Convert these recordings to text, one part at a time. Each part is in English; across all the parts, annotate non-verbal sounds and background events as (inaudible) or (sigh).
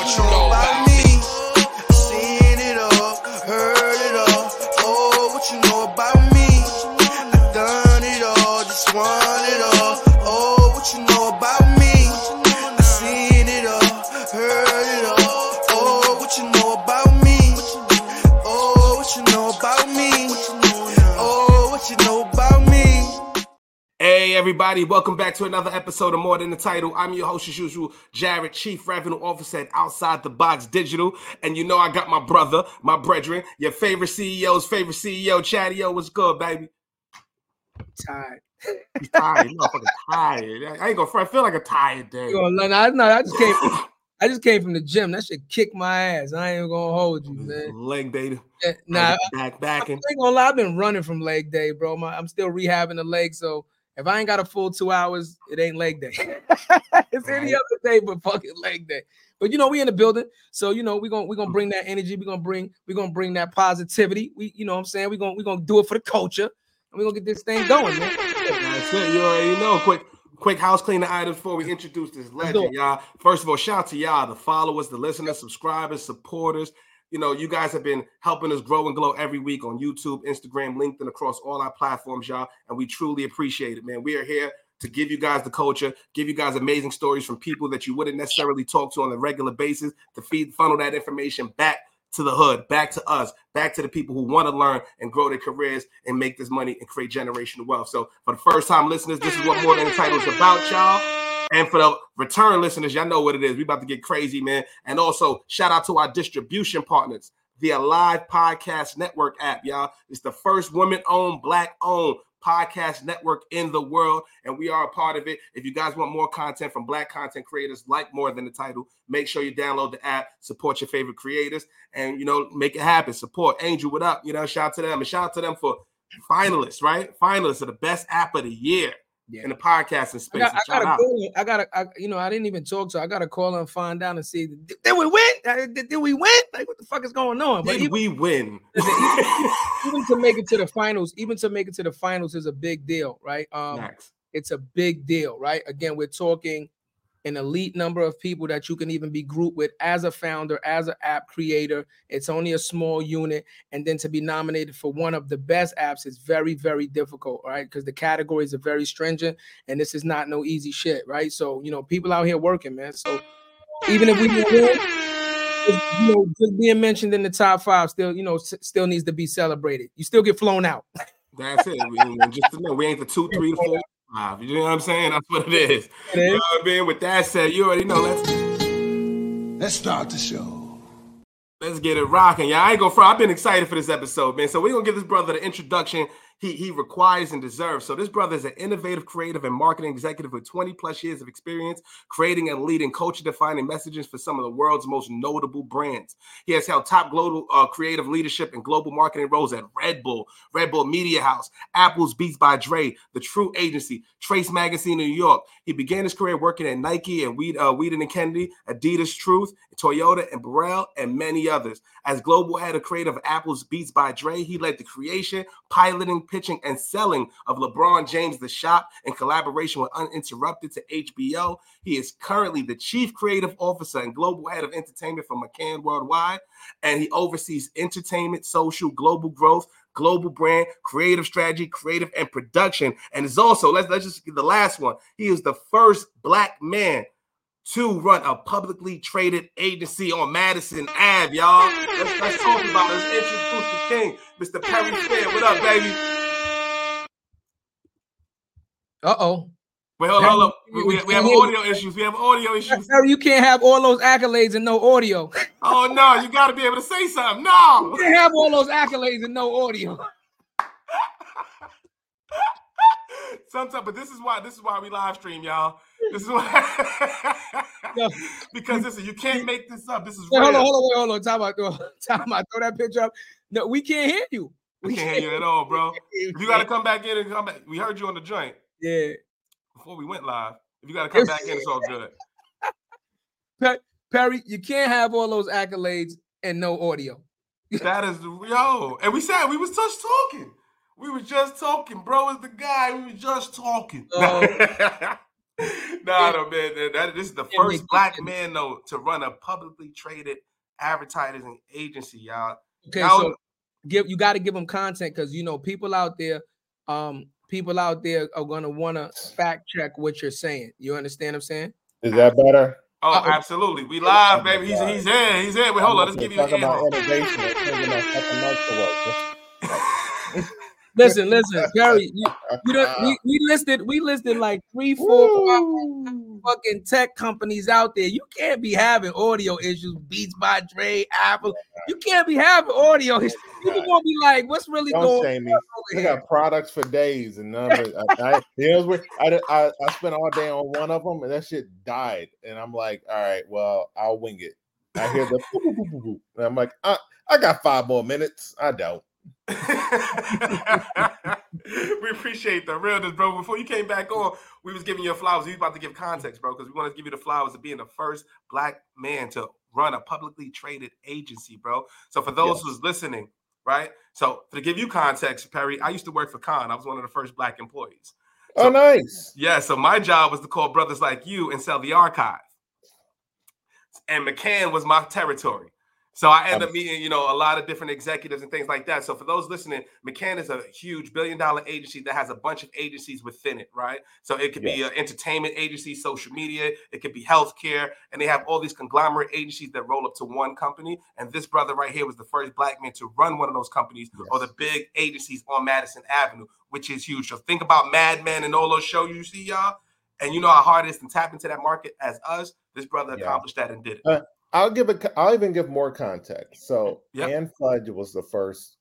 What you know everybody, welcome back to another episode of More Than the Title. I'm your host as usual, Jarrett, Chief Revenue Officer at Outside the Box Digital. And you know I got my brother, my brethren, your favorite CEO's favorite CEO, Chadeo. What's good, baby? tired. He's tired. He's motherfucking tired. I ain't gonna. I feel like a tired day. You I, no, I just came. I just came from the gym. That should kick my ass. I ain't gonna hold you, man. Leg day. Nah, back I backing. ain't gonna lie. I've been running from leg day, bro. My, I'm still rehabbing the leg, so if I ain't got a full two hours, it ain't leg day. (laughs) it's any other day but fucking leg day. But you know, we in the building, so you know, we gonna we gonna mm. bring that energy. We gonna bring we gonna bring that positivity. We, you know, what I'm saying we gonna we gonna do it for the culture, and we're gonna get this thing going, man. That's it. You already know. Quick, quick house cleaning items before we introduce this legend, y'all. First of all, shout out to y'all, the followers, the listeners, subscribers, supporters. You know, you guys have been helping us grow and glow every week on YouTube, Instagram, LinkedIn, across all our platforms, y'all. And we truly appreciate it, man. We are here to give you guys the culture, give you guys amazing stories from people that you wouldn't necessarily talk to on a regular basis to feed funnel that information back to the hood, back to us, back to the people who want to learn and grow their careers and make this money and create generational wealth. So, for the first time listeners, this is what More Than Title is about, y'all. And for the return listeners, y'all know what it is. We about to get crazy, man. And also, shout out to our distribution partners, the Alive Podcast Network app, y'all. It's the first women-owned, black-owned podcast network in the world, and we are a part of it. If you guys want more content from black content creators like More Than the Title, make sure you download the app, support your favorite creators, and you know, make it happen. Support Angel, what up? You know, shout out to them and shout out to them for finalists, right? Finalists of the best app of the year Yeah. in the podcasting I space. got, I gotta call. him. I got to. I, you know, I didn't even talk to. I got to call and find out and see. Did, did we win? Did, did we win? Like, what the fuck is going on? But Did even, we win? (laughs) even to make it to the finals, even to make it to the finals is a big deal, right? Um, it's a big deal, right? Again, we're talking an elite number of people that you can even be grouped with as a founder, as an app creator. It's only a small unit. And then to be nominated for one of the best apps is very, very difficult, right? Because the categories are very stringent and this is not no easy shit, right? So, you know, people out here working, man. So even if we win, you know, just being mentioned in the top five still, you know, s- still needs to be celebrated. You still get flown out. That's it. We, just to know, we ain't the two, three, four, five. You know what I'm saying? That's what it is. You know what I mean? With that said, you already know. Let's Let's start the show. Let's get it rocking. Yeah, I ain't gonna fry. I've been excited for this episode, man. So we're gonna give this brother the introduction he he requires and deserves. So this brother is an innovative, creative, and marketing executive with 20 plus years of experience creating and leading culture defining messages for some of the world's most notable brands. He has held top global uh, creative leadership and global marketing roles at Red Bull, Red Bull Media House, Apple's Beats by Dre, The True Agency, Trace Magazine in New York. He began his career working at Nike and Weed, uh, Wieden and Kennedy, Adidas Truth, Toyota, and Burrell, and many others. As global head of creative Apple's Beats by Dre, he led the creation, piloting, pitching, and selling of LeBron James The Shop in collaboration with Uninterrupted to HBO. He is currently the chief creative officer and global head of entertainment for McCann Worldwide, and he oversees entertainment, social, global growth, global brand, creative strategy, creative and production, and is also let's let's just get the last one. He is the first black man to run a publicly traded agency on Madison Ave, y'all. Let's, let's talk about it. Let's introduce the king, Mr. Perry Fair. What up, baby? Uh oh. Wait, hold on, hold. We, we- we have audio issues. We have audio issues. You can't have all those accolades and no audio. (laughs) Oh no, you got to be able to say something. No. You can't have all those accolades and no audio. (laughs) Sometimes, but this is why this is why we live stream, y'all. This is why (laughs) because listen, you can't make this up. This is Wait, hold on, hold on, wait, hold on. Time out, time out. Throw that picture up. No, we can't hear you. We can't hear you at all, bro. You got to come back in and come back. We heard you on the joint Yeah. before we went live. If you got to come back in, it's all (laughs) good. Perry, you can't have all those accolades and no audio. (laughs) That is yo, and we said we was just talking. We was just talking, bro. Is the guy? We was just talking. (laughs) Oh. nah, no man. That, this is the first black man though to run a publicly traded advertising agency, y'all. Okay, Y'all- so give you got to give them content because you know people out there, um, people out there are gonna want to fact check what you're saying. You understand what I'm saying? Is that better? Oh, Uh-oh. absolutely. We live, baby. He's he's in. He's in. Wait, hold on. Let's give you Talk an about intro. innovation. and thinking about fucking months to work. (laughs) Listen, listen, Perry, you, you don't, we, (laughs) we listed we listed like three, four, five Woo. Fucking tech companies out there. You can't be having audio issues. Beats by Dre, Apple. You can't be having audio issues. People gonna be like, "What's really Don't going shame me. on I over here?" got products for days and none of it. I, I, you know? I, I I spent all day on one of them and that shit died. And I'm like, all right, well, I'll wing it. I hear the boop, boop, boop, boop, boop. and I'm like, I, I got five more minutes. I don't. (laughs) we appreciate the realness, bro. Before you came back on, we was giving you flowers. We was about to give context, bro, because we want to give you the flowers of being the first black man to run a publicly traded agency, bro. So for those Yes. who's listening, right? So to give you context, Perry, I used to work for Con. I was one of the first black employees. Oh, nice. Yeah, so my job was to call brothers like you and sell the archive. And McCann was my territory. So I end up meeting, you know, a lot of different executives and things like that. So for those listening, McCann is a huge billion dollar agency that has a bunch of agencies within it, right? So it could be an entertainment agency, social media, it could be healthcare, and they have all these conglomerate agencies that roll up to one company. And this brother right here was the first black man to run one of those companies or the big agencies on Madison Avenue, which is huge. So think about Mad Men and all those shows you see, y'all. And you know how hard it is to tap into that market as us. This brother Yeah. accomplished that and did it. Uh, I'll give it. I'll even give more context. So, Yep. Ann Fudge was the first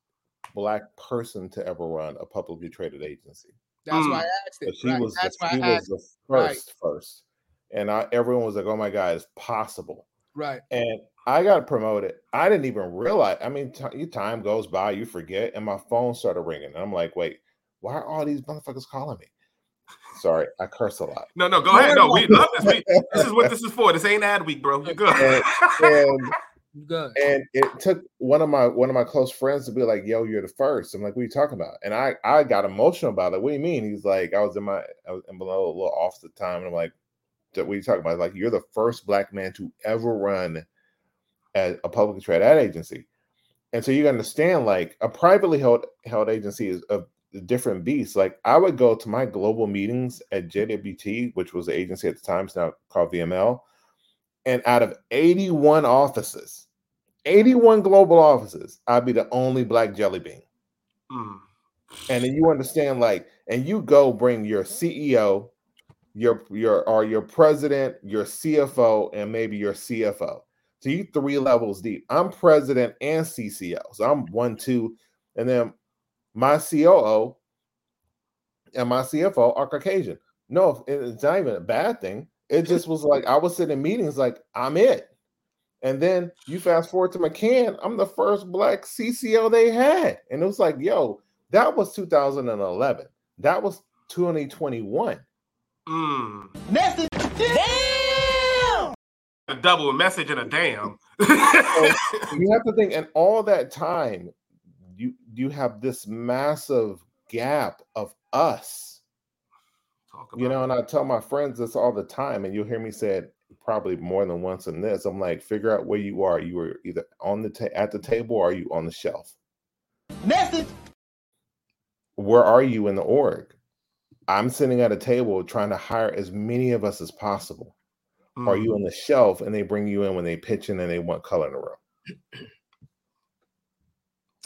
black person to ever run a publicly traded agency. That's Mm. why I asked But it. she right, was That's the, why she I was asked. the Right. first first, and I, everyone was like, "Oh my god, it's possible." Right. And I got promoted. I didn't even realize. I mean, ti- your time goes by, you forget, and my phone started ringing. And I'm like, "Wait, why are all these motherfuckers calling me?" Sorry, I curse a lot. No, no, go ahead. No, we love this. We, (laughs) this is what this is for. This ain't ad week, bro. You're good. And, and Good. and it took one of my one of my close friends to be like, "Yo, you're the first. I'm like, "What are you talking about?" And I I got emotional about it. What do you mean? He's like, I was in my I was in below a little off the time, and I'm like, "What are you talking about?" Like, you're the first black man to ever run at a publicly traded ad agency, and so you understand, like, a privately held held agency is a different beast. Like, I would go to my global meetings at JWT, which was the agency at the time, it's now called VML and out of 81 offices, 81 global offices, I'd be the only black jelly bean. Mm. And then you understand, like, and you go bring your CEO, your your or your president, your CFO, and maybe your CFO. So you three levels deep. I'm president and CCO. So I'm one, two, and then my COO and my CFO are Caucasian. No, it's not even a bad thing. It just was like I was sitting in meetings like I'm it. And then you fast forward to McCann, I'm the first black CCO they had. And it was like, yo, that was 2011. That was 2021. Mm. Message. A double message and a damn. You have to think, and all that time, you you have this massive gap of us. Talk You know, about and I tell my friends this all the time, and you'll hear me say it probably more than once in this. I'm like, figure out where you are. You were either on the ta- at the table or are you on the shelf? Message. Where are you in the org? I'm sitting at a table trying to hire as many of us as possible. it. Are Mm. you on the shelf and they bring you in when they pitch in and they want color in the room?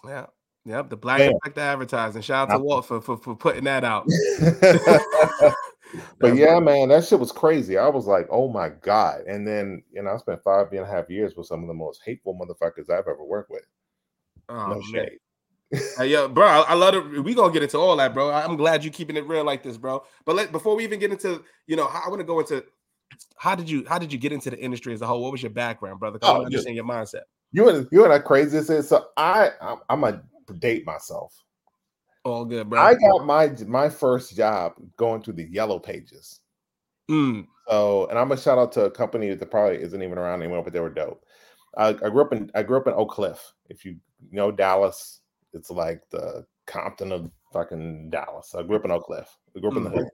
Yeah. Yep. The black effect advertising. Shout out to. Walt for, for, for putting that out. (laughs) but yeah, man, that shit was crazy. I was like, oh my God. And then, you know, I spent five and a half years with some of the most hateful motherfuckers I've ever worked with. Oh, no man. shade. Hey, yo, bro, I, I love it. We gonna get into all that, bro. I- I'm glad you're keeping it real like this, bro. But let before we even get into, you know, I want to go into how did you how did you get into the industry as a whole? What was your background, brother? I Oh, want to yeah. understand your mindset. You and you and that crazy is so I I'm, gonna date myself. All good, bro. I got my my first job going through the yellow pages. Mm, So, and I'm gonna shout out to a company that probably isn't even around anymore, but they were dope. I, I grew up in I grew up in Oak Cliff. If you know Dallas, it's like the Compton of fucking Dallas. I grew up in Oak Cliff. I grew up in the Mhm. hood,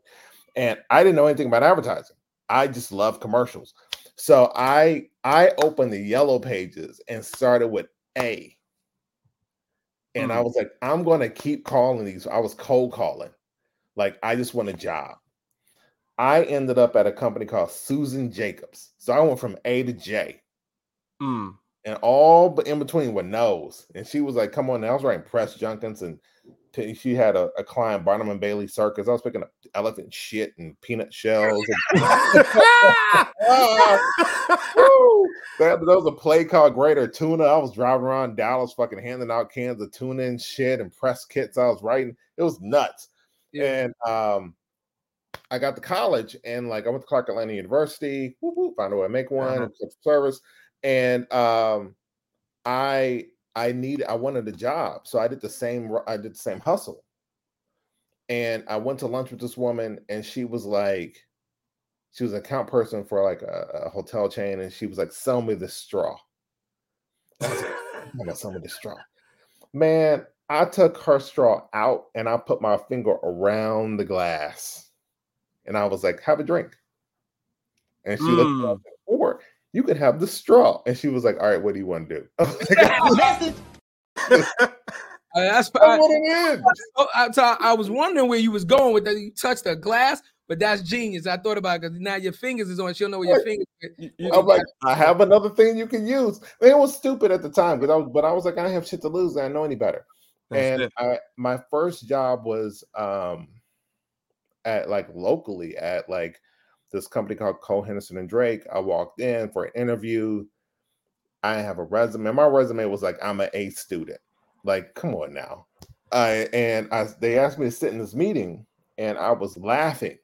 and I didn't know anything about advertising. I just love commercials. So I I opened the yellow pages and started with A. And I Mm. was like, I'm gonna keep calling these. I was cold calling. Like I just want a job. I ended up at a company called Susan Jacobs. So I went from A to J Mm. and all but in between were no's. And she was like, "Come on!" Now I was writing press junkins, and she had a, a client, Barnum and Bailey Circus. I was picking up elephant shit and peanut shells. And! (laughs) That- there was a play called Greater Tuna. I was driving around Dallas, fucking handing out cans of tuna and shit, and press kits. I was writing. It was nuts. Yeah. And um, I got to college, and like I went to Clark Atlanta University. Whoop, whoop, found a way to make one. Uh-huh. it was a service, and um, I I needed I wanted a job, so I did the same I did the same hustle. And I went to lunch with this woman, and she was like, she was an account person for like a, a hotel chain, and she was like, "Sell me this straw." I was like, "I'm gonna sell me this straw." Man, I took her straw out and I put my finger around the glass, and I was like, "Have a drink." And she looked at me, I said, or you could have the straw. And she was like, All right, what do you want to do? (laughs) (laughs) I was like, that's I I, want it in. I, so I was wondering where you was going with that. You touched the glass, but that's genius. I thought about because now your fingers is on. She'll know where your Right. fingers. You- you- I'm like, I have another thing you can use. Man, it was stupid at the time because I was, but I was like, I don't have shit to lose. I don't know any better. That's and. I, my first job was um at like locally at like this company called Cole Henderson and Drake. I walked in for an interview. I have a resume. My resume was like, I'm an A student. Like, come on now. I and I they asked me to sit in this meeting, and I was laughing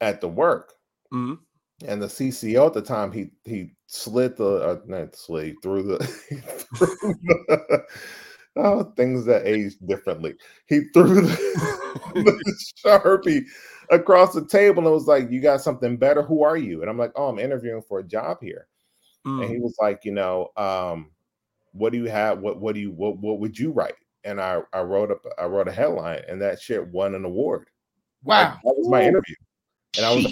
at the work. Mhm. And the CCO at the time, he he slid the uh, not slid through the, (laughs) through the oh, things that age differently. He threw the, (laughs) the (laughs) sharpie across the table and it was like, "You got something better? Who are you?" And I'm like, "Oh, I'm interviewing for a job here." And Mm. he was like, "You know, um, what do you have? What what do you what what would you write?" And I I wrote up I wrote a headline, and that shit won an award. Like, Wow. that was my interview, and I was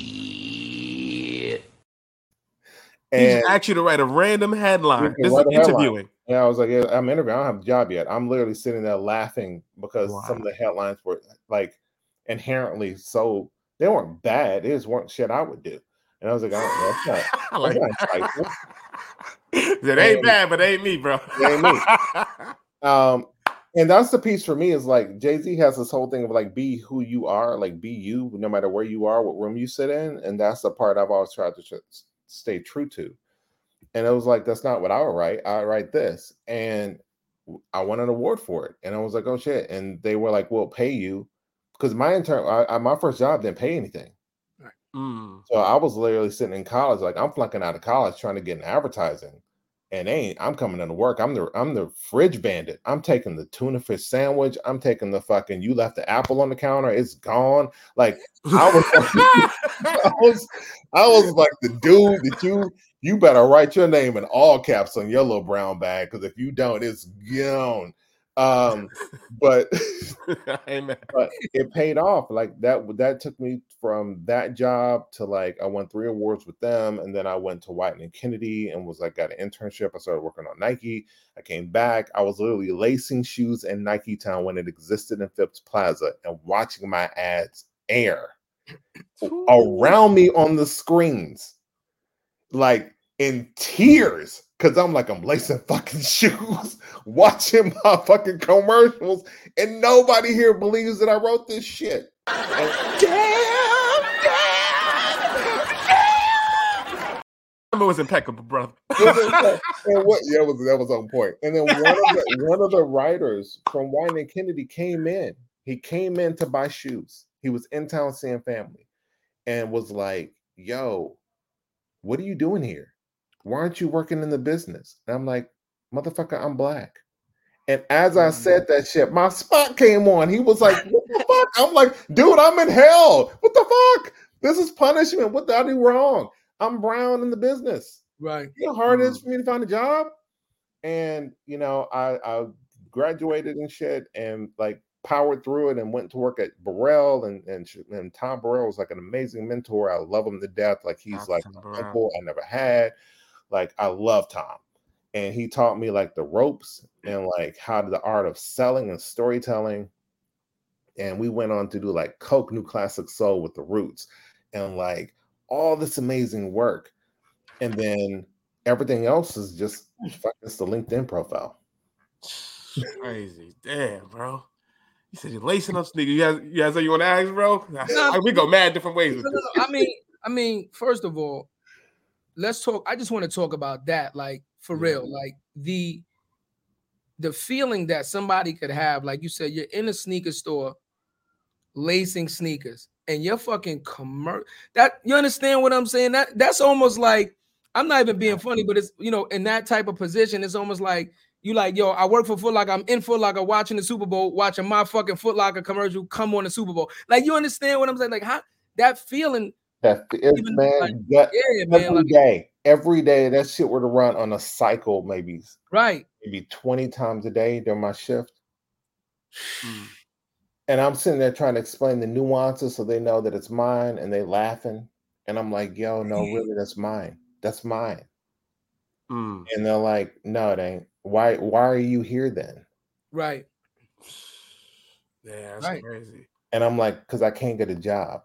He and just asked you to write a random headline. This is interviewing. Yeah, I was like, yeah, I'm interviewing. I don't have a job yet. I'm literally sitting there laughing because some of the headlines were like inherently so they weren't bad. It just weren't shit I would do. And I was like, oh, that's not. (laughs) Like That's not that. (laughs) it ain't bad, but ain't me, bro. It ain't me. (laughs) Um, and that's the piece for me is like Jay Z has this whole thing of like be who you are, like be you, no matter where you are, what room you sit in, and that's the part I've always tried to tr- stay true to. And it was like that's not what I would write. I write this, and I won an award for it, and I was like, oh shit! And they were like, we'll pay you because my intern, I, I, my first job didn't pay anything. Mm. So I was literally sitting in college, like I'm flunking out of college trying to get in advertising. And ain't I'm coming into work. I'm the I'm the fridge bandit. I'm taking the tuna fish sandwich. I'm taking the fucking you left the apple on the counter. It's gone. Like I (laughs) was (laughs) I was I was like the dude that you you better write your name in all caps on your little brown bag because if you don't, it's gone. Um, but (laughs) (laughs) but it paid off like that that took me from that job to like i won three awards with them and then i went to Wieden and kennedy and was like got an internship. I started working on nike. I came back. I was literally lacing shoes in nike town when it existed in phipps plaza and watching my ads air around me on the screens like in tears because i'm like i'm lacing fucking (laughs) shoes watching my fucking commercials and nobody here believes that i wrote this shit Damn, damn, damn! It was impeccable, brother. (laughs) and what, yeah, was, that was on point. And then one of the one of the writers from Wieden and Kennedy came in. He came in to buy shoes. He was in town seeing family, and was like, "Yo, what are you doing here? Why aren't you working in the business?" And I'm like, "Motherfucker, I'm black." And as I mm-hmm. said that shit, my spot came on. He was like, "What the fuck?" I'm like, "Dude, I'm in hell. What the fuck? This is punishment. What did I do wrong? I'm brown in the business." Right. you know how hard it is mm-hmm. for me to find a job. And you know, I I graduated and shit, and like powered through it and went to work at Burrell and and, and Tom Burrell was like an amazing mentor. I love him to death. Like he's like Burrell. uncle I never had. Like I love Tom. And he taught me like the ropes and like how to the art of selling and storytelling. And we went on to do like Coke New Classic Soul with the Roots and like all this amazing work. And then everything else is just it's the LinkedIn profile. Crazy. Damn, bro. You said you're lacing up sneakers. You guys, you guys, you want to ask, bro? No. we go mad different ways with No, no, this. no, I mean, I mean, first of all, let's talk. I just want to talk about that, like for real, like the the feeling that somebody could have, like you said, you're in a sneaker store, lacing sneakers, and you're fucking commercial. That you understand what I'm saying? That that's almost like I'm not even being funny, but it's you know, in that type of position, it's almost like you like, yo, I work for Foot Locker. I'm in Foot Locker watching the Super Bowl, watching my fucking Foot Locker commercial come on the Super Bowl. Like, you understand what I'm saying? Like, how that feeling, That it's Even, man, like, that, yeah, man. every Like, day, every day that shit were to run on a cycle, maybe right. maybe 20 times a day during my shift. Mm. And I'm sitting there trying to explain the nuances so they know that it's mine and they laughing. And I'm like, yo, no, really, that's mine. That's mine. Mm. And they're like, no, it ain't. Why why are you here then? Right. Yeah, that's Right. crazy. And I'm like, because I can't get a job.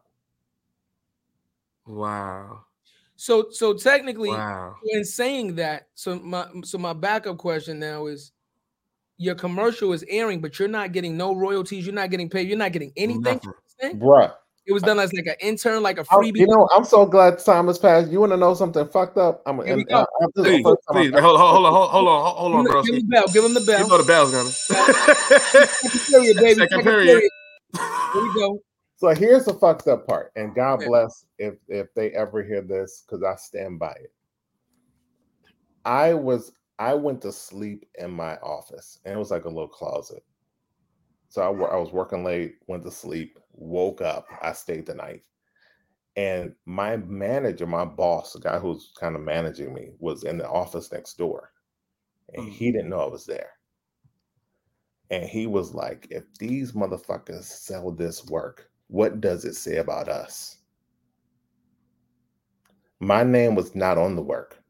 Wow. So so technically, Wow. in saying that, so my so my backup question now is your commercial is airing, but you're not getting no royalties, you're not getting paid, you're not getting anything. Nothing. from this thing? Bruh. It was done as like an intern, like a freebie. you know, I'm so glad time has passed. You want to know something fucked up? I'm Here we and, go. uh, the Please, first please. I've Hold, hold, hold on, hold, hold on, hold on, give, bro. him, give him the bell. Give him the bell. You bell. know the bell's coming. (laughs) Second period, baby. Second Second period. period. Here we go. So here's the fucked up part, and God bless if if they ever hear this, because I stand by it. I was I went to sleep in my office, and it was like a little closet. So I, I was working late, went to sleep, woke up, I stayed the night, and my manager, my boss, the guy who's kind of managing me, was in the office next door, and Mm. he didn't know I was there. And he was like, if these motherfuckers sell this work, what does it say about us? My name was not on the work.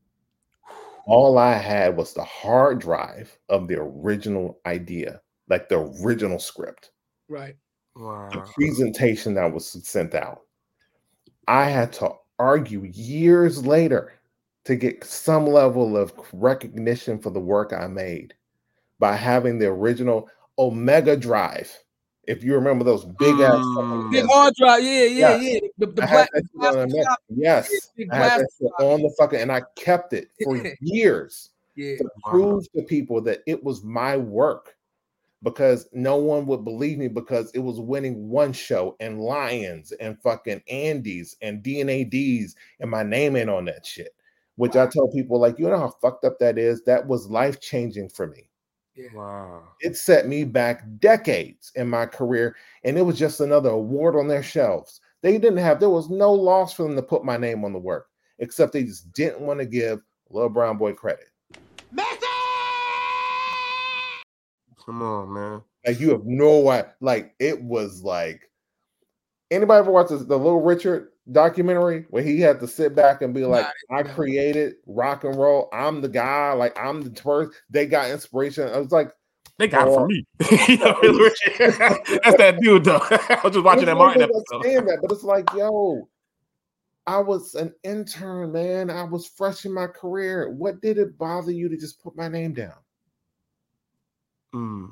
All I had was the hard drive of the original idea, like the original script, Right. the presentation that was sent out. I had to argue years later to get some level of recognition for the work I made by having the original Omega Drive. If you remember those big ass, fucking mm. Big discs. hard drive. Yeah, yeah, Yes. yeah. The, the I had black. that shit on plastic the net. top. Yes, I had that shit on the fucking, and I kept it for years Yeah. to Wow. prove to people that it was my work because no one would believe me because it was winning one show and Lions and fucking Andys and D&ADs and my name ain't on that shit. Which I tell people like, you know how fucked up that is. That was life changing for me. Wow. It set me back decades in my career, and it was just another award on their shelves. They didn't have there was no loss for them to put my name on the work, except they just didn't want to give Little Brown Boy credit. Come on, man. Like you have no way. Like it was like anybody ever watch this, the Little Richard documentary where he had to sit back and be like, I created rock and roll. I'm the guy. Like I'm the first. They got inspiration. I was like, They got it Oh. from me. (laughs) You know, (laughs) That's that dude, though. (laughs) I was just watching that Most Martin people episode. understand that, but it's like, yo, I was an intern, man. I was fresh in my career. What did it bother you to just put my name down? Mm.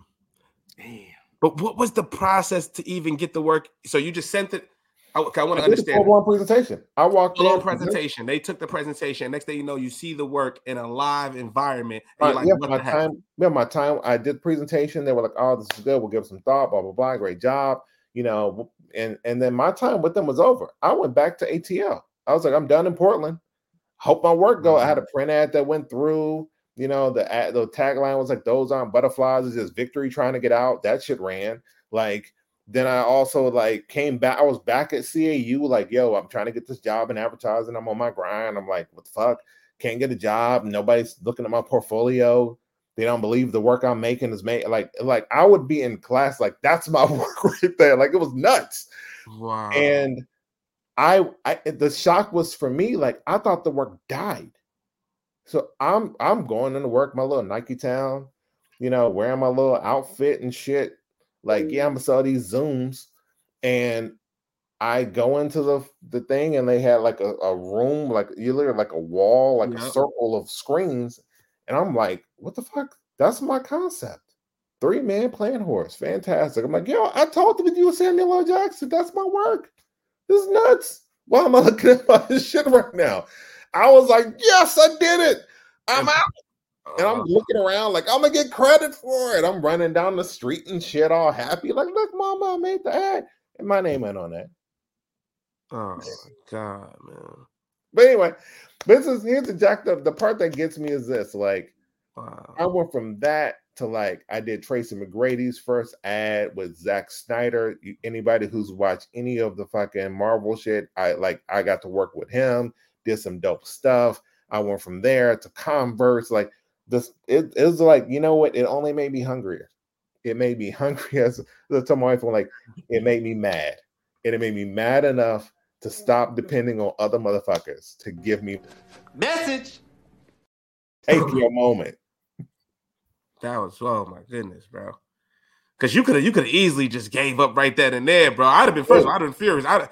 Damn. But what was the process to even get the work? So you just sent it. I, I want to I did a understand. full-blown presentation. I walked Full in. presentation. They took the presentation. Next thing you know, you see the work in a live environment. You're like, yeah, my time. Yeah, my time. I did presentation. They were like, "Oh, this is good. We'll give some thought." Blah blah blah. Great job. You know, and and then my time with them was over. I went back to ATL. I was like, I'm done in Portland. Hope my work go. I had mm-hmm. a print ad that went through. You know, the ad, the tagline was like, "Those aren't butterflies. It's just victory trying to get out." That shit ran. Like then I also like came back. I was back at CAU. Like, yo, I'm trying to get this job in advertising. I'm on my grind. I'm like, what the fuck? Can't get a job. Nobody's looking at my portfolio. They don't believe the work I'm making is made. Like, like I would be in class, like that's my (laughs) work right there. Like it was nuts. Wow. And I, I the shock was for me, like I thought the work died. So I'm I'm going into work, my little Nike town, you know, wearing my little outfit and shit. Like, yeah, I'm gonna sell these zooms. And I go into the the thing and they had like a, a room, like you literally like a wall, like a circle of screens. And I'm like, what the fuck? That's my concept. Three man playing horse. Fantastic. I'm like, yo, I talked with you, Samuel L. Jackson. That's my work. This is nuts. Why am I looking at my shit right now? I was like, yes, I did it. I'm out. And I'm Uh, looking around like I'm gonna get credit for it. I'm running down the street and shit, all happy. Like, look, mama, I made the ad. And my name ain't on that. oh my god, man. But anyway, this is here's the jacked up. The part that gets me is this: like, Wow. I went from that to like I did Tracy McGrady's first ad with Zack Snyder. Anybody who's watched any of the fucking Marvel shit, I like I got to work with him, did some dope stuff. I went from there to Converse. Like this, it, it was like, you know what? It only made me hungrier. It made me (laughs) hungry as I told my wife, I'm like, it made me mad. And it made me mad enough to stop depending on other motherfuckers to give me Message. take your moment. That was oh my goodness, bro. Cause you could have you could have easily just gave up right then and there, bro. I'd have been first. of all, I'd have been furious. I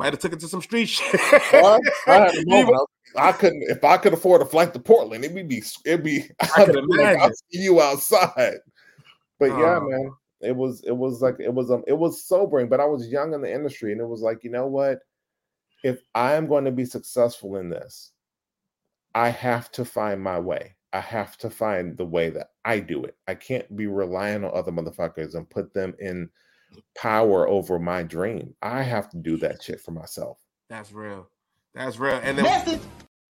might have took it to some street shit. Well, I, I had a You (laughs) moment. I, I couldn't if I could afford a flight to Portland, it would be it'd be I could (laughs) be like, imagine. see you outside. But yeah, Oh. man, it was it was like it was um it was sobering, but I was young in the industry, and it was like, you know what? If I am going to be successful in this, I have to find my way. I have to find the way that I do it. I can't be relying on other motherfuckers and put them in power over my dream. I have to do that shit for myself. That's real. That's real. And then, Message.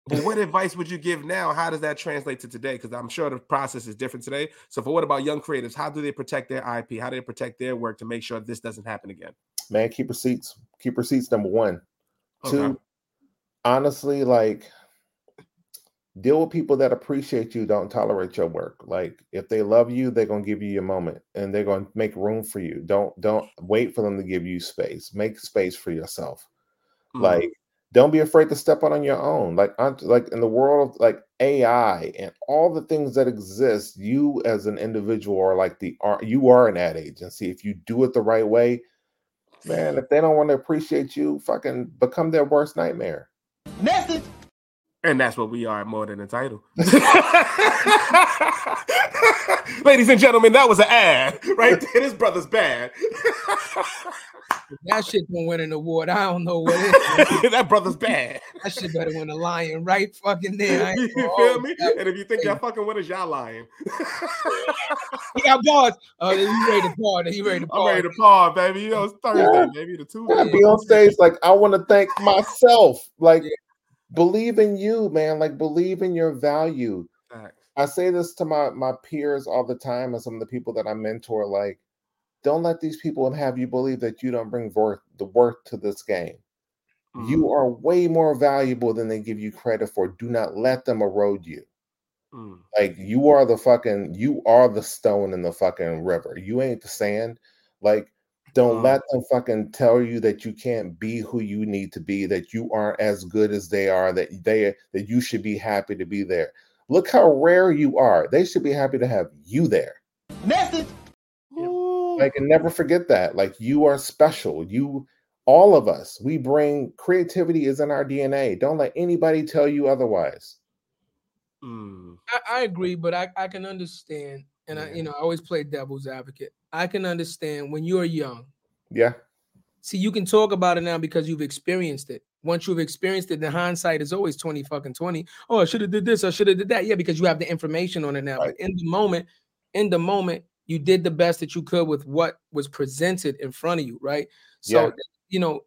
but what advice would you give now? How does that translate to today? Because I'm sure the process is different today. So, for what about young creatives? How do they protect their IP? How do they protect their work to make sure this doesn't happen again? Man, keep receipts. Keep receipts number one. Okay. Two, honestly, like deal with people that appreciate you, don't tolerate your work. Like if they love you, they're gonna give you your moment and they're gonna make room for you. Don't don't wait for them to give you space. Make space for yourself. Mm. Like don't be afraid to step out on your own. Like on like in the world of like AI and all the things that exist, you as an individual are like the are you are an ad agency. If you do it the right way, man, if they don't want to appreciate you, fucking become their worst nightmare. Message. And that's what we are more than entitled. (laughs) (laughs) Ladies and gentlemen, that was an ad right there. This brother's bad. That shit gonna win an award. I don't know what it is. (laughs) that brother's bad. that shit better win a lion right fucking there. I you feel me? And if you think y'all fucking with us, y'all lying. He got bars. Oh, you ready to par? He ready to I'm par? ready to pause, baby. You know, it's Thursday, baby. The Tuesday. Yeah, be on stage like I want to thank myself. Like Yeah. Believe in you, man. Like believe in your value. Facts. I say this to my my peers all the time and some of the people that I mentor like don't let these people have you believe that you don't bring worth the worth to this game. Mm, You are way more valuable than they give you credit for. Do not let them erode you. mm, Like you are the fucking you are the stone in the fucking river. You ain't the sand. Like don't Mm. let them fucking tell you that you can't be who you need to be, that you aren't as good as they are, that they that you should be happy to be there. Look how rare you are. They should be happy to have you there. Message. Ooh. Like and never forget that. Like you are special. You all of us, we bring creativity is in our DNA. Don't let anybody tell you otherwise. Mm, I, I agree, but I, I can understand, and I you know I always play devil's advocate. I can understand when you're young. Yeah. See, you can talk about it now because you've experienced it. Once you've experienced it, the hindsight is always 20 fucking 20. Oh, I should have did this, I should have did that. Yeah, because you have the information on it now. Right. But in the moment, in the moment, you did the best that you could with what was presented in front of you, right? So, Yeah. you know,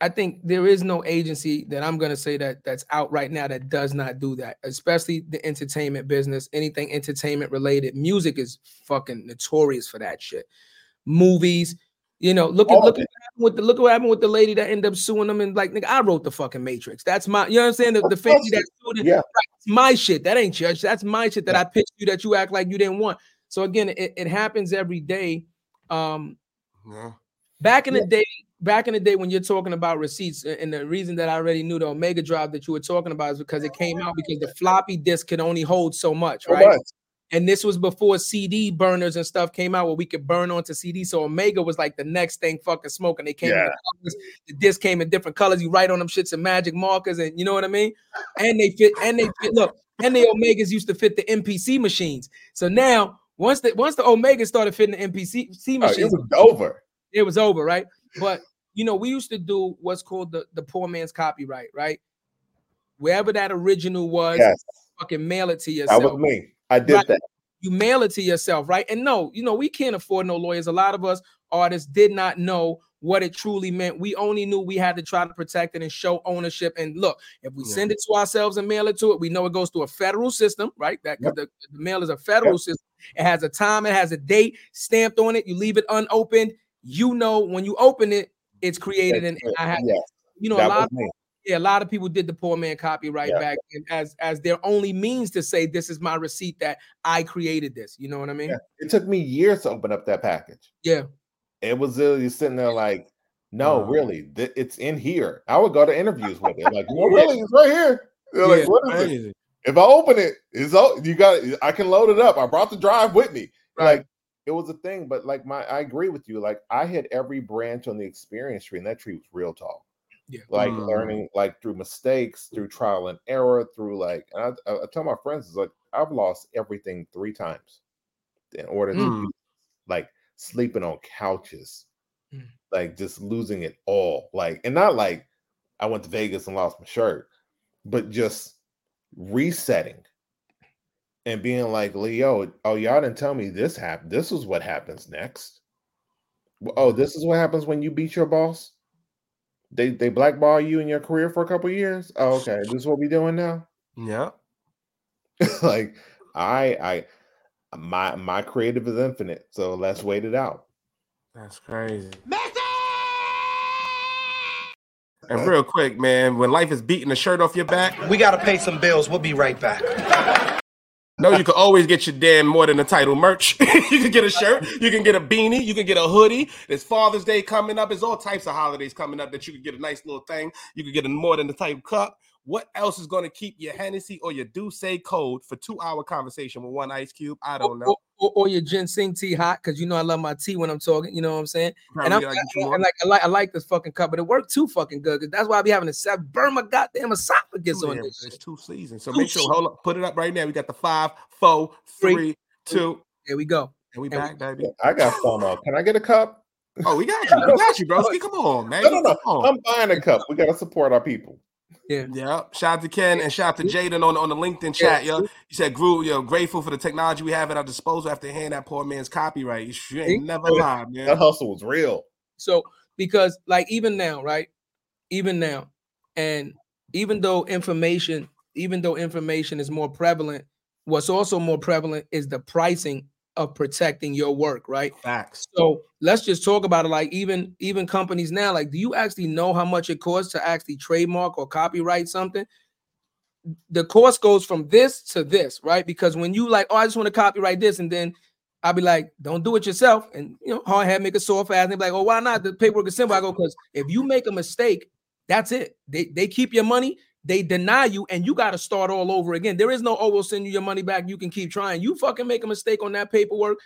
I think there is no agency that I'm going to say that that's out right now that does not do that, especially the entertainment business, anything entertainment related. Music is fucking notorious for that shit. Movies, You know, look at All of look at what happened with the look at what happened with the lady that ended up suing them and like nigga, I wrote the fucking Matrix. That's my you know what I'm saying? The, Of the family course that sued it, yeah. right, it's my shit. That ain't yours. That's my shit that Yeah. I pitched you that you act like you didn't want. So again, it, it happens every day. Um, Yeah. back in the day, back in the day when you're talking about receipts, and the reason that I already knew the Omega drive that you were talking about is because it came out because the floppy disk could only hold so much, So right? much. And this was before CD burners and stuff came out where we could burn onto CD. So Omega was like the next thing fucking smoking. They came in Yeah. the the disc came in different colors. You write on them shits and magic markers, and you know what I mean? And they fit, and they fit, look, and the Omegas used to fit the MPC machines. So now once the once the Omega started fitting the MPC C Oh, machines, it was over. it was over, right? But you know, we used to do what's called the, the poor man's copyright, right? Wherever that original was, Yes, fucking mail it to yourself. that was me. I did Right. that. You mail it to yourself, right? And no, you know, we can't afford no lawyers. A lot of us artists did not know what it truly meant. We only knew we had to try to protect it and show ownership. And look, if we Yeah. send it to ourselves and mail it to it, we know it goes through a federal system, right? That Yep. the, the mail is a federal Yep. system. It has a time, it has a date stamped on it. You leave it unopened. You know when you open it, it's created. And, and I have Yes, you know, a lot was me. yeah, a lot of people did the poor man copyright Yeah. back then as as their only means to say this is my receipt that I created this. You know what I mean? Yeah. It took me years to open up that package. Yeah. It was literally sitting there like, no, Wow. really, th- it's in here. I would go to interviews with it. Like, no, (laughs) really, it's right here. They're Yeah. like, what is it? If I open it, it's all you got it. I can load it up. I brought the drive with me. Right. Like it was a thing, but like my I agree with you. Like I hit every branch on the experience tree, and that tree was real tall. Yeah. Like Mm. learning like through mistakes, through trial and error, through like and I, I, I tell my friends it's like I've lost everything three times in order to Mm. do- like sleeping on couches, Mm. like just losing it all. Like and not like I went to Vegas and lost my shirt, but just resetting and being like, Leo, oh, y'all didn't tell me this happened. This is what happens next. Oh, mm-hmm. this is what happens when you beat your boss. They they blackball you in your career for a couple years. Oh, okay. This is what we doing now. Yeah. (laughs) like I I my my creative is infinite. So let's wait it out. That's crazy. And real quick, man, when life is beating the shirt off your back, We gotta pay some bills. We'll be right back. No, you can always get your damn more than the title merch. (laughs) you can get a shirt, you can get a beanie, you can get a hoodie. There's Father's Day coming up. There's all types of holidays coming up that you can get a nice little thing. You can get a more than the title cup. What else is going to keep your Hennessy or your D'ussé cold for two hour conversation with one ice cube? I don't know. Or, or, or your ginseng tea hot because you know I love my tea when I'm talking. You know what I'm saying? and I'm, Probably gotta get you I, I like I like I like this fucking cup, but it worked too fucking good. 'cause that's why I be having to set burn my goddamn esophagus Two on there, this. It's two seasons. So Two make sure hold up, put it up right now. We got the five, four, Three. three, two, There we go. and we And we- back, baby. I got FOMO. Uh, can I get a cup? Oh, we got (laughs) you. We got you, bro. Come on, man. No, no, no. On. I'm buying a cup. We gotta support our people. Yeah. Yeah. Shout out to Ken and shout out to Jaden on, on the LinkedIn chat, yo. You said, Gru, yo, grateful for the technology we have at our disposal after handing that poor man's copyright. You should- ain't never lied, That hustle was real. So because like even now, right? Even now, and even though information, even though information is more prevalent, what's also more prevalent is the pricing of protecting your work, right? Facts. So let's just talk about it. Like even even companies now, like, do you actually know how much it costs to actually trademark or copyright something? The cost goes from this to this, right? Because when you like, oh, I just want to copyright this, and then I'll be like, don't do it yourself, and you know, hard head make a sore fast. And they be like, oh, why not? The paperwork is simple. I go, because if you make a mistake, that's it. They they keep your money, they deny you, and you got to start all over again. There is no, oh, we'll send you your money back. You can keep trying. You fucking make a mistake on that paperwork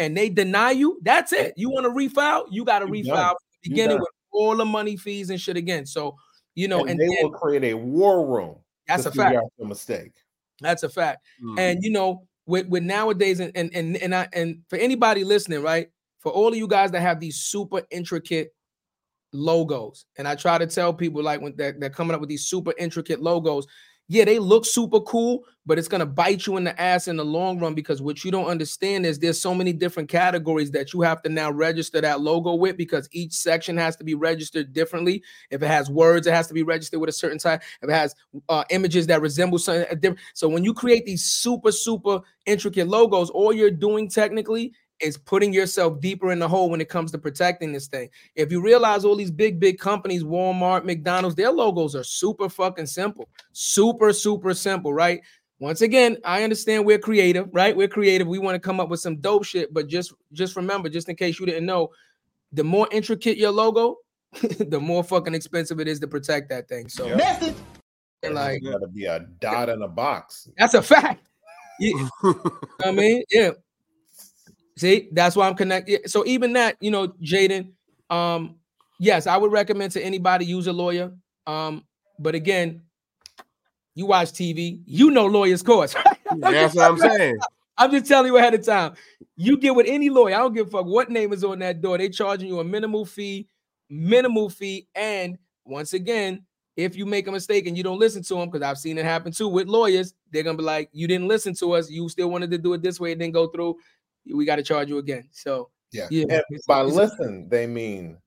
and they deny you, that's it. You want to refile, you got to You refile from the beginning with all the money, fees, and shit again. So, you know, and, and, they then- will create a war room. that's a fact. out your mistake. That's a fact. Mm. And you know, with with nowadays, and and and and, I, and for anybody listening, right? For all of you guys that have these super intricate logos, and I try to tell people like when they're, they're coming up with these super intricate logos, yeah, they look super cool, but it's gonna bite you in the ass in the long run because what you don't understand is there's so many different categories that you have to now register that logo with because each section has to be registered differently. If it has words, it has to be registered with a certain type. If it has uh, images that resemble something different. So when you create these super, super intricate logos, all you're doing technically is putting yourself deeper in the hole when it comes to protecting this thing. If you realize all these big, big companies, Walmart, McDonald's, their logos are super fucking simple, super, super simple, right? Once again, I understand we're creative, right? We're creative. We want to come up with some dope shit, but just just remember, just in case you didn't know, the more intricate your logo, (laughs) the more fucking expensive it is to protect that thing. So, Yep. Message. like, gotta be a dot in a box. that's a fact. (laughs) You- I mean, yeah. See, that's why I'm connected. So even that, you know, Jaden, um, yes, I would recommend to anybody use a lawyer. Um, but again, you watch TV, you know lawyers course. (laughs) That's what I'm saying. I'm just telling you ahead of time. You get with any lawyer. I don't give a fuck what name is on that door. They charging you a minimal fee, minimal fee, and once again, if you make a mistake and you don't listen to them, because I've seen it happen too with lawyers, they're gonna be like, "You didn't listen to us. You still wanted to do it this way. It didn't go through. We got to charge you again." So Yeah. yeah. And by it's- listen, they mean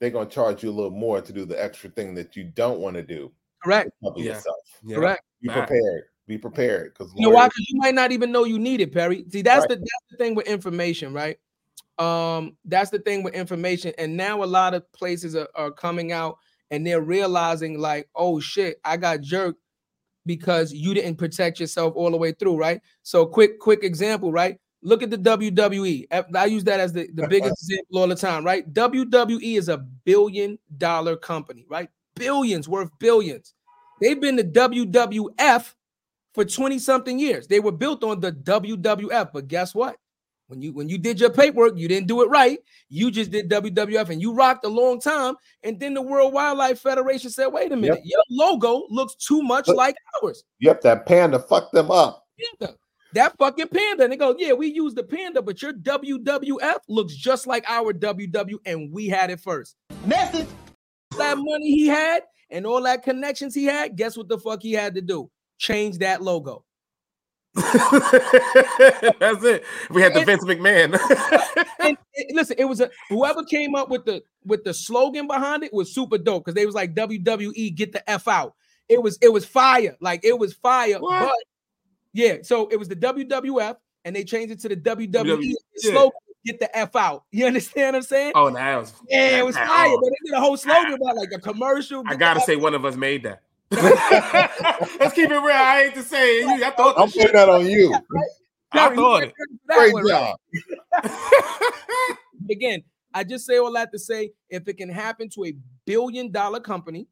they're gonna charge you a little more to do the extra thing that you don't want to do. correct, Cover Yeah. yourself. Yeah. correct. Be Fact. prepared. Be prepared. Because You know why? Because you might not even know you need it, Perry. See, that's Right. the that's the thing with information, right? Um, that's the thing with information. And now a lot of places are, are coming out and they're realizing, like, oh shit, I got jerked because you didn't protect yourself all the way through, right? So, quick, quick example, right? Look at the WWE. I use that as the, the (laughs) biggest example all the time, right? WWE is a billion dollar company, right? Billions worth billions. They've been the WWF for 20 something years. They were built on the WWF, but guess what? When you when you did your paperwork, you didn't do it right. You just did WWF and you rocked a long time. And then the World Wildlife Federation said, wait a minute, your logo looks too much But- like ours. Yep, that panda fucked them up. Panda. That fucking panda. And they go, yeah, we use the panda, but your WWF looks just like our WW, and we had it first. Message. That money he had and all that connections he had, guess what the fuck he had to do? Change that logo. (laughs) That's it. We had the And- Vince McMahon. (laughs) and it- listen, it was a whoever came up with the with the slogan behind it was super dope because they was like WWE get the F out. It was it was fire, like it was fire. What? But yeah, so it was the WWF and they changed it to the WWE WWE, The yeah. slogan get the F out. (laughs) You understand what I'm saying? oh, now was yeah, it was that- fire. But they did a whole slogan about like a commercial. I gotta F say, one of us made that. (laughs) (laughs) Let's keep it real. I hate to say it. I thought I'm putting shit. that on you. I Perry, you thought get it. credit for that Great one, right? job. again, I just say all that to say if it can happen to a billion dollar company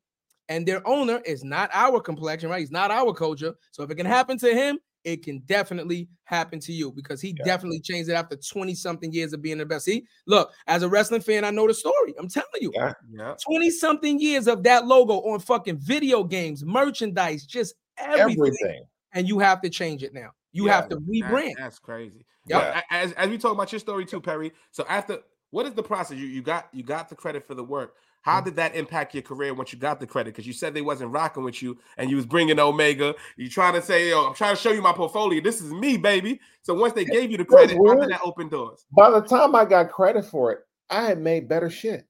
and their owner is not our complexion, right? He's not our culture. So if it can happen to him, it can definitely happen to you because he Yeah. definitely changed it after 20 something years of being the best. See, look, as a wrestling fan, I know the story. I'm telling you. Yeah. Yeah. 20 something years of that logo on fucking video games, merchandise, just everything. Everything. And you have to change it now. You Yeah, have to That- rebrand. that's crazy. Yeah. As as we talk about your story too, Perry. So after what is the process? You you got you got the credit for the work. Mm. How did that impact your career once you got the credit? Because you said they wasn't rocking with you, and you was bringing Omega. You trying to say, "Yo, I'm trying to show you my portfolio. This is me, baby." So once they gave you the credit, how did that open doors? By the time I got credit for it, I had made better shit.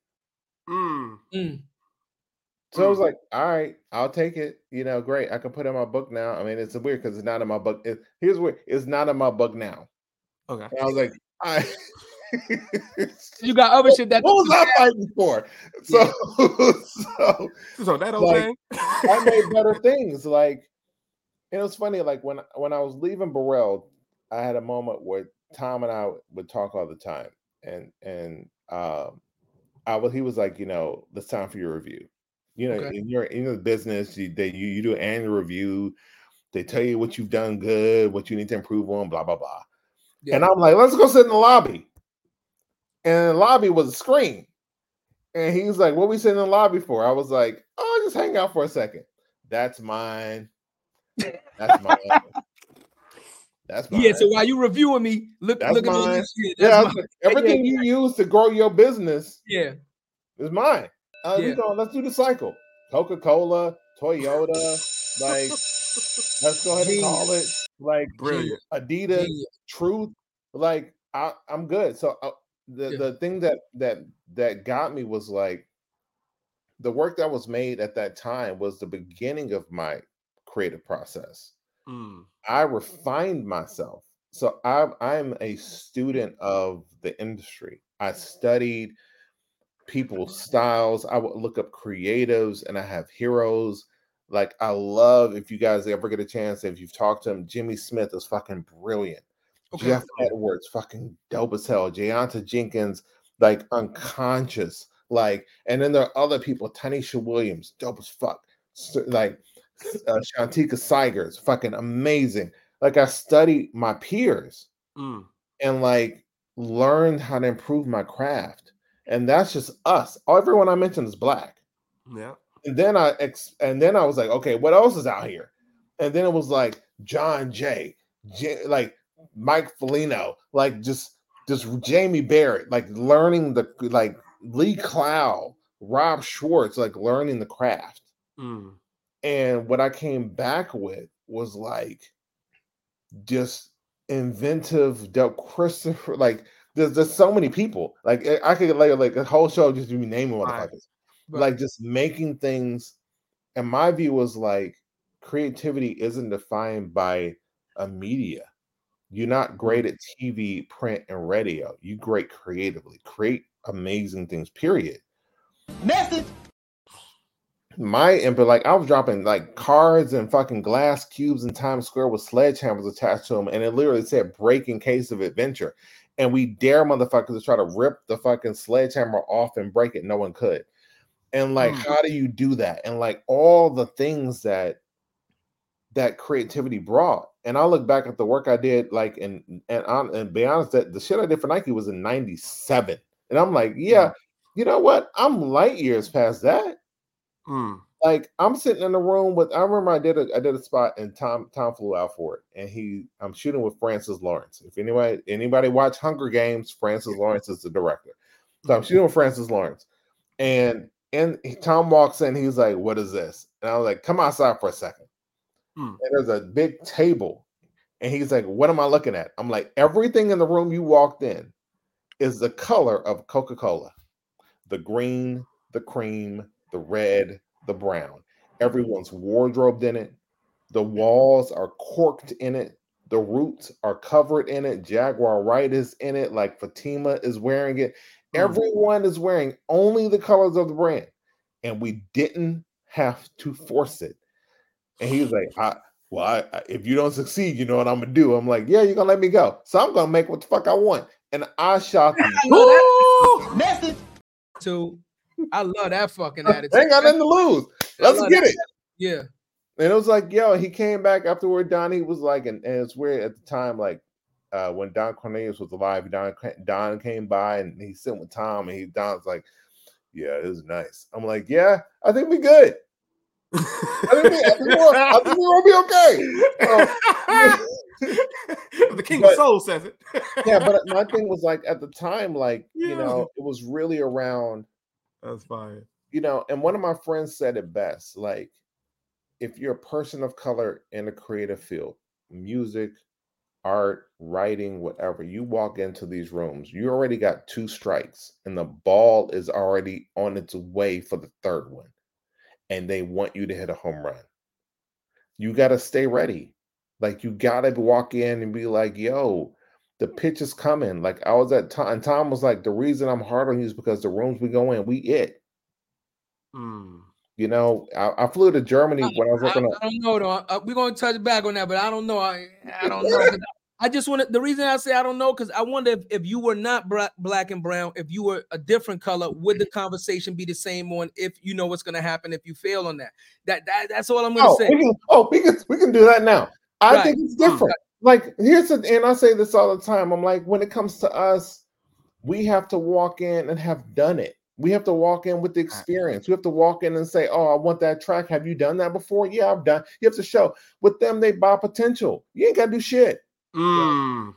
Mm. Mm. So I was Mm. like, all right, I'll take it. You know, great. I can put it in my book now. I mean, it's weird because it's not in my book. It, here's what it's not in my book now. Okay. And I was like, I (laughs) You got other shit that what was I fighting for? So, (laughs) so So that old Like, thing. I made (laughs) better things. Like it was funny. Like when when I was leaving Burrell, I had a moment where Tom and I would talk all the time, and and um, I was he was like, you know, it's time for your review. You know, Okay. in your in the business, you they you, you do an annual review. They tell you what you've done good, what you need to improve on, blah blah blah. Yeah. And I'm like, let's go sit in the lobby. And the lobby was a screen. And he's like, What we sitting in the lobby for? I was like, Oh, just hang out for a second. That's mine. That's mine. That's mine. Yeah, so while you reviewing me, look That's look at all mine. this shit. yeah, That's I mine. like, everything you (laughs) use to grow your business yeah. is mine. Uh, Yeah. we go, let's do the cycle. Coca-Cola, Toyota, like (laughs) let's go ahead and call it like Brilliant. Adidas, Genius. truth like I, i'm good so uh, the Yeah. the thing that that that got me was like the work that was made at that time was the beginning of my creative process Mm. i refined myself so I'm I'm a student of the industry. I studied people's styles. I would look up creatives and I have heroes. Like I love if you guys ever get a chance, if you've talked to him, Jimmy Smith is fucking brilliant. Okay. Jeff Edwards, fucking dope as hell. Jayanta Jenkins, like unconscious. Like, and then there are other people, Tanisha Williams, dope as fuck. So, like uh, Shantika Sigers, fucking amazing. Like I studied my peers Mm. and like learned how to improve my craft. And that's just us. Everyone I mentioned is black. Yeah. And then I ex- and then I was like, okay, what else is out here? And then it was like John Jay, J- like Mike Felino, like just just Jamie Barrett, like learning the like Lee Clow, Rob Schwartz, like learning the craft. Mm. And what I came back with was like just inventive, Christopher. Like there's there's so many people. Like I- I could like like a whole show just be naming motherfuckers. Right. Like just making things. And my view was like creativity isn't defined by a media. You're not great at TV, print, and radio. You great creatively. Create amazing things. Period Message. my input, like I was dropping like cards and fucking glass cubes in Times Square with sledgehammers attached to them, and it literally said "breaking case of adventure." And we dare motherfuckers to try to rip the fucking sledgehammer off and break it. No one could. And like, Hmm. how do you do that? And like all the things that that creativity brought. And I look back at the work I did, like, and and on and be honest, that the shit I did for Nike was in '97, and I'm like, yeah, you know what? I'm light years past that Mm. like I'm sitting in the room with I remember I did a I did a spot and Tom Tom flew out for it and he I'm shooting with Francis Lawrence. If anybody anybody watch Hunger Games, Francis Lawrence is the director. So I'm shooting with Francis Lawrence. And and Tom walks in, he's like, What is this? And I was like, Come outside for a second. Hmm. And there's a big table. And he's like, What am I looking at? I'm like, everything in the room you walked in is the color of Coca-Cola. The green, the cream, the red, the brown. Everyone's wardrobed in it. The walls are corked in it. The roots are covered in it. Jaguar Wright is in it. Like Fatima is wearing it. Hmm. Everyone is wearing only the colors of the brand. And we didn't have to force it. And he was like, I, well, I, I- if you don't succeed, you know what I'm gonna do. I'm like, yeah, you're gonna let me go. So I'm gonna make what the fuck I want. And I shot (laughs) the I love that Message. too. I love that fucking (laughs) attitude. ain't got nothing to lose. Let's get that. it. Yeah. And it was like, yo, he came back afterward. Donnie was like, and, and it's weird at the time, like uh when Don Cornelius was alive, Don Don came by and he sat with Tom, and he Don's like, Yeah, it was nice. I'm like, Yeah, I think we good. I think, we, I think, we're, I think we're gonna be okay. (laughs) the King But- of Soul says it. (laughs) Yeah, but my thing was like at the time, like, you know, it was really around that's fine. you know, and one of my friends said it best like, if you're a person of color in a creative field, music, art, writing, whatever, you walk into these rooms, you already got two strikes, and the ball is already on its way for the third one, and they want you to hit a home run. You got to stay ready. Like, you got to walk in and be like, yo, the pitch is coming. Like, I was at Tom, and Tom was like, the reason I'm hard on you is because the rooms we go in, we it. Mm. You know, I, I flew to Germany when I was I, working on. I don't know though. Uh, we're gonna touch back on that, but I don't know. I, I don't (laughs) know. I just want to. The reason I say I don't know because I wonder if, if you were not black, black and brown, if you were a different color, would the conversation be the same on if you know what's gonna happen if you fail on that? That, that that's all I'm gonna Oh, say. we can, oh, we can we can do that now. I Right. think it's different. Like here's the, and I say this all the time. I'm like, when it comes to us, we have to walk in and have done it. We have to walk in with the experience. We have to walk in and say, "Oh, I want that track. Have you done that before? Yeah, I've done." You have to show. With them, they buy potential. You ain't got to do shit. Mm.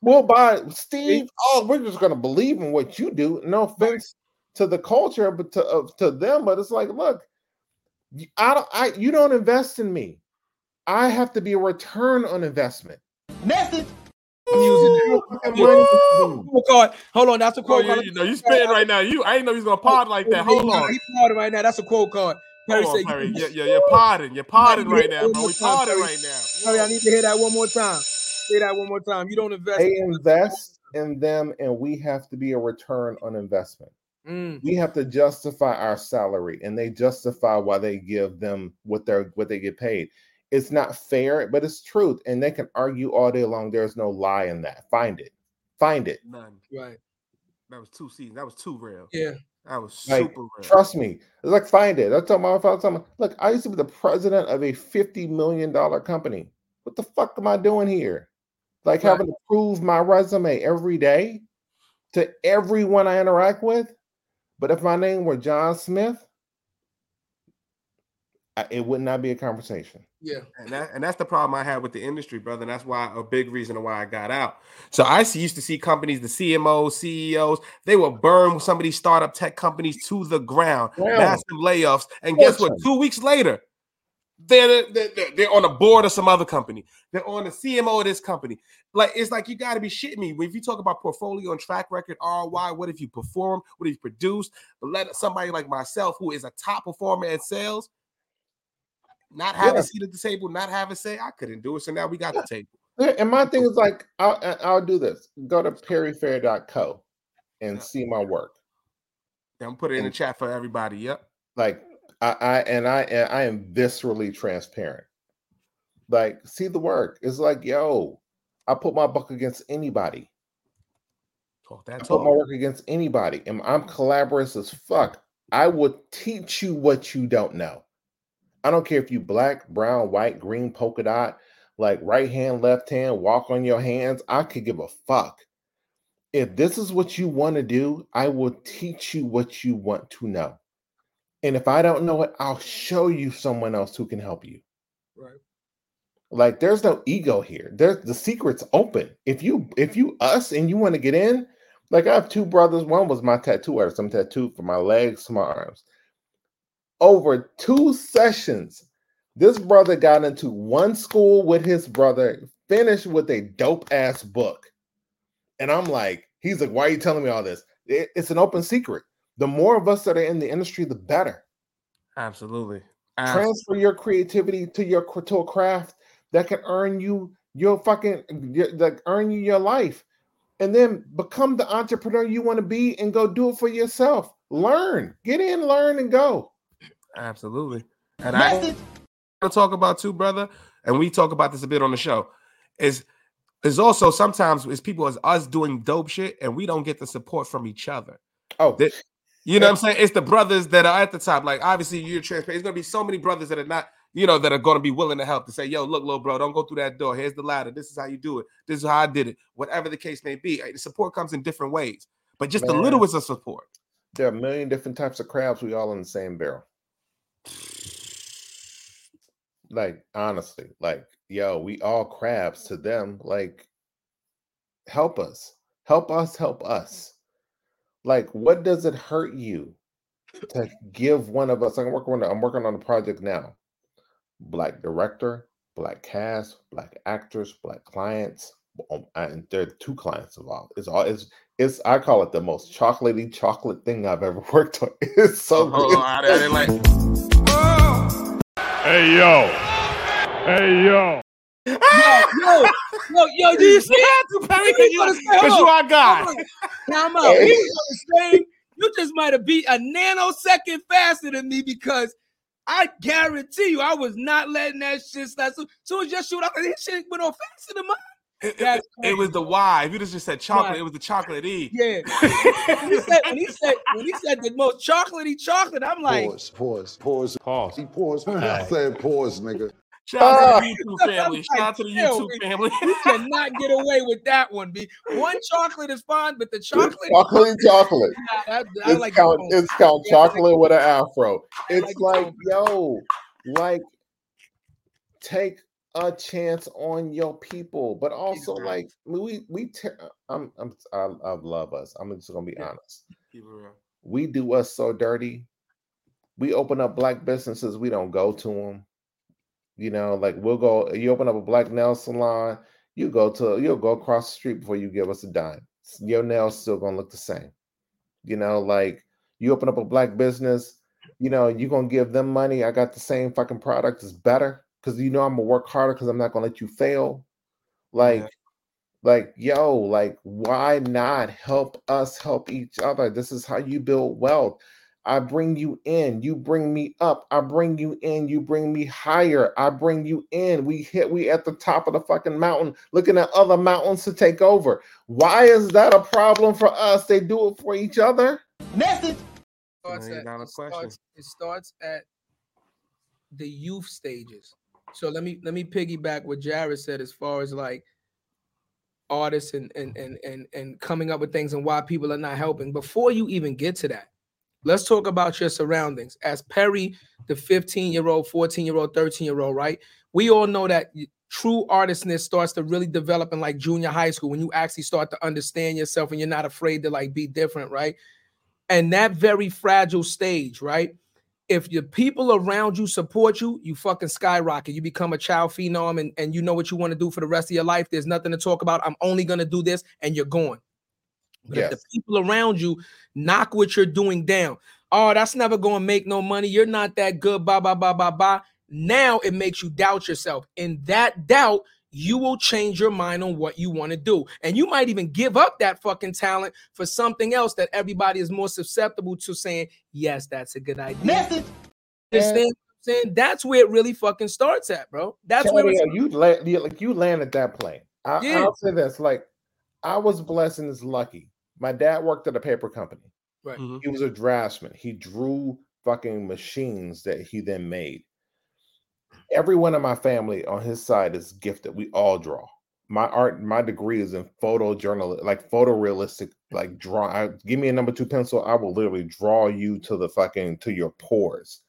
We'll buy Steve. Oh, we're just gonna believe in what you do. No offense to the culture, but to uh, to them. But it's like, look, y- I don't. I you don't invest in me. I have to be a return on investment. Message. I'm using that. Fucking money is- Quote card. Hold on, that's a Oh, quote you, card. you know, you spitting right now. You, I didn't know you was gonna pod like that. Hold on, He's parting right now. That's a quote card. Perry hold on, said, Perry. "You- Yeah, yeah, you're podding. You're podding right now, bro. We time, podding right now. Perry, I need to hear that one more time. Say that one more time. You don't invest. They invest in them, and we have to be a return on investment. Mm, We have to justify our salary, and they justify why they give them what they're what they get paid. It's not fair, but it's truth, and they can argue all day long. There's no lie in that. Find it, find it. None. right. That was two seasons. That was too real. Yeah. That was Like, super real. Trust me. It's like find it. That's talking about. I'm talking, look, I used to be the president of a fifty million dollar company. What the fuck am I doing here? Like Right. having to prove my resume every day to everyone I interact with. But if my name were John Smith, I, it would not be a conversation. Yeah. And that and that's the problem I had with the industry, brother. And that's why a big reason why I got out. So I used to see companies, the CMOs, CEOs, they will burn some of these startup tech companies to the ground, Ground. massive layoffs. And guess what? Two weeks later, they're, they're, they're, on the board of some other company. They're on the CMO of this company. Like it's like you got to be shitting me. If you talk about portfolio and track record, ROI, what if you perform? What if you produce? But let somebody like myself, who is a top performer at sales, not have Yeah. a seat at the table, not have a say. I couldn't do it. So now we got the table. Yeah, And my thing is like, I'll, I'll do this. Go to perryfair.co and see my work. I'm put it in the chat for everybody. Yep. like I, I and I and I am viscerally transparent. Like, see the work. It's like, yo, I put my buck against anybody. Talk I that put my work against anybody, and I'm collaborative as fuck. I will teach you what you don't know. I don't care if you black, brown, white, green, polka dot, like right hand, left hand, walk on your hands. I could give a fuck. If this is what you want to do, I will teach you what you want to know. And if I don't know it, I'll show you someone else who can help you. Right. Like there's no ego here. There's the secret's open. If you if you us and you want to get in, like I have two brothers. One was my tattoo artist. I'm tattooed for my legs my arms. Over two sessions, this brother got into one school with his brother, finished with a dope ass book. And I'm like, he's like, why are you telling me all this? It- it's an open secret. The more of us that are in the industry, the better Absolutely. transfer your creativity to your to a craft that can earn you your fucking your- that earn you your life and then become the entrepreneur you want to be and go do it for yourself learn get in learn and go Absolutely. And I Message. want to talk about too, brother, and we talk about this a bit on the show, is is also sometimes it's people as us doing dope shit and we don't get the support from each other. oh That- You know what I'm saying? It's the brothers that are at the top. Like obviously you're transparent. There's gonna be so many brothers that are not, you know, that are gonna be willing to help to say, yo, look, little bro, don't go through that door. Here's the ladder. This is how you do it. This is how I did it. Whatever the case may be. Eh, the support comes in different ways. But just the Man. littlest of support. there are a million different types of crabs we all in the same barrel like honestly like yo we all crabs to them like help us help us help us like what does it hurt you to give one of us i'm working on i'm working on a project now black director black cast black actors black clients um, and there are two clients involved it's all it's it's i call it the most chocolatey chocolate thing i've ever (laughs) worked on it's so Oh, good. I, I didn't like Hey yo. Hey yo. Yo, yo, yo, yo, do you see that? (laughs) Perry, He was gonna say, hold because you on, our guy. hold on. Time out. He was gonna say, you just might have beat a nanosecond faster than me because I guarantee you I was not letting that shit slide. So, soon as your shoot up, this shit went on faster than mine. It, it- it was the Y. If you just said chocolate, Right. it was the chocolate E. Yeah. when he said when he said when he said the most chocolatey chocolate, I'm like, Pause, pause, pause. Pause. He paused. I said pause, nigga. Shout out Ah. to the YouTube (laughs) family. Shout out to the Yo, YouTube family. (laughs) you cannot get away with that one. Be one chocolate is fine, but the (laughs) chocolate, chocolate chocolate I, I it's like count it's count Yeah, I like chocolate with an afro it's like like yo like take a chance on your people but also like we we te- i'm i'm I, I love us i'm just gonna be Yeah. honest Keep it real. we do us so dirty we open up black businesses we don't go to them you know like we'll go you open up a black nail salon you go to you'll go across the street before you give us a dime your nails still gonna look the same you know like you open up a black business you know you're gonna give them money i got the same fucking product it's better because you know i'm gonna work harder because i'm not gonna let you fail like Yeah. Like, yo, like, why not help us help each other? This is how you build wealth. I bring you in, you bring me up. I bring you in, you bring me higher. I bring you in. We hit, we at the top of the fucking mountain, looking at other mountains to take over. Why is that a problem for us? They do it for each other. Message. starts at, dollar it, question. starts, it starts at the youth stages. So let me let me piggyback what Jarrett said as far as like artists and and and and and coming up with things and why people are not helping. Before you even get to that, let's talk about your surroundings. As Perry, the 15 year old, 14 year old, 13 year old, right? We all know that true artistness starts to really develop in like junior high school when you actually start to understand yourself and you're not afraid to like be different, right? And that very fragile stage, right? If your people around you support you, you fucking skyrocket. You become a child phenom and, and you know what you want to do for the rest of your life. There's nothing to talk about. I'm only gonna do this, and you're going. But if the people around you knock what you're doing down, oh, that's never gonna make no money. You're not that good, blah, blah, blah, blah, blah. Now it makes you doubt yourself. In that doubt, you will change your mind on what you want to do. And you might even give up that fucking talent for something else that everybody is more susceptible to saying, yes, that's a good idea. Message. Understand what saying? That's where it really fucking starts at, bro. That's where it's me, you land, like you landed that plane. I, Yeah. I'll say this: like, I was blessed and is lucky. My dad worked at a paper company. right. Mhm. He was a draftsman. He drew fucking machines that he then made. Everyone in my family on his side is gifted. We all draw. My art, my degree is in photojournal, like photorealistic, like draw. I, give me a number two pencil, I will literally draw you to the fucking to your pores.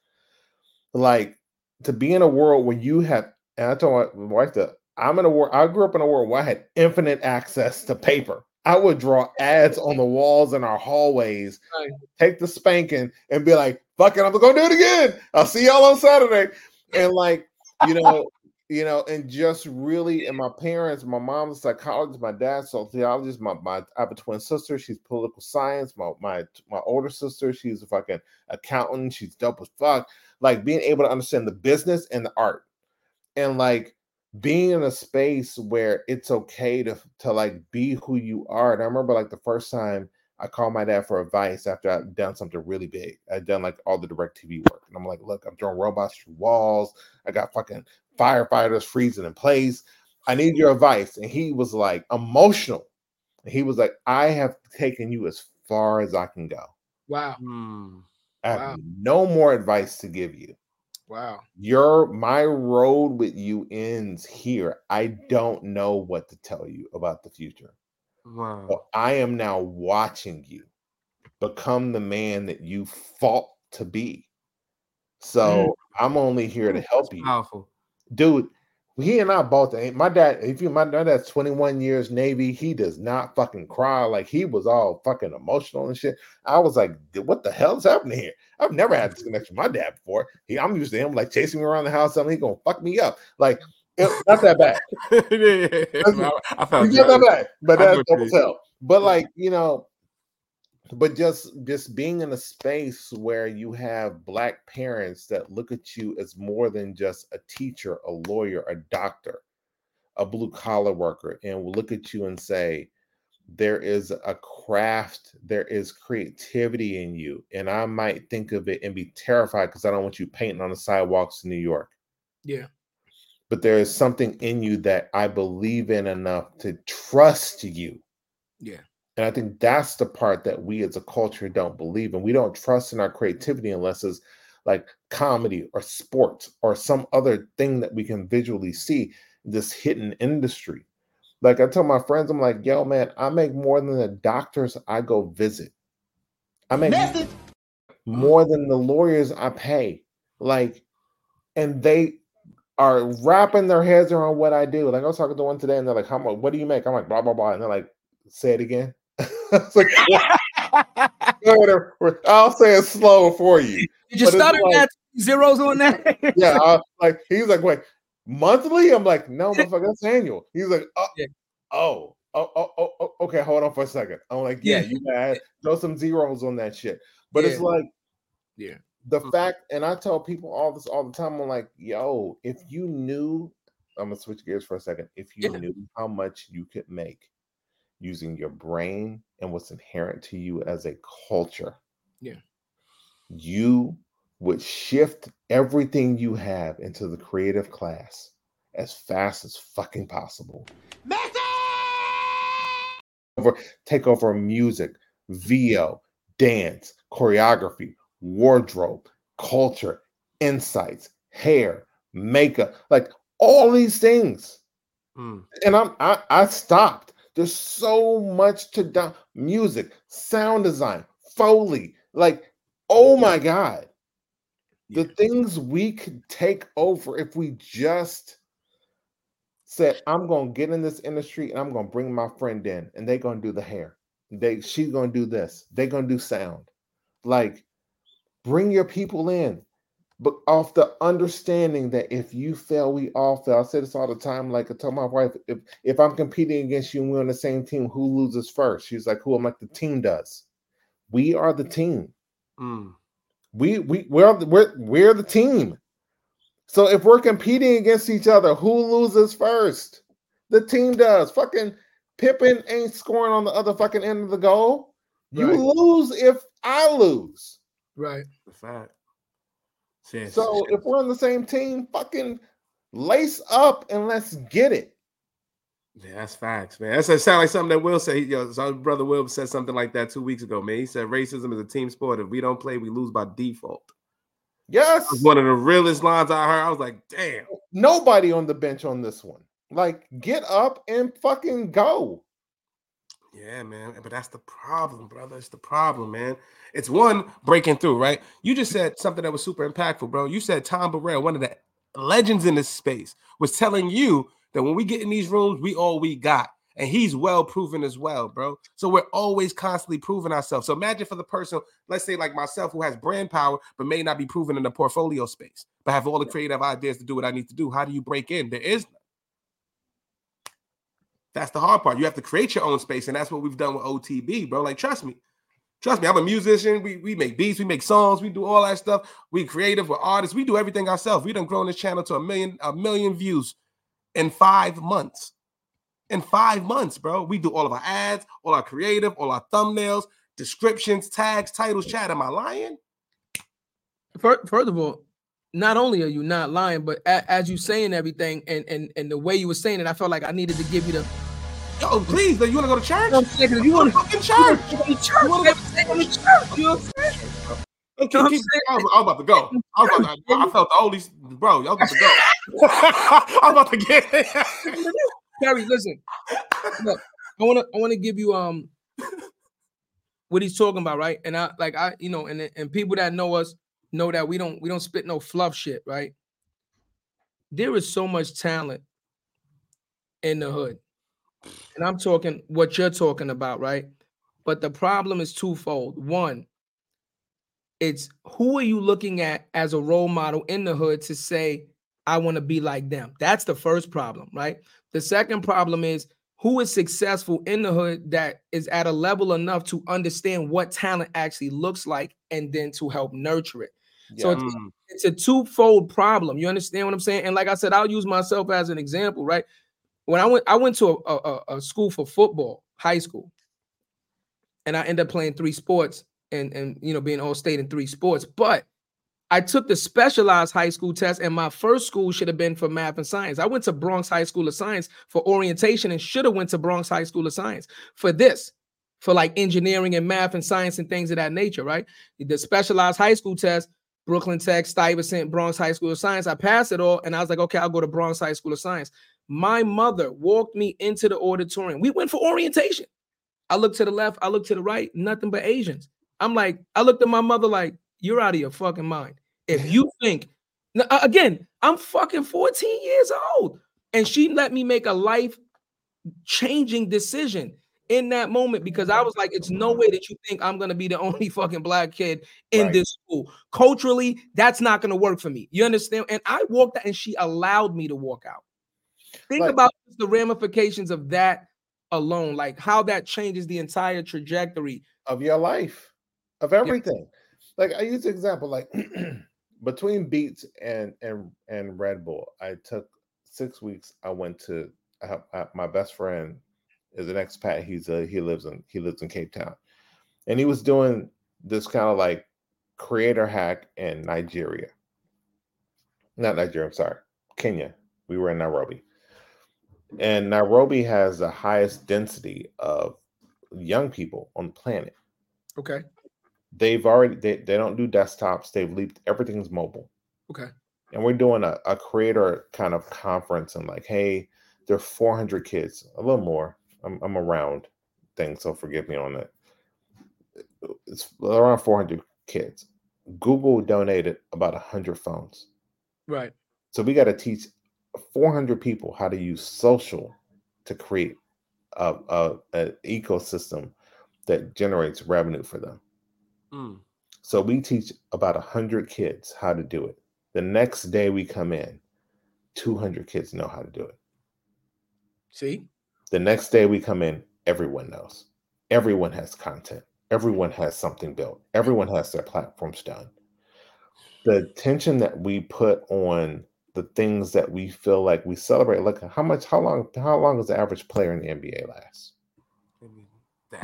Like to be in a world where you have, and I told my wife that I'm in a world. I grew up in a world where I had infinite access to paper. I would draw ads on the walls in our hallways, Right. take the spanking, and be like, "Fuck it, I'm gonna do it again. I'll see y'all on Saturday." And like, you know, you know, and just really, and my parents, my mom's a psychologist, my dad's a sociologist, my my I have a twin sister, she's political science. My my my older sister, she's a fucking accountant. She's dope as fuck. Like being able to understand the business and the art, and like being in a space where it's okay to to like be who you are. And I remember like the first time I called my dad for advice after I'd done something really big. I'd done like all the DirecTV work. And I'm like, look, I'm throwing robots through walls. I got fucking firefighters freezing in place. I need your advice. And he was like emotional. And he was like, I have taken you as far as I can go. Wow. Hmm. I have Wow. no more advice to give you. Wow. Your my road with you ends here. I don't know what to tell you about the future. Wow. I am now watching you become the man that you fought to be. So mm. I'm only here to help you. Powerful. Dude, he and I both ain't my dad. If you my, my dad's 21 years Navy, he does not fucking cry. Like he was all fucking emotional and shit. I was like, what the hell's happening here? I've never had this connection with my dad before. He, I'm used to him like chasing me around the house, me he gonna fuck me up. Like, it's not that bad. (laughs) yeah, I, I felt It's not that bad, but that's know dope what as you mean. hell. But like you know, but just just being in a space where you have black parents that look at you as more than just a teacher, a lawyer, a doctor, a blue collar worker, and will look at you and say, there is a craft, there is creativity in you, and I might think of it and be terrified because I don't want you painting on the sidewalks in New York Yeah. but there is something in you that I believe in enough to trust you. Yeah. And I think that's the part that we as a culture don't believe in. We don't trust in our creativity unless it's like comedy or sports or some other thing that we can visually see, this hidden industry. Like I tell my friends, I'm like, yo, man, I make more than the doctors I go visit. I make Message. more than the lawyers I pay. Like, and they are wrapping their heads around what I do. Like I was talking to one today, and they're like, "How much? What do you make?" I'm like, "Blah blah blah," and they're like, "Say it again." (laughs) it's like, "Yeah, (laughs) whatever. I'll say it slow for you. Did you stutter like- that zeros on that? (laughs) Yeah, I, like he's like, "Wait, monthly?" I'm like, "No, motherfucker, that's annual." He's like, "Oh, Yeah. oh, oh, oh, oh, oh, okay, hold on for a second. I'm like, "Yeah, Yeah. you gotta throw some zeros on that shit." But it's like, Yeah. the Mhm. fact, and I tell people all this all the time. I'm like, "Yo, if you knew I'm gonna switch gears for a second. If you Yeah. knew how much you could make using your brain and what's inherent to you as a culture, Yeah. you would shift everything you have into the creative class as fast as fucking possible. Over, take over music, VO, dance, choreography, wardrobe, culture, insights, hair, makeup, like all these things. Mm. And I'm I, I stopped. There's so much to do. Music, sound design, foley, like oh my god, the things we could take over if we just said, "I'm gonna get in this industry and I'm gonna bring my friend in, and they're gonna do the hair. They she's gonna do this. They're gonna do sound. Like, bring your people in." But off the understanding that if you fail, we all fail. I say this all the time. Like I tell my wife, if if I'm competing against you and we're on the same team, who loses first? She's like, who? I'm like, the team does. We are the team. Mm. We we we're the- we're we're the team. So if we're competing against each other, who loses first? The team does. Fucking Pippen ain't scoring on the other fucking end of the goal. You lose if I lose. Right. The fact. So if we're on the same team, fucking lace up and let's get it. Yeah, that's facts, man. That's that sound like something that Will so our brother Will said something like that two weeks ago, man. He said racism is a team sport. If we don't play, we lose by default. Yes. That's one of the realest lines I heard. I was like, damn. Nobody on the bench on this one. Like, get up and fucking go. Yeah, man. But that's the problem, brother. It's the problem, man. It's one breaking through, right? You just said something that was super impactful, bro. You said Tom Burrell, one of the legends in this space, was telling you that when we get in these rooms, we all we got. And he's well proven as well, bro. So we're always constantly proving ourselves. So imagine for the person, let's say like myself, who has brand power, but may not be proven in the portfolio space, but have all the creative ideas to do what I need to do. How do you break in? There is none. That's the hard part. You have to create your own space, and that's what we've done with OTB, bro. Like, trust me, trust me. I'm a musician. We we make beats, we make songs, we do all that stuff. We creative, we're artists. We do everything ourselves. We done grown this channel to a million a million views in five months. In five months, bro. We do all of our ads, all our creative, all our thumbnails, descriptions, tags, titles. Chat. Am I lying? Fir- First of all, not only are you not lying, but as you saying everything and and and the way you were saying it, I felt like I needed to give you the. Yo, please, you want to go to church? I'm saying? 'Cause you want to fucking church. go to church. You want to go to church. You know what I'm saying? Okay, I'm keep. I, was, I was about to go. I was about to, I felt the Holy, bro. Y'all got to go. (laughs) I was about to get. Perry, (laughs) listen. Look, I want to I want to give you um what he's talking about, right? And I like I you know, and and people that know us know that we don't we don't spit no fluff shit, right? There is so much talent in the hood. And I'm talking what you're talking about, right? But the problem is twofold. One, it's who are you looking at as a role model in the hood to say, I want to be like them? That's the first problem, right? The second problem is who is successful in the hood that is at a level enough to understand what talent actually looks like and then to help nurture it. So it's, Mm, it's a twofold problem. You understand what I'm saying? And like I said, I'll use myself as an example, right? When I went, I went to a, a, a school for football, high school, and I ended up playing three sports and and you know being all state in three sports. But I took the specialized high school test, and my first school should have been for math and science. I went to Bronx High School of Science for orientation, and should have went to Bronx High School of Science for this, for like engineering and math and science and things of that nature, right? The specialized high school test, Brooklyn Tech, Stuyvesant, Bronx High School of Science. I passed it all, and I was like, okay, I'll go to Bronx High School of Science. My mother walked me into the auditorium. We went for orientation. I looked to the left, I looked to the right, nothing but Asians. I'm like, I looked at my mother like, you're out of your fucking mind. If you think, Now, again, I'm fucking 14 years old, and she let me make a life changing decision in that moment because I was like, it's no way that you think I'm gonna be the (laughs) only fucking black kid in Right. this school. Culturally, that's not gonna work for me. You understand? And I walked out and she allowed me to walk out. Think Like- about the ramifications of that alone, like how that changes the entire trajectory. of your life, of everything. Like I use the example, like (clears throat) between Beats and and and Red Bull, I took six weeks, I went to I, have- I, my best friend is an expat. He's a he lives in he lives in Cape Town, and he was doing this kind of like creator hack in Nigeria. Not Nigeria. I'm sorry, Kenya. We were in Nairobi, and Nairobi has the highest density of young people on the planet. Okay. They've already they, they don't do desktops. They've leaped everything's mobile Okay. and we're doing a, a creator kind of conference and like hey there are 400 kids a little more i'm, I'm around thing so forgive me on that it's around 400 kids google donated about 100 phones Right. so we got to teach 400 people how to use social to create a, a, an ecosystem that generates revenue for them Mm. so we teach about 100 kids how to do it. The next day we come in, 200 kids know how to do it. See? The next day we come in, everyone knows. Everyone has content. Everyone has something built. Everyone has their platforms done. The attention that we put on the things that we feel like we celebrate. Look, how much, how long, how long does the average player in the NBA last? The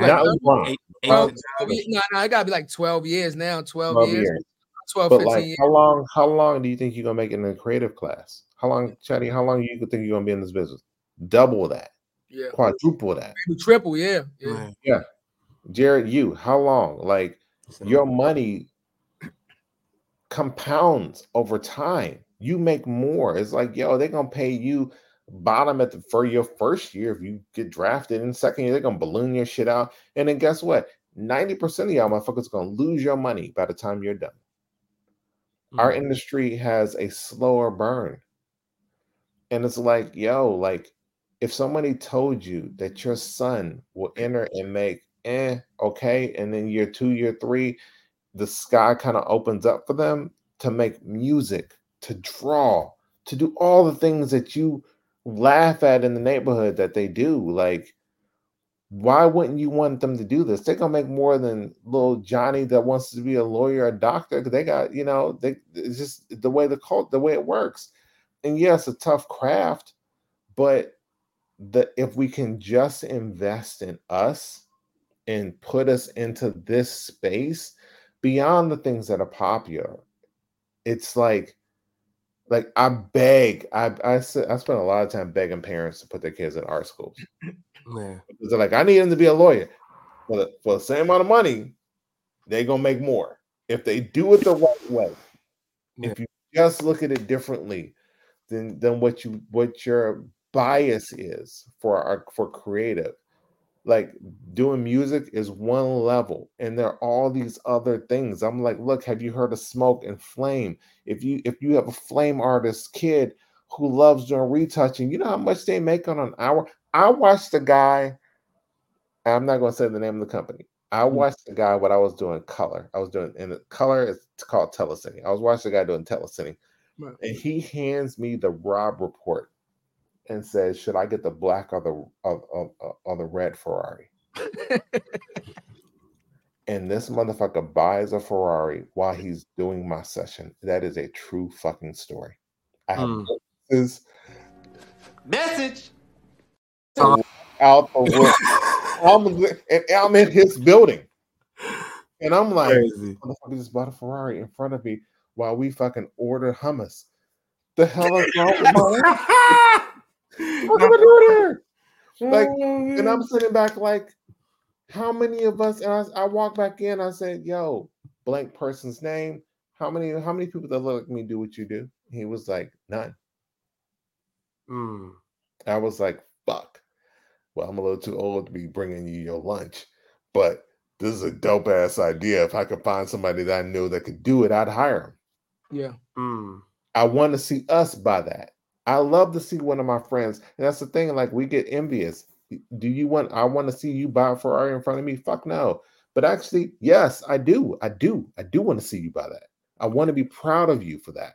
Like, Not long. eight- eight Well, to ten. 12 no, no, it gotta be like 12 years now. 12, 12 years, years. 12, But 15 like, years. how long? How long do you think you're gonna make it in a creative class? How long, Chatty? How long do you think you're gonna be in this business? Double that, Yeah. quadruple that. Maybe triple, yeah. Yeah. Yeah. Jarrett, you, how long? Like So, your money compounds over time. You make more. It's like, yo, they're gonna pay you bottom at the for your first year if you get drafted. In second year, they're gonna balloon your shit out. And then guess what? 90% of y'all motherfuckers are gonna lose your money by the time you're done. Our mm. industry has a slower burn. And it's like, yo, like if somebody told you that your son will enter and make eh, okay, and then year two, year three, the sky kind of opens up for them to make music, to draw, to do all the things that you laugh at in the neighborhood that they do. Like, why wouldn't you want them to do this? They're gonna make more than little Johnny that wants to be a lawyer, or a doctor, they got, you know, they it's just the way the cult, the way it works. And yes, a tough craft, but the if we can just invest in us and put us into this space beyond the things that are popular, it's like like I beg, I, I I spend a lot of time begging parents to put their kids in art schools. Yeah. They're like, I need them to be a lawyer. For the, for the same amount of money, they're gonna make more. If they do it the right way. If you just look at it differently than than what you what your bias is for our for creative. Like doing music is one level, and there are all these other things. I'm like, look, have you heard of smoke and flame? If you if you have a flame artist kid who loves doing retouching, you know how much they make on an hour? I watched the guy. I'm not going to say the name of the company. I mm. watched the guy what I was doing color. I was doing in the color. is called telecine. I was watching the guy doing telecine, Right. and he hands me the Robb Report and says, "Should I get the black or the or, or, or the red Ferrari?" and this motherfucker buys a Ferrari while he's doing my session. That is a true fucking story. I have Mm. witnesses Message. out the (laughs) world. I'm, and I'm in his building. And I'm like, Crazy. motherfucker just bought a Ferrari in front of me while we fucking order hummus. The hell is wrong with my life? (laughs) What am I doing here? Like, and I'm sitting back like, how many of us? And I, I walk back in. I said, "Yo, blank person's name. How many? How many people that look like me do what you do?" He was like, "None." Mm. I was like, "Fuck." Well, I'm a little too old to be bringing you your lunch, but this is a dope ass idea. If I could find somebody that I knew that could do it, I'd hire him. Yeah. Mm. I want to see us buy that. I love to see one of my friends, and that's the thing. Like we get envious. Do you want? I want to see you buy a Ferrari in front of me. Fuck no. But actually, yes, I do. I do. I do want to see you buy that. I want to be proud of you for that.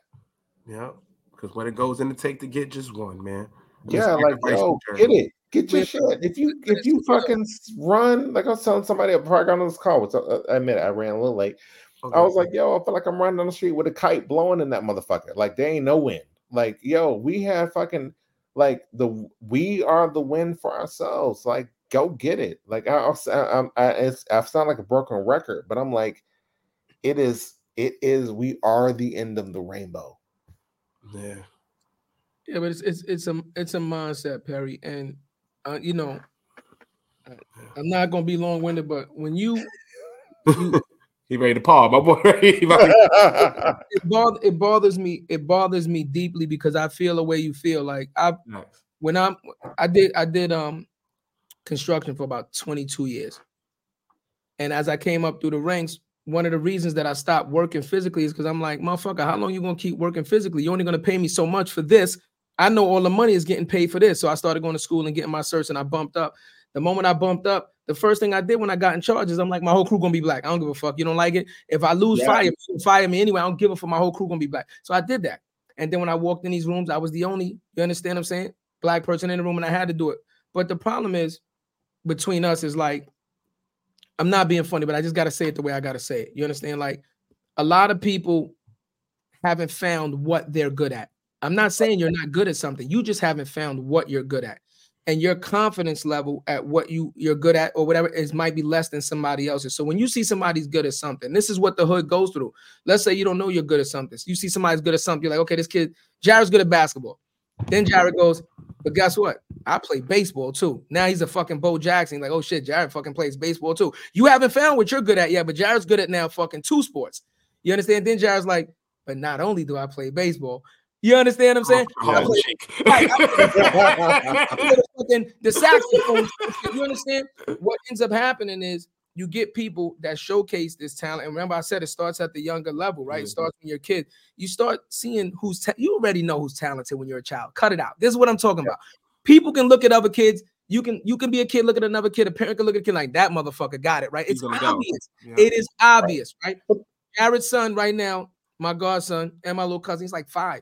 Yeah. Because what it goes in to take to get just one, man. And Yeah, like yo, you get it. Get your shit. If you if you fucking run, like I was telling somebody before I got on this call, which I, uh, I admit I ran a little late. Okay. I was like, yo, I feel like I'm running down the street with a kite blowing in that motherfucker. Like there ain't no wind. Like, yo, we have fucking like the we are the win for ourselves. Like go get it. Like I, I, I, I it's I sound like a broken record, but I'm like, it is. It is. We are the end of the rainbow. Yeah. Yeah, but it's it's it's a it's a mindset, Perry, and uh, you know, I- I'm not gonna be long winded, but when you, you (laughs) He ready to paw, my boy. (laughs) He about to- it, bother, it bothers me, it bothers me deeply because I feel the way you feel. Like I Nice. when I'm I did I did um construction for about 22 years. And as I came up through the ranks, one of the reasons that I stopped working physically is because I'm like, motherfucker, how long you gonna keep working physically? You're only gonna pay me so much for this. I know all the money is getting paid for this. So I started going to school and getting my certs and I bumped up. The moment I bumped up, the first thing I did when I got in charge is I'm like, my whole crew gonna be black. I don't give a fuck. You don't like it? If I lose Yeah. fire, fire me anyway. I don't give a fuck. My whole crew gonna be black. So I did that. And then when I walked in these rooms, I was the only, you understand what I'm saying? Black person in the room, and I had to do it. But the problem is between us is like, I'm not being funny, but I just gotta say it the way I gotta say it. You understand? Like a lot of people haven't found what they're good at. I'm not saying you're not good at something. You just haven't found what you're good at. And your confidence level at what you you're good at or whatever is might be less than somebody else's. So when you see somebody's good at something, this is what the hood goes through. Let's say you don't know you're good at something. You see somebody's good at something. You're like, okay, this kid, Jared's good at basketball. Then Jared goes, but guess what? I play baseball too. Now he's a fucking Bo Jackson. Like, oh shit, Jared fucking plays baseball too. You haven't found what you're good at yet, but Jared's good at now fucking two sports. You understand? Then Jared's like, but not only do I play baseball, you understand what I'm saying? Oh. Right, I the (laughs) fucking the saxophone. You understand? What ends up happening is you get people that showcase this talent. And remember, I said it starts at the younger level, right? It Mhm. starts when you're a kid. You start seeing who's ta- you already know who's talented when you're a child. Cut it out. This is what I'm talking about. People can look at other kids. You can you can be a kid, look at another kid. A parent can look at a kid like that motherfucker got it right. It's obvious. Yeah. It is obvious, right? Jared's son right now, my godson and my little cousin, he's like five.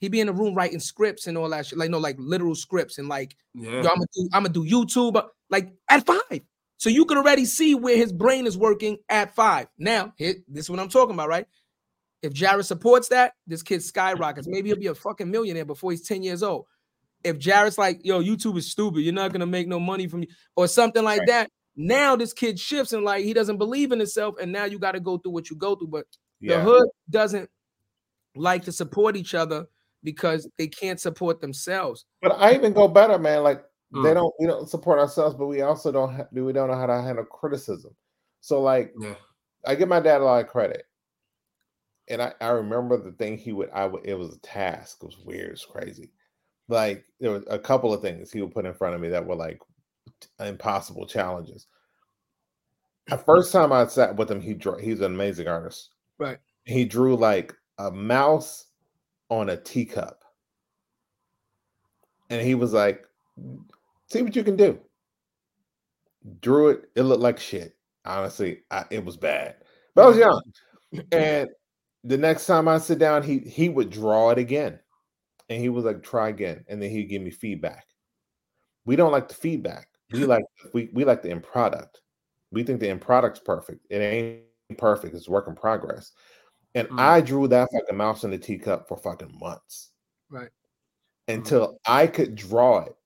He be in the room writing scripts and all that shit, like no, like literal scripts and like yeah. I'm gonna do I'm gonna do YouTube uh, like at five. So you can already see where his brain is working at five. Now, here, this is what I'm talking about, right? If Jared supports that, this kid skyrockets. Maybe he'll be a fucking millionaire before he's 10 years old. If Jared's like, yo, YouTube is stupid, you're not gonna make no money from you, or something like Right. that. Now this kid shifts and like he doesn't believe in himself, and now you got to go through what you go through. But the hood doesn't like to support each other because they can't support themselves. But I even go better, man. Like they Mm. don't we don't support ourselves, but we also don't ha- we don't know how to handle criticism. So like Yeah. I give my dad a lot of credit. And I, I remember the thing he would I would it was a task. It was weird, it's crazy. Like there was a couple of things he would put in front of me that were like impossible challenges. The first time I sat with him, he drew he's an amazing artist. Right. He drew like a mouse on a teacup. And he was like, see what you can do. Drew it, it looked like shit. Honestly, I, it was bad. But I was young. And the next time I sit down, he he would draw it again. And he was like, try again. And then he'd give me feedback. We don't like the feedback. We like (laughs) we, we like the end product. We think the end product's perfect. It ain't perfect, it's work in progress. And Mm. I drew that fucking mouse in the teacup for fucking months Right. until I could draw it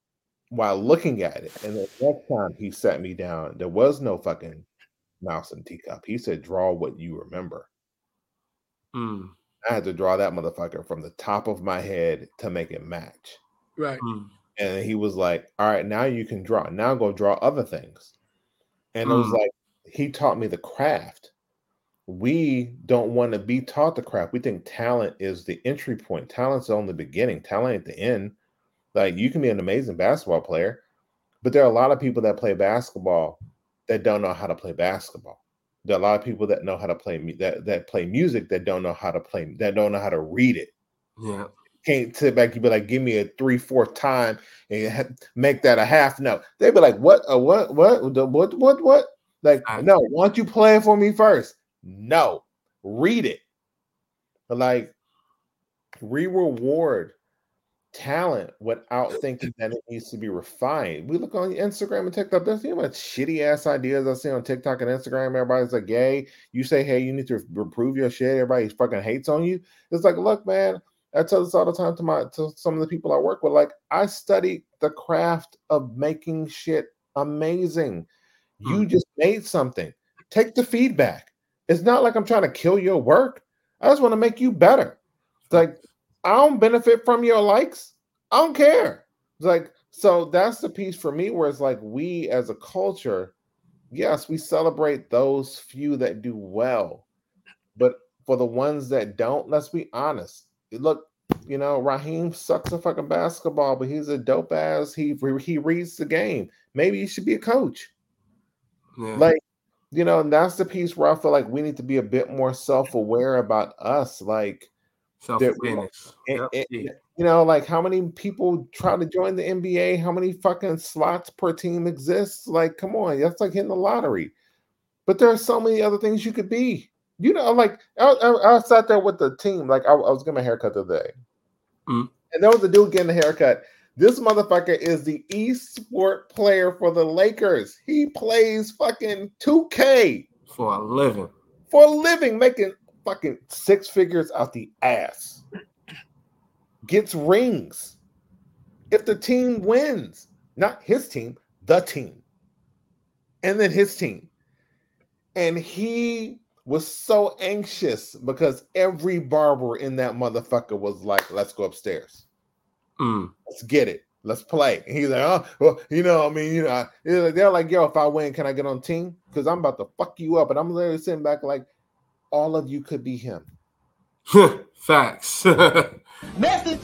while looking at it. And the next time he sat me down, there was no fucking mouse and teacup. He said, draw what you remember. Mm. I had to draw that motherfucker from the top of my head to make it match. Right. Mm. And he was like, All right, now you can draw. Now go draw other things. And it was Mm. like, he taught me the craft. We don't want to be taught the craft. We think talent is the entry point. Talent's on the beginning, talent at the end. Like you can be an amazing basketball player, but there are a lot of people that play basketball that don't know how to play basketball. There are a lot of people that know how to play that that play music that don't know how to play that don't know how to read it Yeah. can't sit back and be like, give me a three fourth time and (laughs) make that a half note. They'd be like, what, uh, what, what, what, what, what? Like, no, why don't you play it for me first? No, read it. But like, we reward talent without thinking that it needs to be refined. We look on Instagram and TikTok. There's you know much shitty ass ideas I see on TikTok and Instagram. Everybody's like, "Gay." You say, "Hey, you need to improve your shit." Everybody fucking hates on you. It's like, look, man. I tell this all the time to my to some of the people I work with. Like I study the craft of making shit amazing. You Mm. just made something. Take the feedback. It's not like I'm trying to kill your work. I just want to make you better. It's like I don't benefit from your likes. I don't care. It's like so that's the piece for me where it's like we as a culture, yes, we celebrate those few that do well. But for the ones that don't, let's be honest. Look, you know, Raheem sucks at fucking basketball, but he's a dope ass. He he reads the game. Maybe he should be a coach. Yeah. Like, you know, and that's the piece where I feel like we need to be a bit more self-aware about us. Like, Self-awareness. Yep. you know, like how many people try to join the NBA? How many fucking slots per team exists? Like, come on, that's like hitting the lottery. But there are so many other things you could be. You know, like I, I, I sat there with the team. Like I, I was getting my haircut the other day, Mm. and there was a dude getting a haircut. This motherfucker is the e-sport player for the Lakers. He plays fucking 2K For a living. for a living, making fucking six figures out the ass. Gets rings. If the team wins, not his team, the team. And then his team. And he was so anxious because every barber in that motherfucker was like, let's go upstairs. Mm. Let's get it. Let's play. And he's like, oh, well, you know, I mean, you know, they're like- they're yo, if I win, can I get on team? Because I'm about to fuck you up. And I'm literally sitting back like, all of you could be him. (laughs) Facts. (laughs) Message.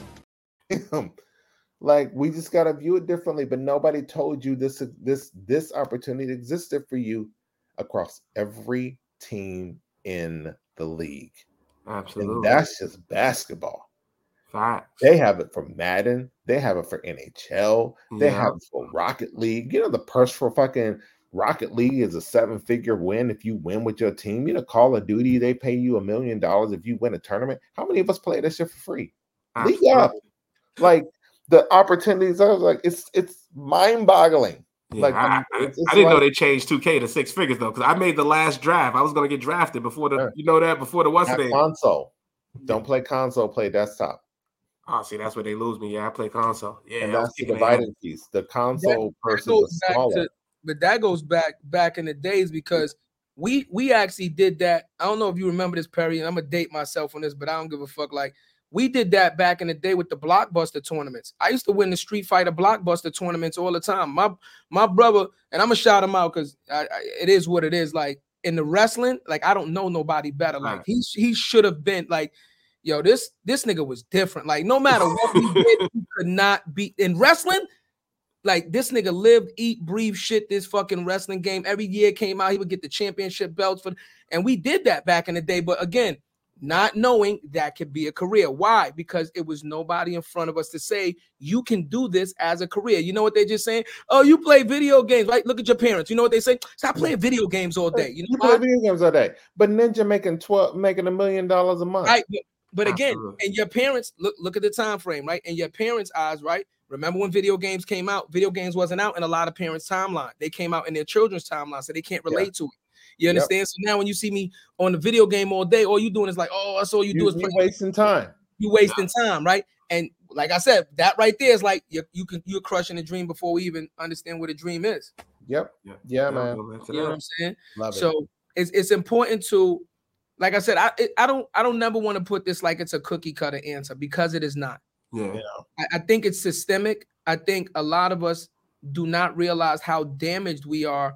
him. Like we just gotta view it differently, but nobody told you this this this opportunity existed for you across every team in the league. And Absolutely. that's just basketball. Facts. They have it for Madden, they have it for NHL, they Yeah. have it for Rocket League. You know, the purse for fucking Rocket League is a seven-figure win if you win with your team. You know, Call of Duty, they pay you a million dollars if you win a tournament. How many of us play that shit for free? League up. Like the opportunities, I was like, it's it's mind-boggling. Yeah, Like, I, I- it's- it's I didn't know they changed 2K to six figures though, because I made the last draft. I was gonna get drafted before the Yeah. you know that before the what's the console. Don't play console, play desktop. Oh, see, that's where they lose me. Yeah, I play console. Yeah, and that's the kicking their dividing piece. The console that person goes is smaller. to but that goes back back in the days because we we actually did that. I don't know if you remember this, Perry, and I'm gonna date myself on this, but I don't give a fuck. Like we did that back in the day with the blockbuster tournaments. I used to win the Street Fighter blockbuster tournaments all the time. My my brother, and I'm gonna shout him out because it is what it is. Like in the wrestling, like I don't know nobody better. Like Right. he he should have been like. Yo, this this nigga was different. Like, no matter what we did, he (laughs) could not beat in wrestling. Like this nigga lived, eat, breathe shit. This fucking wrestling game every year came out. He would get the championship belts for, and we did that back in the day. But again, not knowing that could be a career. Why? Because it was nobody in front of us to say you can do this as a career. You know what they just saying? Oh, you play video games, right? Look at your parents. You know what they say? Stop playing video games all day. You know You play video games all day, but Ninja making twelve, making a million dollars a month. Right. But, but again, Absolutely. and your parents look look at the time frame, right? In your parents' eyes, right? Remember when video games came out? Video games wasn't out in a lot of parents' timeline. They came out in their children's timeline, so they can't Yeah. relate to it. You Yep. understand? So now when you see me on the video game all day, all you doing is like, oh, that's all you, You, do is play. wasting time. You wasting time, right? And like I said, that right there is like you you can you're crushing a dream before we even understand what a dream is. Yep. Yeah, Yeah, I'll man. go back to You know what. I'm saying? Love it. So it's it's important to, like I said, I I don't I don't never want to put this like it's a cookie cutter answer because it is not. Yeah. I, I think it's systemic. I think a lot of us do not realize how damaged we are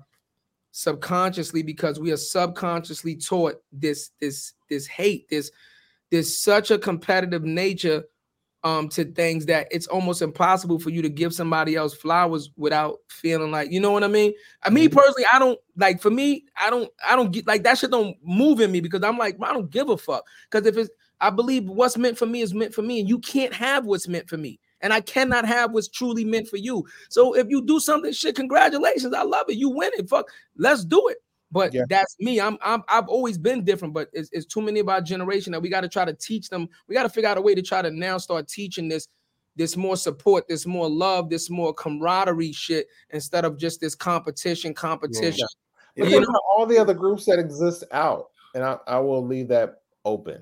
subconsciously because we are subconsciously taught this this this hate this there's such a competitive nature um to things that it's almost impossible for you to give somebody else flowers without feeling like you know what I mean. I mean personally, I don't like for me, I don't I don't get like that shit don't move in me because I'm like I don't give a fuck because if it's I believe what's meant for me is meant for me, and you can't have what's meant for me. And I cannot have what's truly meant for you. So if you do something, shit, congratulations. I love it. You win it. Fuck, let's do it. But Yeah. that's me. I'm, I'm I've always been different, but it's, it's too many of our generation that we got to try to teach them. We got to figure out a way to try to now start teaching this this more support, this more love, this more camaraderie shit instead of just this competition, competition. But You think about all the other groups that exist out, and I, I will leave that open.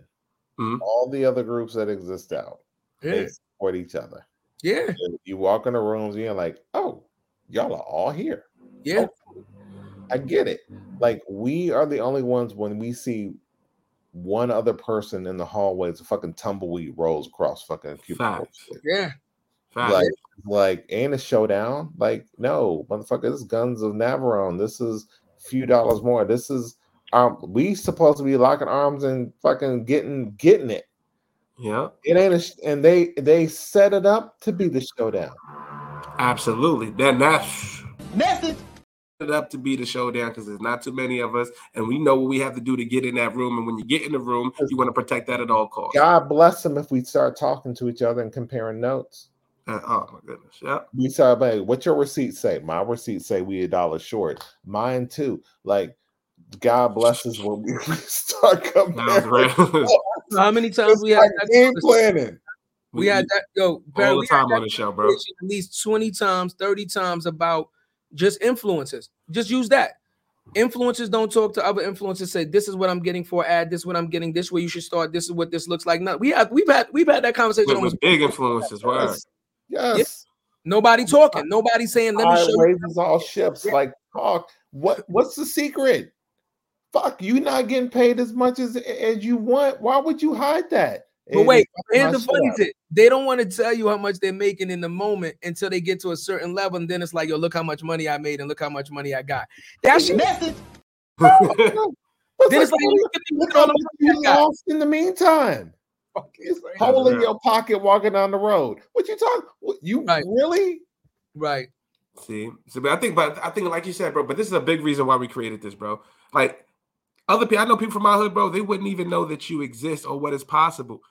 Mhm. All the other groups that exist out. They support each other. Yeah. And You walk in the rooms, and you're like, oh, y'all are all here. Yeah. I get it. Like we are the only ones when we see one other person in the hallway, it's a fucking tumbleweed rolls across fucking cubicles. Yeah. Facts. Like, like ain't a showdown. Like, no, motherfucker, this is Guns of Navarone. This is a few dollars more. This is um we supposed to be locking arms and fucking getting getting it. yeah, It ain't a sh- and they they set it up to be the showdown. absolutely. Then that's Message. It up to be the showdown because there's not too many of us, and we know what we have to do to get in that room. And when you get in the room, you want to protect that at all costs. God bless them if we start talking to each other and comparing notes. Uh, oh my goodness, yeah. We start by what your receipt say? My receipt say we a dollar short. Mine too. Like God blesses when we (laughs) start That was comparing. (laughs) How many times we had Like that game planning. We had that yo, Barry, all we the time on the show, bro. at least 20 times, 30 times about just influences. Just use that. Influencers don't talk to other influencers. Say this is what I'm getting for ad. This is what I'm getting. This way you should start. This is what this looks like. No, we have we've had we've had that conversation. With, almost with big influences, right? Yes. Yes. nobody talking. Nobody saying. Let me Tide show you. all ships. Like talk. What what's the secret? Fuck, you not getting paid as much as as you want. Why would you hide that? But wait, fuck here's the funny thing. They don't want to tell you how much they're making in the moment until they get to a certain level, and then it's like, yo, look how much money I made and look how much money I got. That shit. Message. It's (laughs) Then it's like, look, look at me, look look at how the much money I you got. lost in the meantime. It's hole in your pocket walking down the road. What you talking? What, you Right. really? Right. See, so but I think, but I think, like you said, bro. But this is a big reason why we created this, bro. Like other people, I know people from my hood, bro. They wouldn't even know that you exist or what is possible.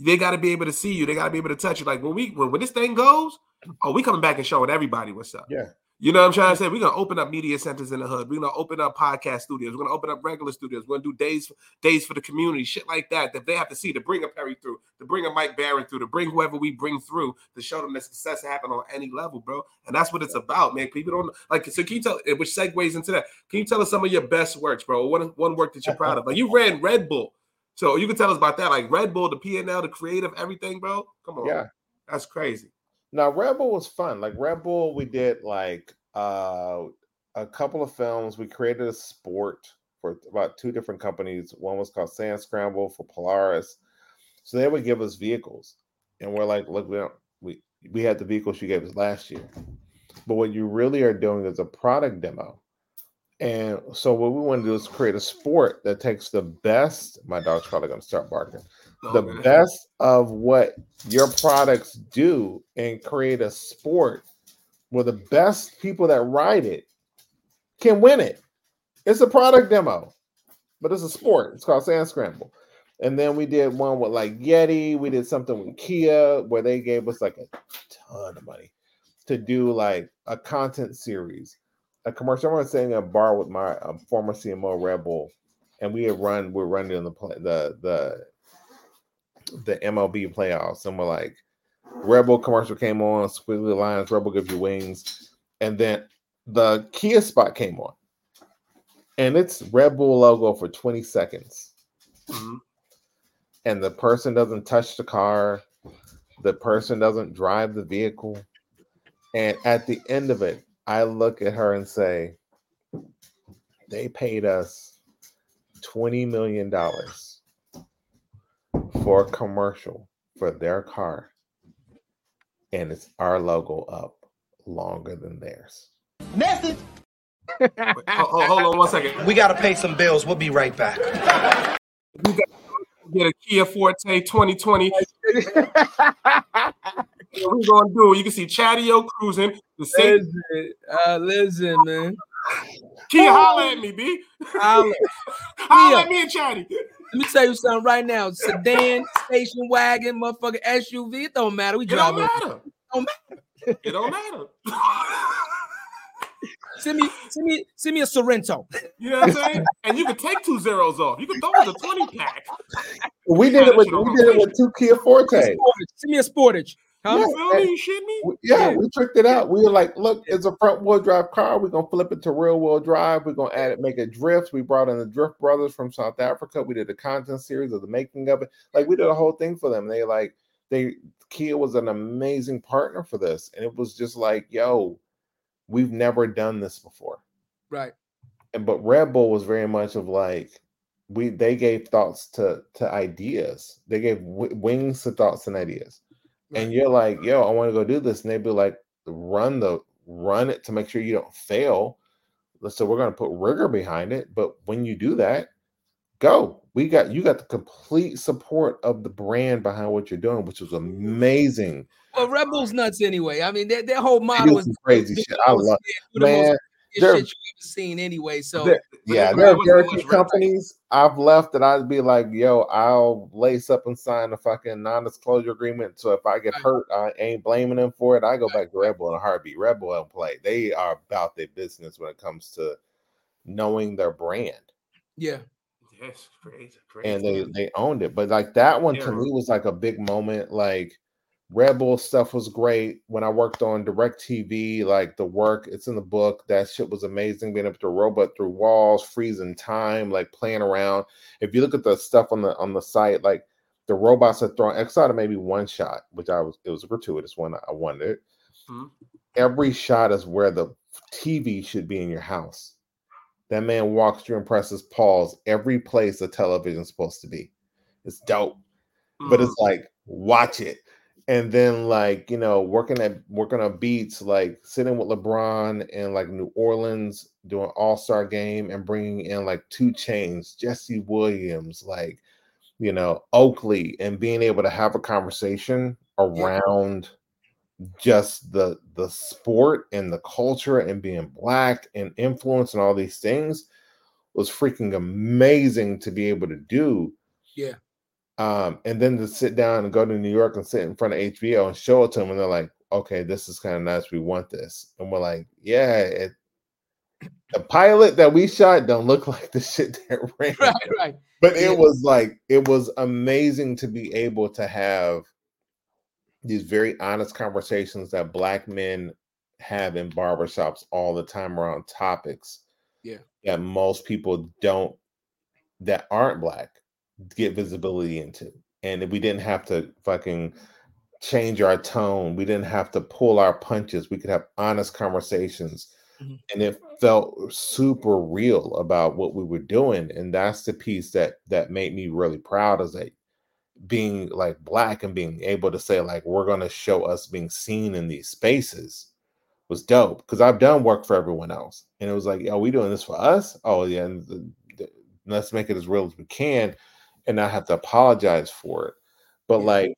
They got to be able to see you. They got to be able to touch you. Like when we, when, when this thing goes, oh, we coming back and showing everybody what's up. Yeah. You know what I'm trying to say? We're gonna open up media centers in the hood. We're gonna open up podcast studios. We're gonna open up regular studios. We're gonna do days days for the community, shit like that. That they have to see to bring a Perry through, to bring a Mike Barron through, to bring whoever we bring through, to show them that success happen on any level, bro. And that's what it's about, man. People don't like. So can you tell? Which segues into that? Can you tell us some of your best works, bro? One one work that you're (laughs) proud of. Like you ran Red Bull, so you can tell us about that. Like Red Bull, the P&L, the creative, everything, bro. Come on, Yeah. that's crazy. Now Red Bull was fun. Like Red Bull, we did like uh a couple of films. We created a sport for about two different companies. One was called Sand Scramble for Polaris. So they would give us vehicles. And we're like, look, we don't we we had the vehicles you gave us last year. But what you really are doing is a product demo. And so what we want to do is create a sport that takes the best. My dog's probably gonna start barking oh, the Okay. best of what your products do and create a sport where the best people that ride it can win it. It's a product demo, but it's a sport. It's called Sand Scramble. And then we did one with like Yeti. We did something with Kia where they gave us like a ton of money to do like a content series, a commercial. I remember sitting in a bar with my former CMO Red Bull, and we had run. We're running in the play, the the the MLB playoffs, and we're like, Red Bull commercial came on, Squiggly Lines, Red Bull gives you wings, and then the Kia spot came on, and it's Red Bull logo for 20 seconds, Mhm. and the person doesn't touch the car, the person doesn't drive the vehicle, and at the end of it, I look at her and say, they paid us 20 million dollars for a commercial for their car and it's our logo up longer than theirs Message. Wait, ho- ho- hold on one second. We gotta pay some bills. We'll be right back. Get a Kia Forte 2020. (laughs) What we gonna do? You can see Chadeo cruising. The same Listen, uh, listen, man. Kia holla at me, B. Holla. (laughs) holla at me and Chatty. Let me tell you something right now. Sedan, station wagon, motherfucking SUV. It don't matter. We It don't driving. matter. Don't It don't matter. (laughs) Send me, send me, send me a Sorento. You know what I'm saying? And you can take two zeros off. You can throw in a 20 pack. we did it with we did it with two kia forte Send me a Sportage. Huh? You feel? You shit me? We- yeah, we tricked it out. We were like, look, it's a front wheel drive car. We're gonna flip it to rear wheel drive. We're gonna add it, make it drift. We brought in the Drift Brothers from South Africa. We did a content series of the making of it. Like we did a whole thing for them. They like they Kia was an amazing partner for this, and it was just like, yo, we've never done this before. Right. And but Red Bull was very much of like we they gave thoughts to to ideas. They gave w- wings to thoughts and ideas. And you're like, yo, I want to go do this, and they'd be like, run the run it to make sure you don't fail. So we're gonna put rigor behind it. But when you do that, go. We got you got the complete support of the brand behind what you're doing, which was amazing. Well, Rebels nuts anyway. I mean, their, their whole model is crazy shit. I (laughs) love man. shit they're- you ever seen anyway. So yeah, but there are wasn't very few red tape. companies I've left that I'd be like, yo, I'll lace up and sign a fucking non-disclosure agreement. So if I get hurt, I ain't blaming them for it. I go back to Red Bull in a heartbeat. Red Bull don't play. They are about their business when it comes to knowing their brand. yeah, Yes, crazy, crazy. and they they owned it. But like that one to me was like a big moment. Like Red Bull stuff was great when I worked on DirecTV. Like the work, it's in the book. That shit was amazing. Being able to robot through walls, freezing time, like playing around. If you look at the stuff on the on the site, like the robots are throwing outside of maybe one shot, which I was it was a gratuitous one. I wondered. Mhm. Every shot is where the TV should be in your house. That man walks through and presses pause every place a television's supposed to be. It's dope. But Mhm. it's like watch it. And then like, you know, working at working on beats, like sitting with LeBron in like New Orleans doing All-Star game and bringing in like 2 Chainz, Jesse Williams, like, you know, Oakley and being able to have a conversation around just the the sport and the culture and being black and influence and all these things was freaking amazing to be able to do. Yeah. Um, and then to sit down and go to New York and sit in front of HBO and show it to them, and they're like, "Okay, this is kind of nice. We want this." And we're like, "Yeah." It, the pilot that we shot don't look (laughs) like the shit that (laughs) ran right, right. but Yeah. it was like it was amazing to be able to have these very honest conversations that black men have in barbershops all the time around topics Yeah. that most people don't that aren't black get visibility into and we didn't have to fucking change our tone we didn't have to pull our punches we could have honest conversations Mhm. and it felt super real about what we were doing and that's the piece that that made me really proud is that being like black and being able to say like we're to show us being seen in these spaces was dope because I've done work for everyone else and it was like, are we doing this for us? Oh yeah, and th- th- let's make it as real as we can and not have to apologize for it. But like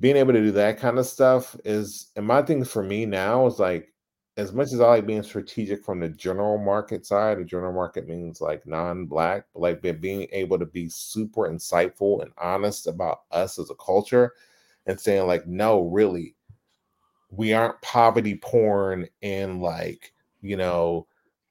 being able to do that kind of stuff is and my thing for me now is like as much as I like being strategic from the general market side, the general market means like non-black, but like being able to be super insightful and honest about us as a culture and saying like, no, really, we aren't poverty porn and like, you know,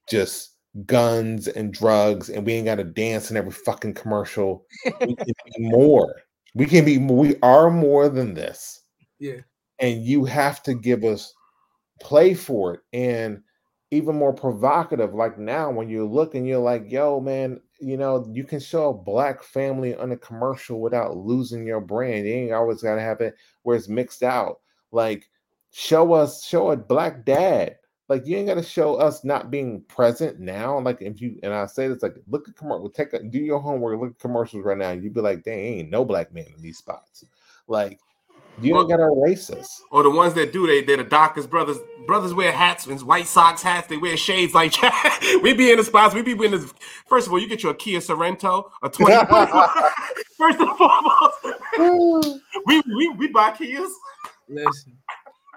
just guns and drugs and we ain't got to dance in every fucking commercial. we (laughs) can be more. We can be we are more than this. Yeah. And you have to give us play for it and even more provocative like now when you look and you're like yo man you know you can show a black family on a commercial without losing your brand you ain't always got to have it where it's mixed out like show us show a black dad like you ain't got to show us not being present now like if you and i say this like look at commercial take a, do your homework look at commercials right now you'd be like dang ain't no black man in these spots like you ain't got to erase us Or the ones that do, they they're the doctors, brothers. Brothers wear hats, and White socks, hats. They wear shades like that. (laughs) we be in the spots. We be in the. First of all, you get your Kia Sorento, a twenty. (laughs) First and foremost, we we we buy Kias. Listen,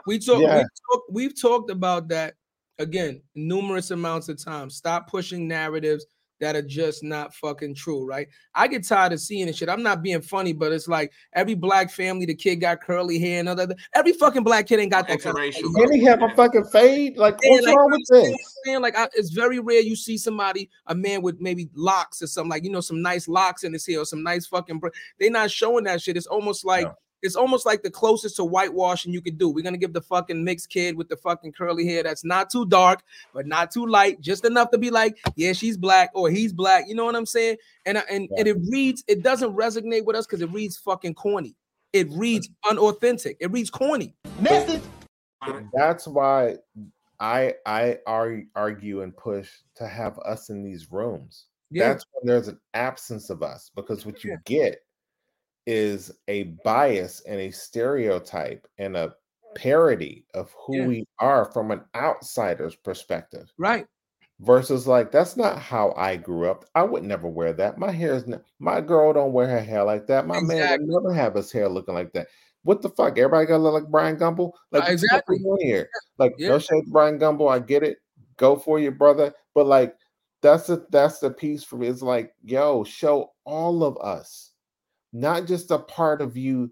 we talk, Yeah. we talk, we've talked about that again numerous amounts of times. Stop pushing narratives that are just not fucking true, right? I get tired of seeing this shit. I'm not being funny, but it's like every black family, the kid got curly hair and other. Every fucking black kid ain't got that kind of Interracial. Can he have a fucking fade? Like, Yeah, what's like, wrong with I'm this? saying? Like, I, it's very rare you see somebody, a man with maybe locks or something, like you know, some nice locks in his hair or some nice fucking. Br- They're not showing that shit. It's almost like No. It's almost like the closest to whitewashing you could do. We're gonna give the fucking mixed kid with the fucking curly hair that's not too dark, but not too light, just enough to be like, yeah, she's black or he's black. You know what I'm saying? And I- and, and it reads, it doesn't resonate with us because it reads fucking corny. it reads unauthentic. It reads corny. Message. That's why I I argue and push to have us in these rooms. Yeah. That's when there's an absence of us because what you get is a bias and a stereotype and a parody of who Yeah. we are from an outsider's perspective Right. versus like that's not how I grew up. I would never wear that. My hair is not, my girl don't wear her hair like that. My man would never have his hair looking like that. What the fuck? Everybody gotta look like Bryant Gumbel? Like uh, what Exactly. here? Like Yeah. no shade Bryant Gumbel. I get it. Go for your brother. But like that's the that's the piece for me. It's like, yo, show all of us, not just a part of you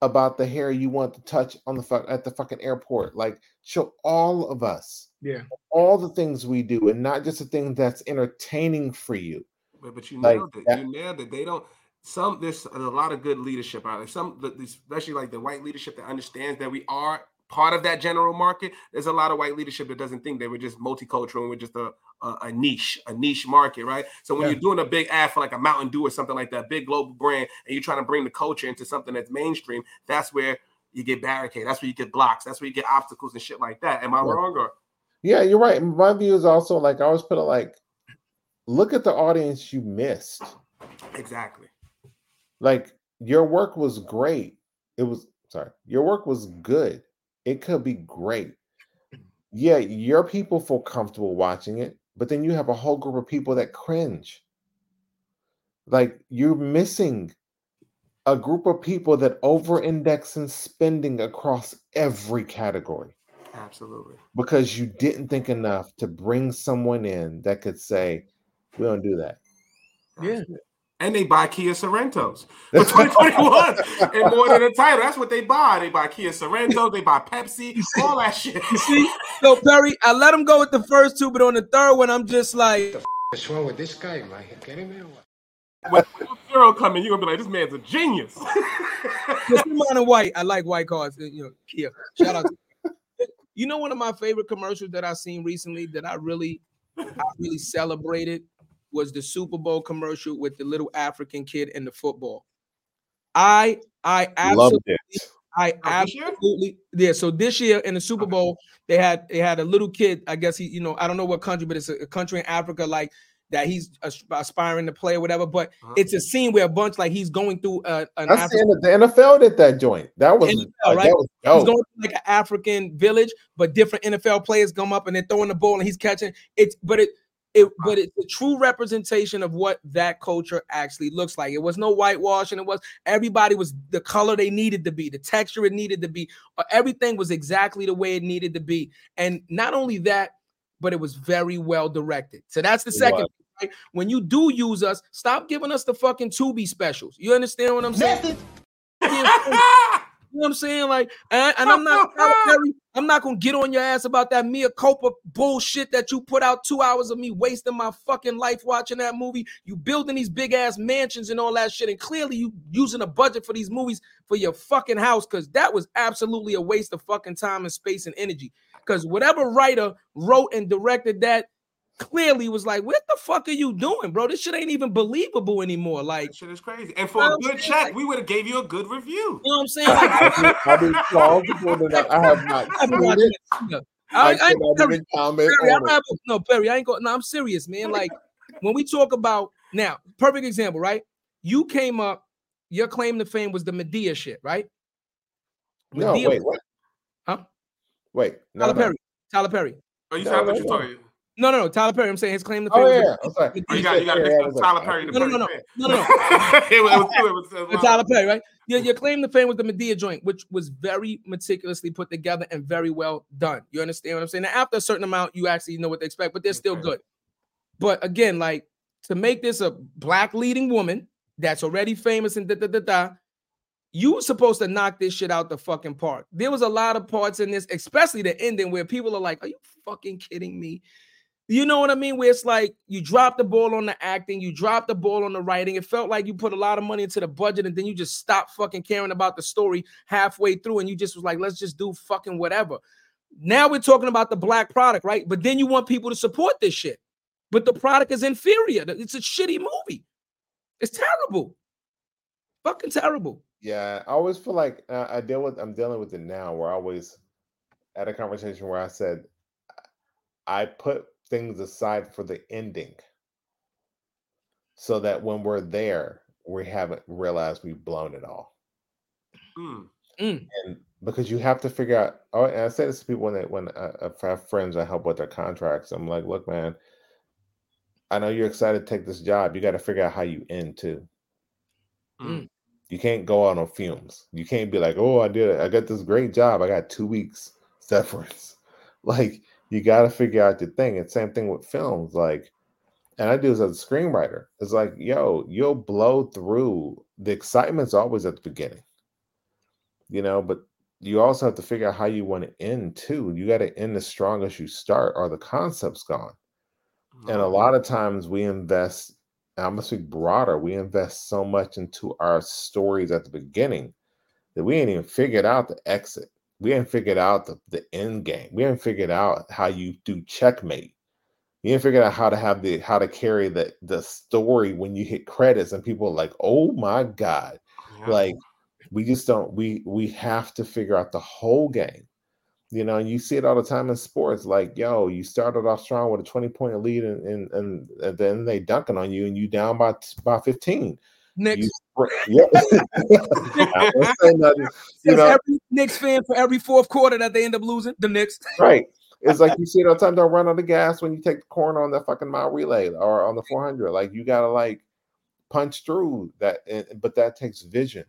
about the hair you want to touch on the fuck at the fucking airport. Like show all of us Yeah. all the things we do and not just the thing that's entertaining for you. But, but you Like it. that- You nailed it. They don't. Some there's a lot of good leadership out there. Some, especially like the white leadership that understands that we are part of that general market. There's a lot of white leadership that doesn't think they we're just multicultural and we're just a a, a niche, a niche market, right? So when Yeah. you're doing a big ad for like a Mountain Dew or something like that, big global brand, and you're trying to bring the culture into something that's mainstream, that's where you get barricade. That's where you get blocks. That's where you get obstacles and shit like that. Am I Yeah. wrong or? Yeah, you're right. My view is also like I always put it like, look at the audience you missed. Exactly. Like your work was great. It was sorry, your work was good. It could be great. Yeah, your people feel comfortable watching it, but then you have a whole group of people that cringe. Like you're missing a group of people that over index in spending across every category Absolutely. because you didn't think enough to bring someone in that could say, We don't do that. Yeah. And they buy Kia Sorentos for 2021 (laughs) and more than a title. That's what they buy. They buy Kia Sorentos, they buy Pepsi, all that shit. You see? So Perry, I let him go with the first two, but on the third one, I'm just like, What's wrong with this guy? Am I kidding me? or what? When when Zero coming, in, you're gonna be like, this man's a genius. Just mine and white. I like white cars. You know, Kia. Shout out. To you know, one of my favorite commercials that I've seen recently that I really, I really celebrated was the Super Bowl commercial with the little African kid in the football. I, I Loved absolutely, it. I Oh, this year? absolutely, yeah. So this year in the Super Bowl, they had they had a little kid. I guess he, you know, I don't know what country, but it's a, a country in Africa like that. He's aspiring to play or whatever. But Uh-huh. it's a scene where a bunch like he's going through uh, an That's African the, the NFL did that joint. That was NFL, like, right? that was He's going to like an African village, but different NFL players come up and they're throwing the ball and he's catching it. But it, it, but it's a true representation of what that culture actually looks like. It was no whitewashing. It was everybody was the color they needed to be, the texture it needed to be. uh, Everything was exactly the way it needed to be. And not only that, but it was very well directed. So that's the It second. was. thing, Right? When you do use us, stop giving us the fucking Tubi specials. You understand what I'm saying? You know what I'm saying? Like, and, and I'm not (laughs) I'm not gonna get on your ass about that Mea Culpa bullshit that you put out two hours of me wasting my fucking life watching that movie. You building these big ass mansions and all that shit, and clearly you using a budget for these movies for your fucking house because that was absolutely a waste of fucking time and space and energy. Because whatever writer wrote and directed that clearly was like, what the fuck are you doing, bro? This shit ain't even believable anymore. Like, That shit is crazy. And for a good check, we would have gave you a good review. you know what I'm (laughs) saying? Like, I'll be, I'll be plausible that I have not I've been seen watching it. it either. I, I, I, cannot Perry, even comment Perry, I on don't it. have a- no Perry. I ain't going. No, I'm serious, man. (laughs) Like when we talk about now, perfect example, right? You came up. Your claim to fame was the Medea shit, right? No, Medea- wait, what? Huh? Wait, no, Tyler no. Perry. Tyler Perry. Oh, you No, said I no, thought you no. No, no, no. Tyler Perry. I'm saying his claim to oh, fame. Oh yeah, the- I'm sorry. the Oh, you got you got to Yeah, mix I up was Tyler Perry. to No, no, no, no, no, no, no. It was, it was, it was, it was Tyler Perry, right? Your, your claim to fame was the Medea joint, which was very meticulously put together and very well done. You understand what I'm saying? Now, after a certain amount, you actually know what to expect, but they're still Okay. good. But again, like to make this a black leading woman that's already famous and da da da da, you were supposed to knock this shit out the fucking park. There was a lot of parts in this, especially the ending, where people are like, "Are you fucking kidding me?" You know what I mean? Where it's like you drop the ball on the acting, you drop the ball on the writing. It felt like you put a lot of money into the budget, and then you just stopped fucking caring about the story halfway through, and you just was like, let's just do fucking whatever. Now we're talking about the black product, right? But then you want people to support this shit. But the product is inferior. It's a shitty movie. It's terrible. Fucking terrible. Yeah, I always feel like uh, I deal with. I'm dealing with it now. Where I always had a conversation where I said I put things aside for the ending, so that when we're there, we haven't realized we've blown it all. Mm. Mm. And because you have to figure out. Oh, and I say this to people when they, when I, I have friends I help with their contracts. I'm like, look, man, I know you're excited to take this job. You got to figure out how you end too. Mm. You can't go out on fumes. You can't be like, oh, I did it. I got this great job. I got two weeks (laughs) severance. Like you got to figure out the thing. And same thing with films. Like, and I do this as a screenwriter. It's like, yo, you'll blow through. The excitement's always at the beginning, you know. But you also have to figure out how you want to end too. You got to end as strong as you start, or the concept's gone. And a lot of times we invest, I'm gonna speak broader, we invest so much into our stories at the beginning that we ain't even figured out the exit. We haven't figured out the, the end game. We haven't figured out how you do checkmate. You ain't figured out how to have the how to carry the the story when you hit credits and people are like, oh my God. Yeah. Like we just don't we we have to figure out the whole game. You know, and you see it all the time in sports. Like, yo, you started off strong with a 20 point lead and and, and, and then they dunking on you and you down by by 15. Knicks. You, yep. (laughs) (laughs) You know, every Knicks fan for every fourth quarter that they end up losing, the Knicks. (laughs) right. It's like you see it all the time. Don't run on the gas when you take the corner on the fucking mile relay or on the 400. Like you gotta like punch through that, and, but that takes vision.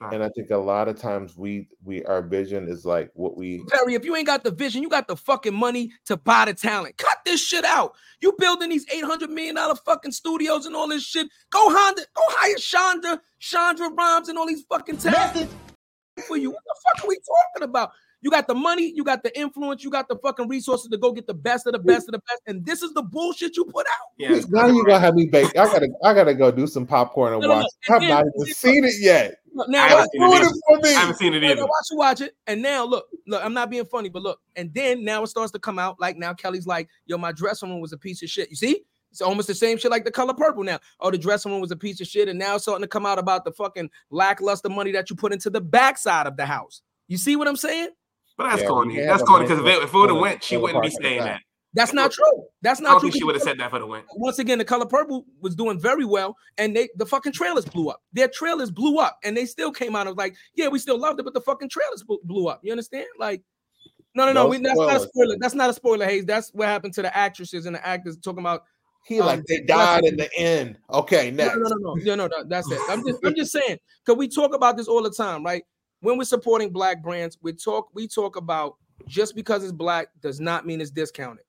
And I think a lot of times we we our vision is like what we Perry, if you ain't got the vision, you got the fucking money to buy the talent. Cut this shit out. You building these eight hundred million dollar fucking studios and all this shit. Go Honda, go hire Shonda, Chandra Rhimes, and all these fucking talent for you. What the fuck are we talking about? You got the money, you got the influence, you got the fucking resources to go get the best of the best of the best, and this is the bullshit you put out. Yeah, now you gonna have me bake. I gotta I gotta go do some popcorn and No, no, no. watch. I've And not even seen it yet. Now, I haven't watch- seen it Ruin either. it for me. I haven't seen it either. now watch you watch it, and now look, look. I'm not being funny, but look, and then now it starts to come out. Like now, Kelly's like, "Yo, my dressing room was a piece of shit." You see, it's almost the same shit like the color purple now. Oh, the dressing room was a piece of shit, and now it's starting to come out about the fucking lackluster money that you put into the backside of the house. You see what I'm saying? But that's Yeah, corny. we had That's a corny because if it, if it would have went, she wouldn't be park at saying that. Time. That's not true. That's I not don't true. think she would have said that for the win. once again, the color purple was doing very well, and they the fucking trailers blew up. Their trailers blew up, and they still came out of like, yeah, we still loved it, but the fucking trailers blew- blew up. You understand? Like, no, no, no, No we, that's not a spoiler. That's not a spoiler, Hayes. That's what happened to the actresses and the actors talking about. He Um, like they died in the end. Okay, No, next. no, no, no, no, no, no. That's it. I'm just, I'm just saying, because we talk about this all the time, right? When we're supporting black brands, we talk, we talk about just because it's black does not mean it's discounted.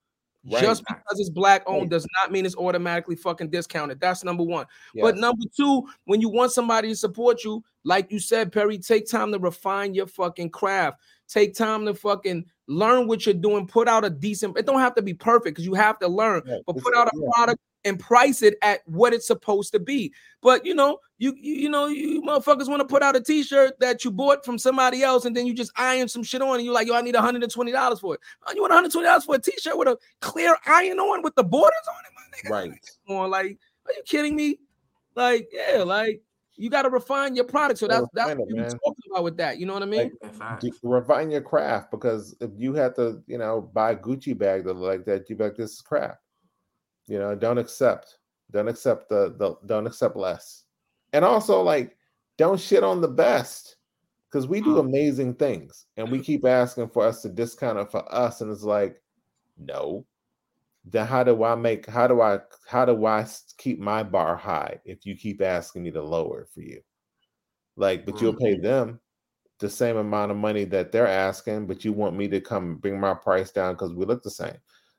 Right. Just because it's black owned Right. does not mean it's automatically fucking discounted. That's number one. Yes. But number two, when you want somebody to support you, like you said, Perry, take time to refine your fucking craft. Take time to fucking learn what you're doing. Put out a decent. It don't have to be perfect because you have to learn. Yeah, but put out a yeah. product and price it at what it's supposed to be. But you know, you you, you know, you motherfuckers want to put out a t-shirt that you bought from somebody else, and then you just iron some shit on, and you're like, yo, I need $120 for it. Oh, you want $120 for a t-shirt with a clear iron on with the borders on it, my nigga? Right. Come on, like, are you kidding me? Like, yeah, like you got to refine your product. So that's that's refine what it, we man. talking about with that. You know what I mean? Like, In fact. d- refine your craft because if you had to, you know, buy a Gucci bag that look like that, you be like, this is crap. You know, don't accept, don't accept the, the don't accept less. And also like don't shit on the best because we do mm. amazing things and we keep asking for us to discount it for us, and it's like, no. Then how do I make how do I how do I keep my bar high if you keep asking me to lower it for you? Like, but you'll mm. pay them the same amount of money that they're asking, but you want me to come bring my price down because we look the same.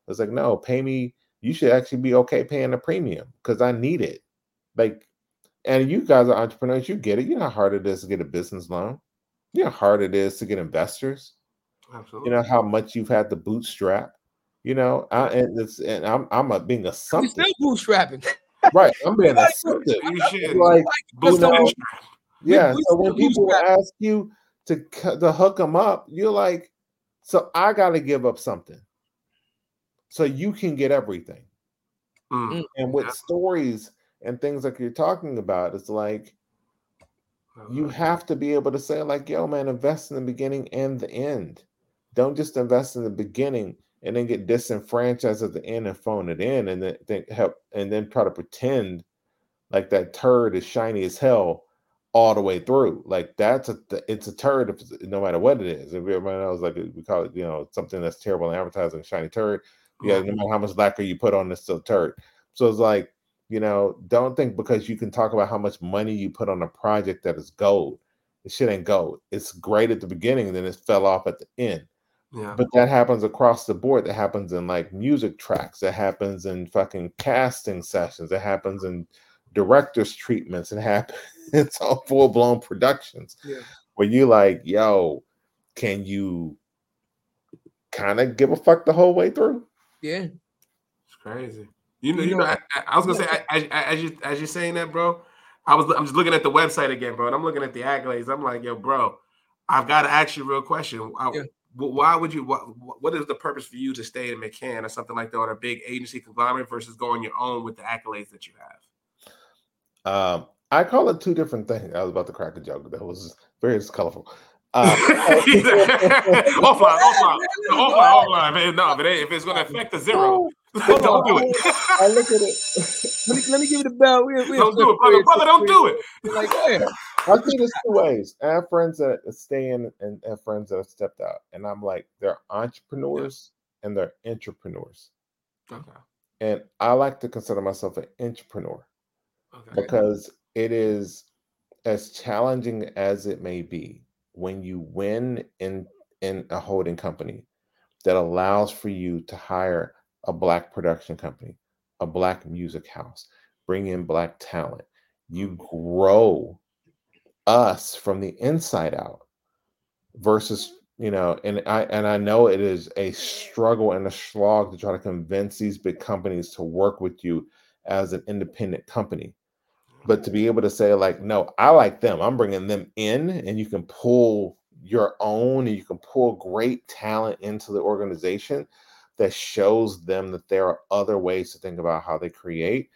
It's like, no, pay me. You should actually be okay paying a premium because I need it. Like, and you guys are entrepreneurs, you get it. You know how hard it is to get a business loan. You know how hard it is to get investors. Absolutely. You know how much you've had to bootstrap. You know, I and it's and I'm I'm a, being You assumptive, still bootstrapping. right? I'm being (laughs) assumptive. you should. Like, Boost you know, yeah. we So when people ask you to to hook them up, you're like, so I got to give up something, so you can get everything. Mm. And with Yeah. stories and things like you're talking about, it's like you have to be able to say like yo man invest in the beginning and the end don't just invest in the beginning and then get disenfranchised at the end and phone it in and then, then help and then try to pretend like that turd is shiny as hell all the way through like that's a it's a turd if, no matter what it is if everybody knows like we call it you know something that's terrible in advertising shiny turd yeah no matter how much lacquer you put on this still turd so it's like you know, don't think because you can talk about how much money you put on a project that is gold. It shit ain't gold. It's great at the beginning, then it fell off at the end. Yeah. But that happens across the board. That happens in like music tracks. That happens in fucking casting sessions. It happens in director's treatments. It happens (laughs) it's all full blown productions. Yeah. Where you like, yo, can you kind of give a fuck the whole way through? Yeah. It's crazy. You know, you know. I, I was gonna say, I, I, as you as you're saying that, bro. I was I'm just looking at the website again, bro, and I'm looking at the accolades. I'm like, yo, bro, I've got to ask you a real question. I, Yeah. Why would you? What, what is the purpose for you to stay in McCann or something like that, or a big agency conglomerate versus going your own with the accolades that you have? Um, I call it two different things. I was about to crack a joke that was very colorful. (laughs) Um, offline, offline, no, offline, offline. Man, no, if, it if it's going to affect the zero, Hold (laughs) don't on, do it. I look at it. (laughs) Let me, let me give you the bell. We, we Don't do it, brother. Brother, don't do it. Like, yeah. I see this two ways. I have friends that stay in and have friends that have stepped out. And I'm like, they're entrepreneurs and they're entrepreneurs. Okay. And I like to consider myself an entrepreneur Okay. because it is as challenging as it may be when you win in in a holding company that allows for you to hire a black production company, a black music house, bring in black talent. You grow us from the inside out versus you know and i and i know it is a struggle and a slog to try to convince these big companies to work with you as an independent company. But to be able to say like no i like them. I'm bringing them in and you can pull your own and you can pull great talent into the organization that shows them that there are other ways to think about how they create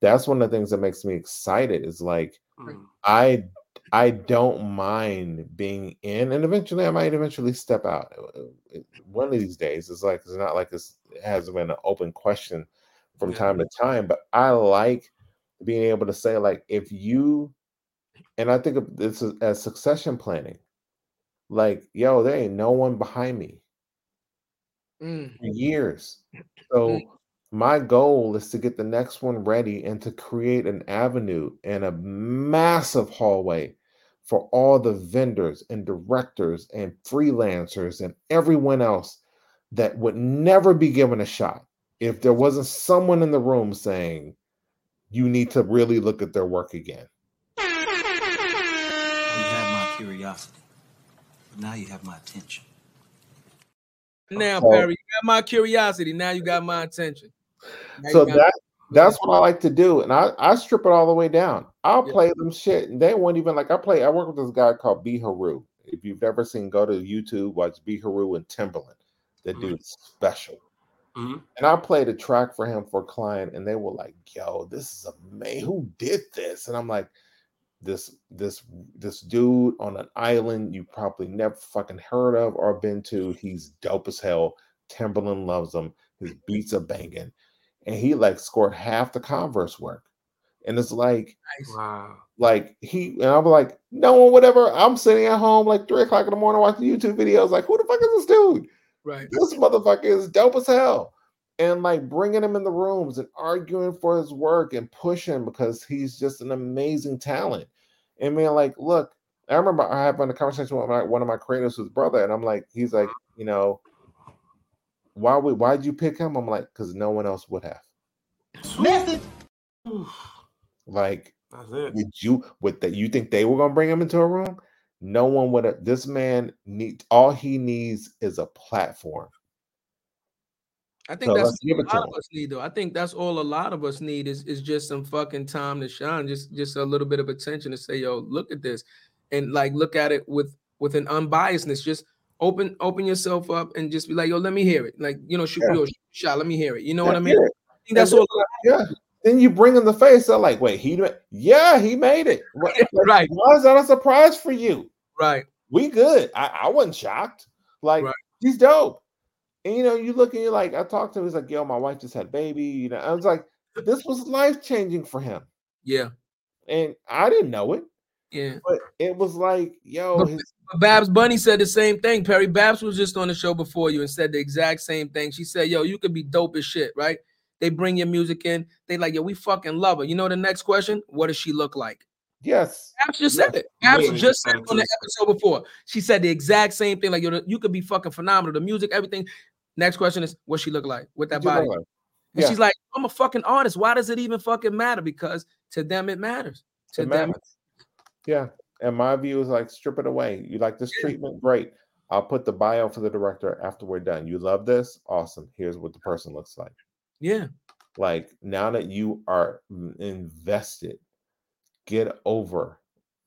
that's one of the things that makes me excited is like Mm. i i don't mind being in and eventually i might eventually step out. Uh, uh, one of these days it's like it's not like this it has been an open question from Yeah. time to time but i like being able to say like if you and i think of this as, succession planning. Like yo there ain't no one behind me. Mm. for years. So my goal is to get the next one ready and to create an avenue and a massive hallway for all the vendors and directors and freelancers and everyone else that would never be given a shot if there wasn't someone in the room saying you need to really look at their work again You had my curiosity, but now you have my attention. Now, oh. Perry, you got my curiosity. Now you got my attention. So that that's what I like to do, and I I strip it all the way down. I'll Yeah. play them shit, and they won't even like. I play. I work with this guy called B Haru. If you've ever seen, go to YouTube, watch B Haru and Timbaland. That Mhm. dude's special. Mhm. And I played a track for him for a client, and they were like, "Yo, this is amazing. Who did this?" And I'm like, "This this this dude on an island you probably never fucking heard of or been to. He's dope as hell. Timbaland loves him. His beats are banging, and he like scored half the Converse work. And it's like, Wow. like he and I'm like, no one would ever. I'm sitting at home like three o'clock in the morning watching YouTube videos. Like, who the fuck is this dude? right. this motherfucker is dope as hell. And like bringing him in the rooms and arguing for his work and pushing because he's just an amazing talent. And being like, look, I remember I having a conversation with my, one of my creators, his brother, and I'm like, he's like, you know, why would why'd you pick him? I'm like, because no one else would have. Message. Like, That's it. would you would that you think they were gonna bring him into a room? No one would have. This man need all he needs is a platform. I think So that's what a lot of us need, though. I think that's all a lot of us need is is just some fucking time to shine, just just a little bit of attention to say, yo, look at this, and like look at it with with an unbiasedness. Just open open yourself up and just be like, yo, let me hear it. Like you know, shoot Yeah. your shot, let me hear it. You know Yeah, what I mean? hear I think that's all. Yeah, Then you bring in the face. They're like, wait, he, yeah, he made it. (laughs) Like, Right. Why is that a surprise for you? Right. We good. I, I wasn't shocked. Like, Right. he's dope. And you know, you look and you're like, I talked to him. He's like, yo, my wife just had a baby. You know, I was like, this was life changing for him. Yeah. And I didn't know it, Yeah. but it was like, yo, But- his, But Babs Bunny said the same thing. Perry Babs was just on the show before you and said the exact same thing. She said, "Yo, you could be dope as shit, right? They bring your music in. They like, yo, we fucking love her. You know the next question? What does she look like? yes, Babs just said it. Babs Literally just said said it it on the episode before. She said the exact same thing. Like, yo, you could be fucking phenomenal. The music, everything. Next question is, what she look like with that What body? doing? And Yeah. she's like, I'm a fucking artist. Why does it even fucking matter? Because to them it matters. To It them, matters. Yeah. And my view is like strip it away. You like this treatment? Great. I'll put the bio for the director after we're done. You love this? Awesome. Here's what the person looks like. yeah, Like now that you are invested, get over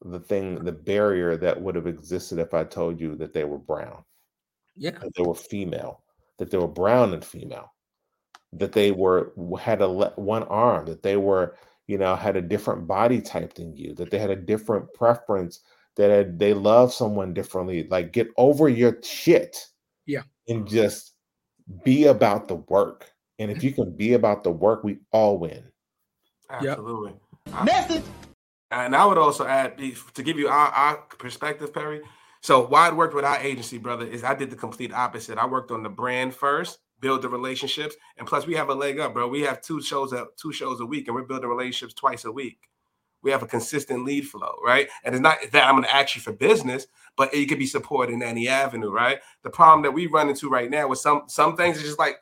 the thing, the barrier that would have existed if I told you that they were brown, yeah, that they were female, that they were brown and female, that they were had a le- one arm, that they were you know had a different body type than you, that they had a different preference, that they love someone differently. Like get over your shit, Yeah. and just be about the work. And if you can be about the work, we all win. Absolutely. Message. And I would also add to give you our, our perspective, Perry. So why it worked with our agency, brother, is I did the complete opposite. I worked on the brand first, build the relationships, and plus we have a leg up, bro. We have two shows up, two shows a week, and we're building relationships twice a week. We have a consistent lead flow, right? And it's not that I'm going to ask you for business, but it could be supported in any avenue, right? The problem that we run into right now with some some things is just like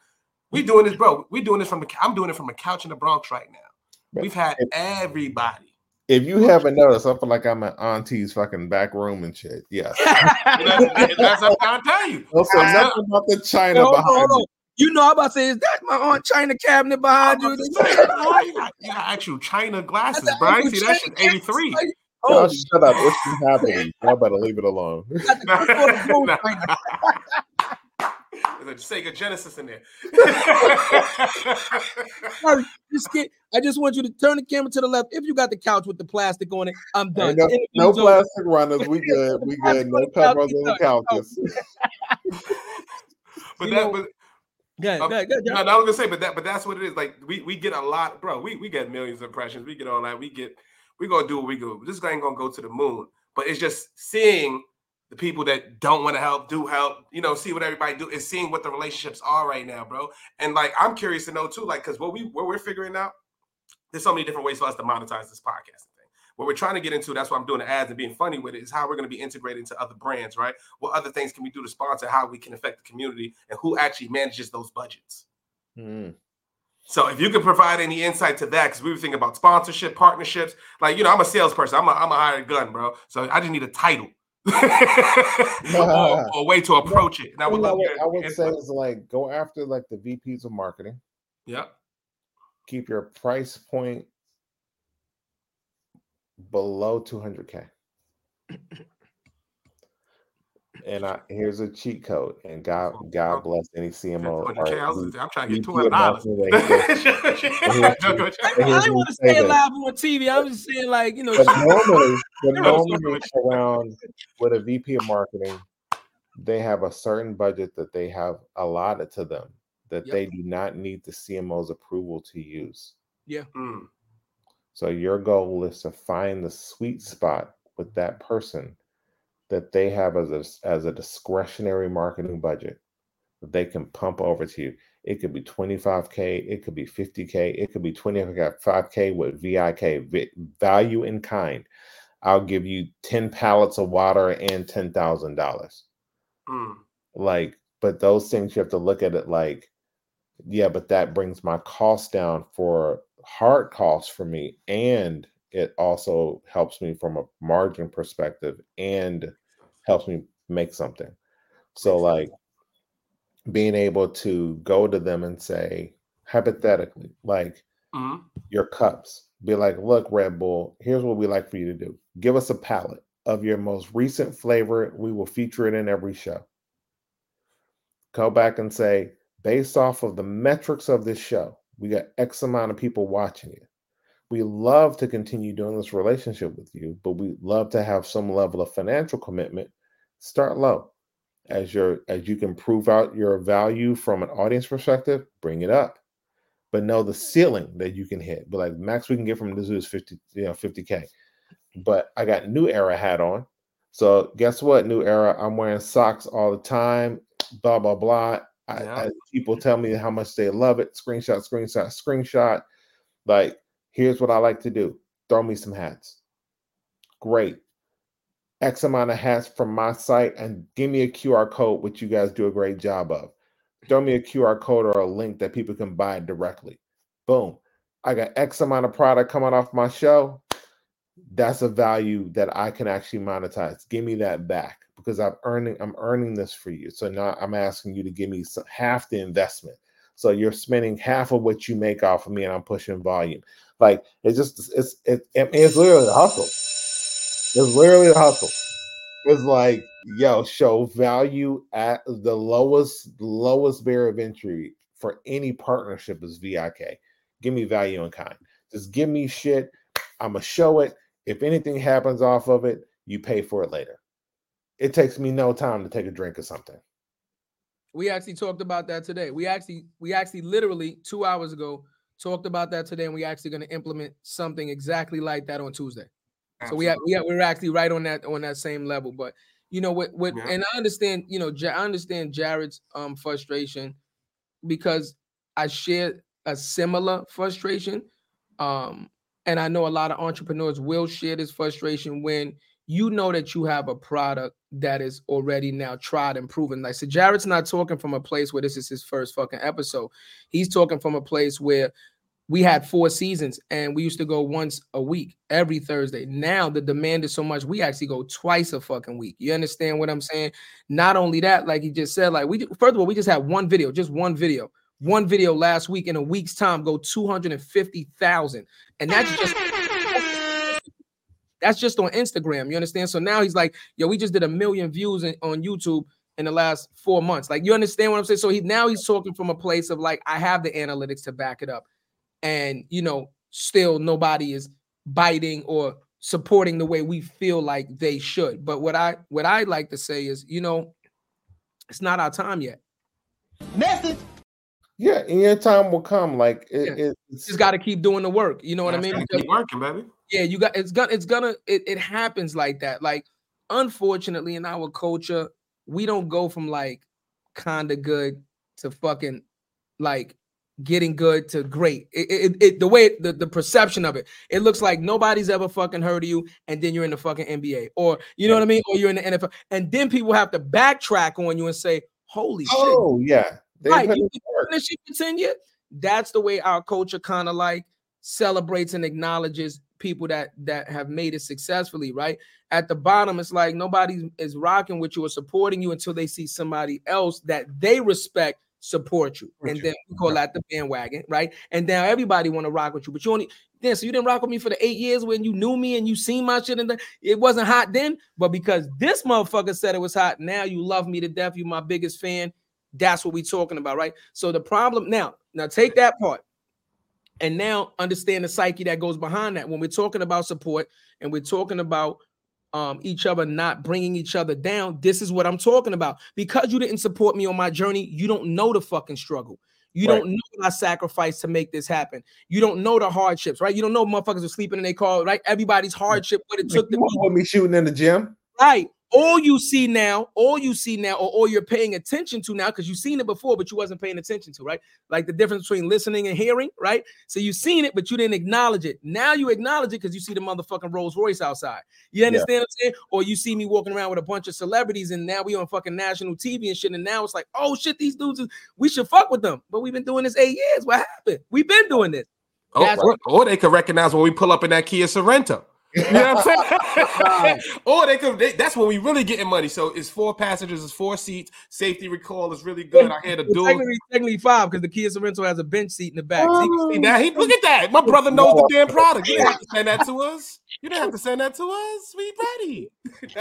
we doing this, bro. We doing this from the. I'm doing it from a couch in the Bronx right now. We've had everybody. If you haven't noticed, I feel like I'm in auntie's fucking back room and shit. Yes. (laughs) that's, that's what I'm trying to tell you. (laughs) Also, nothing about the China on, behind hold on. You. You know, I'm about to say, is that my aunt China cabinet behind you? I'm just saying, you got, you got actual China glasses, bro. I see that China shit 83. cabinet. Y'all Oh, shut up. It's inhabiting. Y'all better leave it alone. got the Coca-Cola Gold China. There's a Sega Genesis in there. (laughs) Sorry, just get, I just want you to turn the camera to the left. If you got the couch with the plastic on it, I'm done. Ain't no, Interview's no over. plastic runners. We good. We (laughs) good. No covers on the couches. (laughs) but You that, know- but Go ahead, Um, go ahead, go ahead, no, no, I was gonna say, but that, but that's what it is. Like we we get a lot, bro. We we get millions of impressions. We get all that. We get we gonna do what we go. This guy ain't gonna go to the moon. But it's just seeing the people that don't want to help do help. You know, see what everybody do. Is seeing what the relationships are right now, bro. And like I'm curious to know too, like because what we what we're figuring out, there's so many different ways for us to monetize this thing. What we're trying to get into, that's why I'm doing the ads and being funny with it, is how we're going to be integrated into other brands, right? What other things can we do to sponsor? How we can affect the community, and who actually manages those budgets. Mm. So if you could provide any insight to that, because we were thinking about sponsorship, partnerships. Like, you know, I'm a salesperson. I'm a, I'm a hired gun, bro. So I just need a title (laughs) (laughs) or, or a way to approach it. And I would know love what your I would say is like go after like the VPs of marketing. Yeah. Keep your price point below 200k. And I here's a cheat code, and God God bless any CMO. or 200K, I was- I'm trying to get VP $200. marketing (laughs) that he- No, go I, check. And I here's didn't want to stay say say it then. live on TV. I was just saying, like, you know, But (laughs) normally, but normally around with a VP of marketing, they have a certain budget that they have allotted to them that Yep. they do not need the CMO's approval to use. Mm, So your goal is to find the sweet spot with that person that they have as a as a discretionary marketing budget that they can pump over to you. It could be 25k, it could be 50k, it could be 25k with VIK, vi- value in kind. I'll give you 10 pallets of water and $10,000. mm. Like, but those things you have to look at it like, yeah, but that brings my cost down for hard costs for me. And it also helps me from a margin perspective and helps me make something. So, like, being able to go to them and say, hypothetically, like, Mhm. your cups. Be like, look, Red Bull, here's what we like for you to do. Give us a palette of your most recent flavor. We will feature it in every show. Go back and say, based off of the metrics of this show, We got X amount of people watching you. We love to continue doing this relationship with you, but we love to have some level of financial commitment. Start low. As your as you can prove out your value from an audience perspective, bring it up. But know the ceiling that you can hit. But like max we can get from this is 50, you know, 50k. But I got new era hat on. So guess what? New era. I'm wearing socks all the time. Blah blah blah. I, Yeah. I- people tell me how much they love it. Screenshot, screenshot, screenshot. Like, here's what I like to do: throw me some hats. Great. X amount of hats from my site, and give me a QR code, which you guys do a great job of. Throw me a QR code or a link that people can buy directly. Boom. I got X amount of product coming off my show. That's a value that I can actually monetize. Give me that back because I'm earning. I'm earning this for you. So now I'm asking you to give me some, half the investment. So you're spending half of what you make off of me, and I'm pushing volume. Like it's just it's it, it- it's literally a hustle. It's literally a hustle. It's like yo, show value at the lowest lowest barrier of entry for any partnership is VIK. Give me value in kind. Just give me shit. I'ma show it. If anything happens off of it, you pay for it later. It takes me no time to take a drink or something. We actually talked about that today. We actually, we actually literally two hours ago talked about that today, and we actually going to implement something exactly like that on Tuesday. So we have, we we're actually right on that on that same level. But you know what, what, Yeah. and I understand, you know, I understand Jarrett's um frustration because I share a similar frustration. Um, and I know a lot of entrepreneurs will share this frustration when you know that you have a product that is already now tried and proven. Like, so Jarrett's not talking from a place where this is his first fucking episode. He's talking from a place where we had four seasons and we used to go once a week every Thursday. Now the demand is so much, we actually go twice a fucking week. You understand what I'm saying? Not only that, like he just said, like we first of all, we just had one video, just one video. One video last week in a week's time go 250,000. And that's just that's just on Instagram. You understand? So now he's like, yo, we just did a million views in- on YouTube in the last four months. Like, you understand what I'm saying? So he now he's talking from a place of like, I have the analytics to back it up. And you know, still nobody is biting or supporting the way we feel like they should. But what I what I like to say is, you know, it's not our time yet. Message. Yeah, and your time will come. Like it, Yeah. it's Just got to keep doing the work. You know what I mean? Because- Keep working, baby. Yeah you got it's gonna it's gonna it, it happens like that. Like unfortunately in our culture we don't go from like kind of good to fucking like getting good to great. It, it, it the way the, the perception of it. It looks like nobody's ever fucking heard of you and then you're in the fucking nba or you know what i mean? Or you're in the nfl and then people have to backtrack on you and say holy shit. Oh yeah. They right, you in been work. doing this shit for 10 years. That's the way our culture kind of like celebrates and acknowledges people that that have made it successfully, right? At the bottom, it's like nobody is rocking with you or supporting you until they see somebody else that they respect support you. And then we call that the bandwagon, right? And now everybody want to rock with you, but you only then so you didn't rock with me for the eight years when you knew me and you seen my shit and the, it wasn't hot then, but because this motherfucker said it was hot, now you love me to death. You my biggest fan. That's what we're talking about, right? So the problem now, now take that part and now understand the psyche that goes behind that. When we're talking about support and we're talking about um, each other not bringing each other down, this is what I'm talking about. Because you didn't support me on my journey, you don't know the fucking struggle. You Right. don't know what I sacrificed to make this happen. You don't know the hardships, right? You don't know motherfuckers are sleeping in their car, right? Everybody's hardship, what it took to You me shooting in the gym. Right. All you see now, all you see now, or all you're paying attention to now, because you've seen it before, but you wasn't paying attention to, right? Like the difference between listening and hearing, right? So you've seen it, but you didn't acknowledge it. Now you acknowledge it because you see the motherfucking Rolls Royce outside. You understand what I'm saying? Or you see me walking around with a bunch of celebrities, and now we on fucking national TV and shit. And now it's like, oh shit, these dudes, is, we should fuck with them. But we've been doing this eight years. What happened? We've been doing this. Oh, or, or they could recognize when we pull up in that Kia Sorento. You know what I'm saying? (laughs) or they could. They, that's when we really getting money. So it's four passengers, it's four seats. Safety recall is really good. I had a Well, dual. technically, technically five because the Kia Sorento has a bench seat in the back. So you See, now he look at that. My brother knows the damn product. You didn't have to send that to us. You didn't have to send that to us. We ready. (laughs)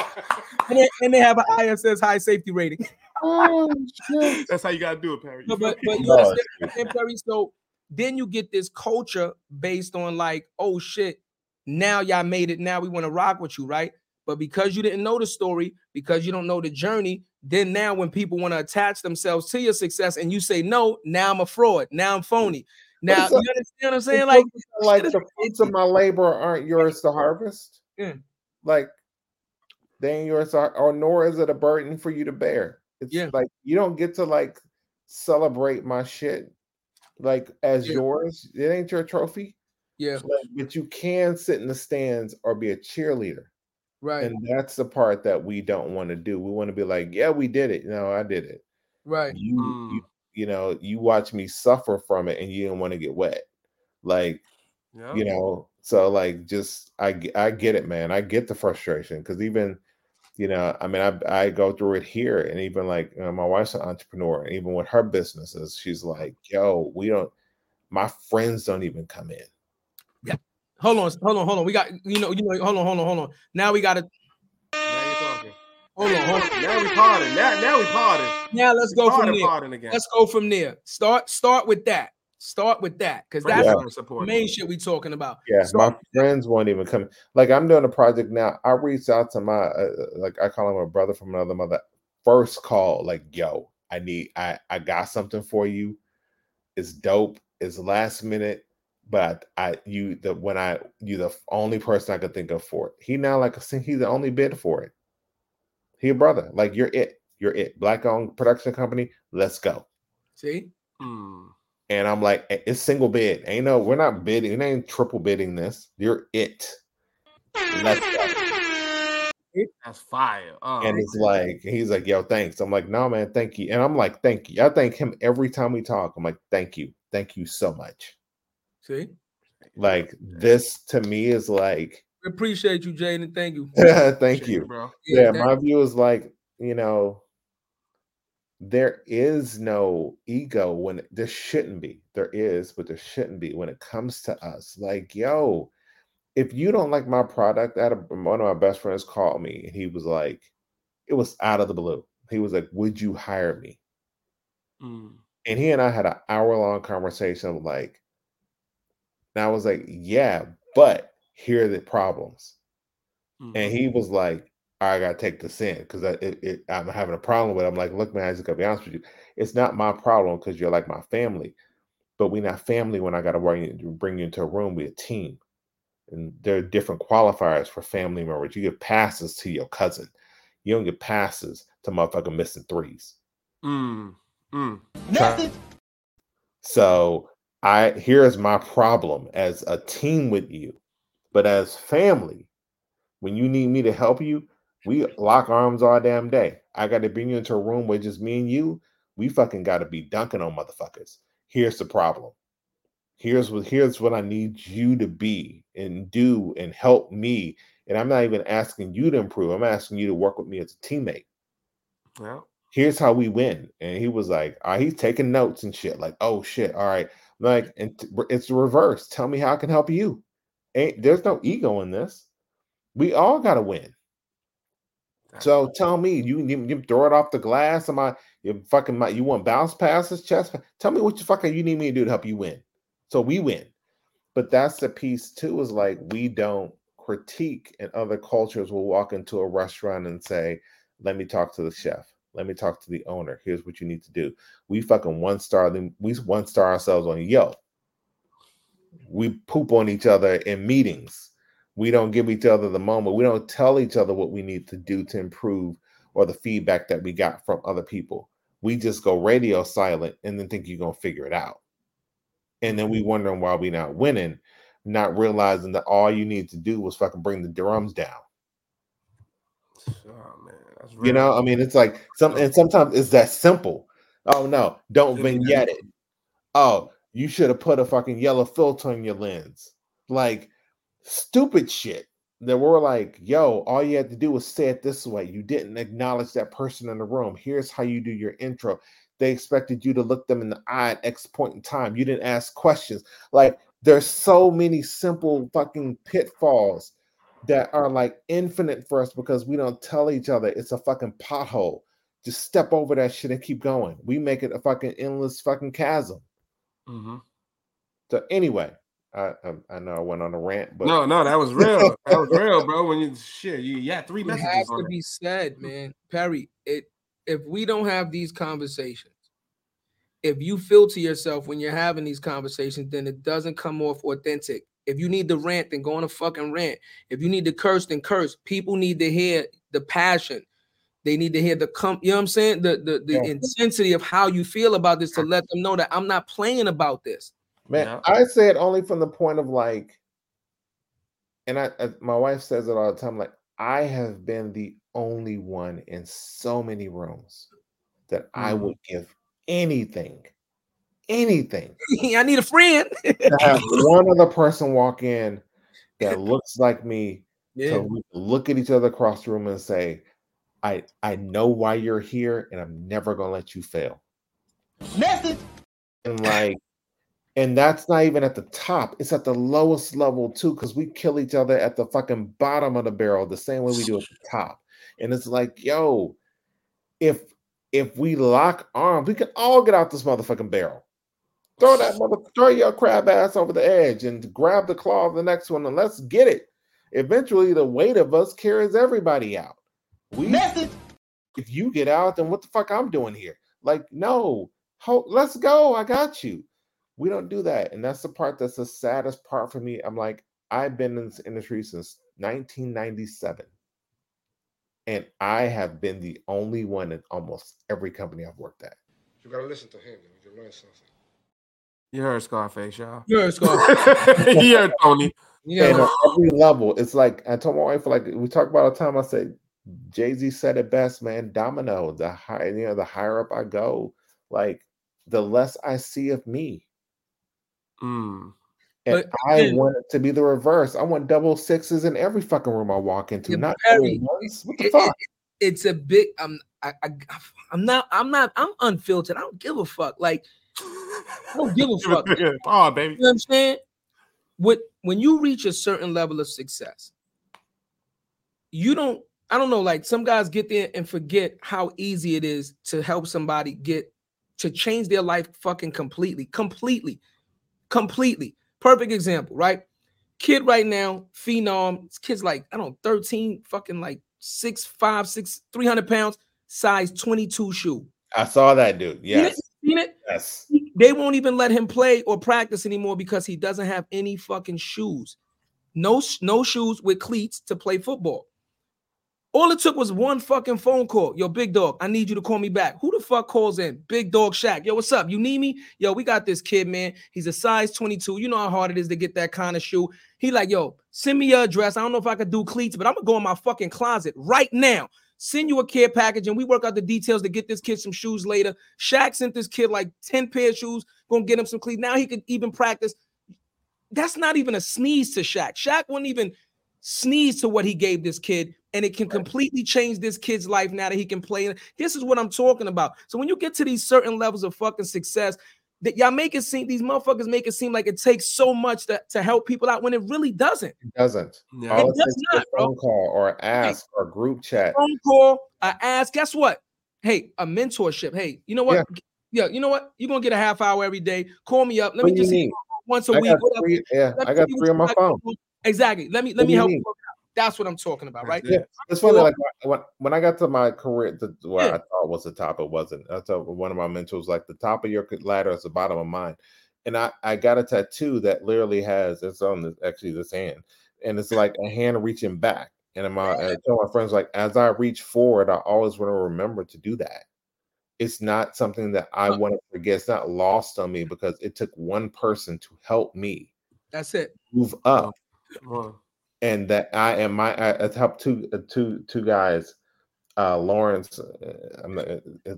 and, they, and they have an ISS high safety rating. Oh. (laughs) That's how you gotta do it, Perry. No, but but you No, understand, what I'm saying, Perry? So then you get this culture based on like, oh shit, now y'all made it. Now we want to rock with you, right? But because you didn't know the story, because you don't know the journey, then now when people want to attach themselves to your success and you say no, now I'm a fraud. Now I'm phony. Now you understand what I'm saying? Like, like the fruits of my labor aren't (laughs) yours to harvest. Yeah. Like they ain't yours, to, or nor is it a burden for you to bear. It's Yeah. like you don't get to like celebrate my shit like as Yeah. yours. It ain't your trophy. Yeah, Like, but you can sit in the stands or be a cheerleader. right, And that's the part that we don't want to do. We want to be like, yeah, we did it. No, I did it. right. You, Mm. you, you know, you watch me suffer from it and you didn't want to get wet. Like, Yeah. you know, so like just I I get it, man. I get the frustration because even, you know, I mean, I I go through it here, and even like you know, my wife's an entrepreneur, and even with her businesses, she's like, yo, we don't, my friends don't even come in. Hold on, hold on, hold on. We got you know, you know, hold on, hold on, hold on. Now we gotta Now you're talking. hold on, hold on. Now we pardon. Now, now we pardon. Now let's go from there. pardon again. Let's go from there. Start start with that. Start with that because that's Yeah. the main shit we talking about. Yeah, Start my friends won't even come. Like I'm doing a project now. I reached out to my uh, uh, like I call him a brother from another mother. First call, like, yo, I need I I got something for you. It's dope. It's last minute, but I you the when I you the only person I could think of for it. He now like a he's the only bid for it. He a brother. Like you're it. You're it. Black owned production company. Let's go. See, Hmm. And I'm like, "Eh, it's single bid. Ain't no, we're not bidding. It ain't triple bidding this. You're it. Let's go. That's fire. Oh, and it's like, he's like, yo, thanks. I'm like, no, man, thank you. And I'm like, thank you. I thank him every time we talk. I'm like, thank you. Thank you so much. See, Like, this to me is like, we appreciate you, Jaden. Thank you. (laughs) thank you. bro. Yeah, thank- my view is like, you know, there is no ego when there shouldn't be. There is, but there shouldn't be when it comes to us. Like, yo, if you don't like my product, I had one of my best friends called me and he was like, it was out of the blue. He was like, Would you hire me? Hmm. And he and I had an hour long conversation of like, and I was like, Yeah, but here are the problems. Hmm. And he was like, I gotta take this in because I, it, it, I'm having a problem with. it. I'm like, look, man, I just gotta be honest with you. It's not my problem because you're like my family, but we're not family when I gotta bring you, bring you into a room. We're a team, and there are different qualifiers for family members. You get passes to your cousin. You don't get passes to motherfucking missing threes. Hmm. Hmm. So I here's my problem as a team with you, but as family, when you need me to help you, we lock arms all damn day. I got to bring you into a room where just me and you. We fucking got to be dunking on motherfuckers. Here's the problem. Here's what here's what I need you to be and do and help me. And I'm not even asking you to improve. I'm asking you to work with me as a teammate Yeah. here's how we win. And he was like, uh, he's taking notes and shit. Like, oh shit, all right. Like, and it's the reverse. Tell me how I can help you. Ain't there's no ego in this. We all gotta win. So tell me, you, you, you throw it off the glass? Am I you fucking my, you want bounce passes, chest? Tell me what you fucking you need me to do to help you win. So we win. But that's the piece too, is like we don't critique and other cultures will walk into a restaurant and say, Let me talk to the chef. Let me talk to the owner. Here's what you need to do. We fucking one star them, we one star ourselves on Yelp. We poop on each other in meetings. We don't give each other the moment. We don't tell each other what we need to do to improve or the feedback that we got from other people. We just go radio silent and then think you're gonna figure it out. And then we wondering why we not winning, not realizing that all you need to do was fucking bring the drums down. You know, I mean, it's like some, and sometimes it's that simple. Oh no, don't vignette it. Oh, you should have put a fucking yellow filter on your lens. Like stupid shit that we're like, yo, all you had to do was say it this way. You didn't acknowledge that person in the room. Here's how you do your intro. They expected you to look them in the eye at X point in time. You didn't ask questions. Like there's so many simple fucking pitfalls that are like infinite for us because we don't tell each other it's a fucking pothole. Just step over that shit and keep going. We make it a fucking endless fucking chasm. Mhm. So anyway, I I, I know I went on a rant, but no, no, that was real. that was real, bro. When you shit, you yeah, three It messages has on to it. be said, man. Perry, it if we don't have these conversations, if you filter yourself when you're having these conversations, then it doesn't come off authentic. If you need to rant, then go on a fucking rant. If you need to curse, then curse. People need to hear the passion. They need to hear the com- you know what I'm saying? The the, the Yeah. intensity of how you feel about this to let them know that I'm not playing about this. Man, Yeah. I say it only from the point of like, and I, I my wife says it all the time. Like, I have been the only one in so many rooms that I Mhm. would give anything, anything (laughs) I need a friend. to have (laughs) one other person walk in that looks like me. yeah. So we can look at each other across the room and say, "I I know why you're here, and I'm never gonna let you fail." Message. and like and that's not even at the top it's at the lowest level too because we kill each other at the fucking bottom of the barrel the same way we do at the top and it's like yo if if we lock arms we can all get out this motherfucking barrel throw that mother throw your crab ass over the edge and grab the claw of the next one and let's get it eventually the weight of us carries everybody out we Message. if you get out, then what the fuck I'm doing here? Like, no, ho- let's go. I got you. We don't do that. And that's the part that's the saddest part for me. I'm like, I've been in this industry since 1997. And I have been the only one in almost every company I've worked at. You gotta listen to him. You can learn something. You heard Scarface, y'all. You're a scar. (laughs) you heard Tony. Yeah. And at every level, it's like I told my wife, like we talk about all the time. I said, Jay Z said it best, man. Domino, the high, you know, the higher up I go, like the less I see of me. Mm. And But I again- want it to be the reverse. I want double sixes in every fucking room I walk into, Yeah, not Perry, only ones. What the it- fuck? it's a big I'm I, I I'm not I'm not I'm unfiltered. I don't give a fuck. Like I don't give a fuck. You Oh, baby. know what I'm saying? With when you reach a certain level of success, you don't I don't know, like some guys get there and forget how easy it is to help somebody get to change their life fucking completely, completely, completely. Perfect example, right? Kid right now, phenom, this kid's like, I don't know, 13, fucking like six, five, six, 300 pounds, size 22 shoe. I saw that dude. Seen it? Seen it? Yes. They won't even let him play or practice anymore because he doesn't have any fucking shoes. No, no shoes with cleats to play football. All it took was one fucking phone call. Yo, big dog, I need you to call me back. Who the fuck calls in? Big dog Shaq. Yo, what's up? You need me? Yo, we got this kid, man. He's a size 22. You know how hard it is to get that kind of shoe. He like, yo, send me your address. I don't know if I could do cleats, but I'm gonna go in my fucking closet right now. Send you a care package and we work out the details to get this kid some shoes later. Shaq sent this kid like 10 pair of shoes, gonna get him some cleats. Now he could even practice. That's not even a sneeze to Shaq. Shaq wouldn't even sneeze to what he gave this kid, and it can completely change this kid's life now that he can play. This is what I'm talking about. So when you get to these certain levels of fucking success, that y'all make it seem these motherfuckers make it seem like it takes so much to, to help people out when it really doesn't. It doesn't. Yeah. All It it does not, a bro. phone call or an ask or group chat. phone call, I ask, guess what? Hey, a mentorship. Hey, you know what? Yeah, you know what? You're gonna get a half hour every day. Call me up. Let What me just need? once a I week. three, yeah, Let I got three on my phone. Exactly. Let me let What me help you work out. That's what I'm talking about, right? Yeah, it's funny. Like when when I got to my career, the, what Yeah. I thought was the top, it wasn't. I thought one of my mentors like the top of your ladder is the bottom of mine, and I I got a tattoo that literally has it's on this actually this hand, and it's like a hand reaching back. And my I (laughs) tell my friends like as I reach forward, I always want to remember to do that. It's not something that I Huh. want to forget. It's not lost on me because it took one person to help me That's it. move up Well, and that I am my I, I helped two uh, two two guys, uh Lawrence. Uh, I'm not, uh,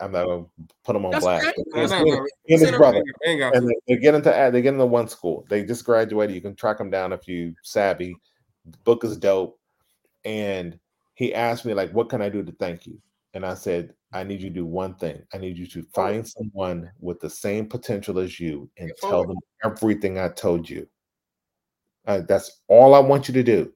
I'm not gonna put them on That's blast. okay. but no, no, and his brother, and they, they get into they get into one school. They just graduated. You can track them down if you savvy. The book is dope, and he asked me like, "What can I do to thank you?" And I said, "I need you to do one thing. I need you to find someone with the same potential as you and tell them everything I told you." Uh, that's all I want you to do.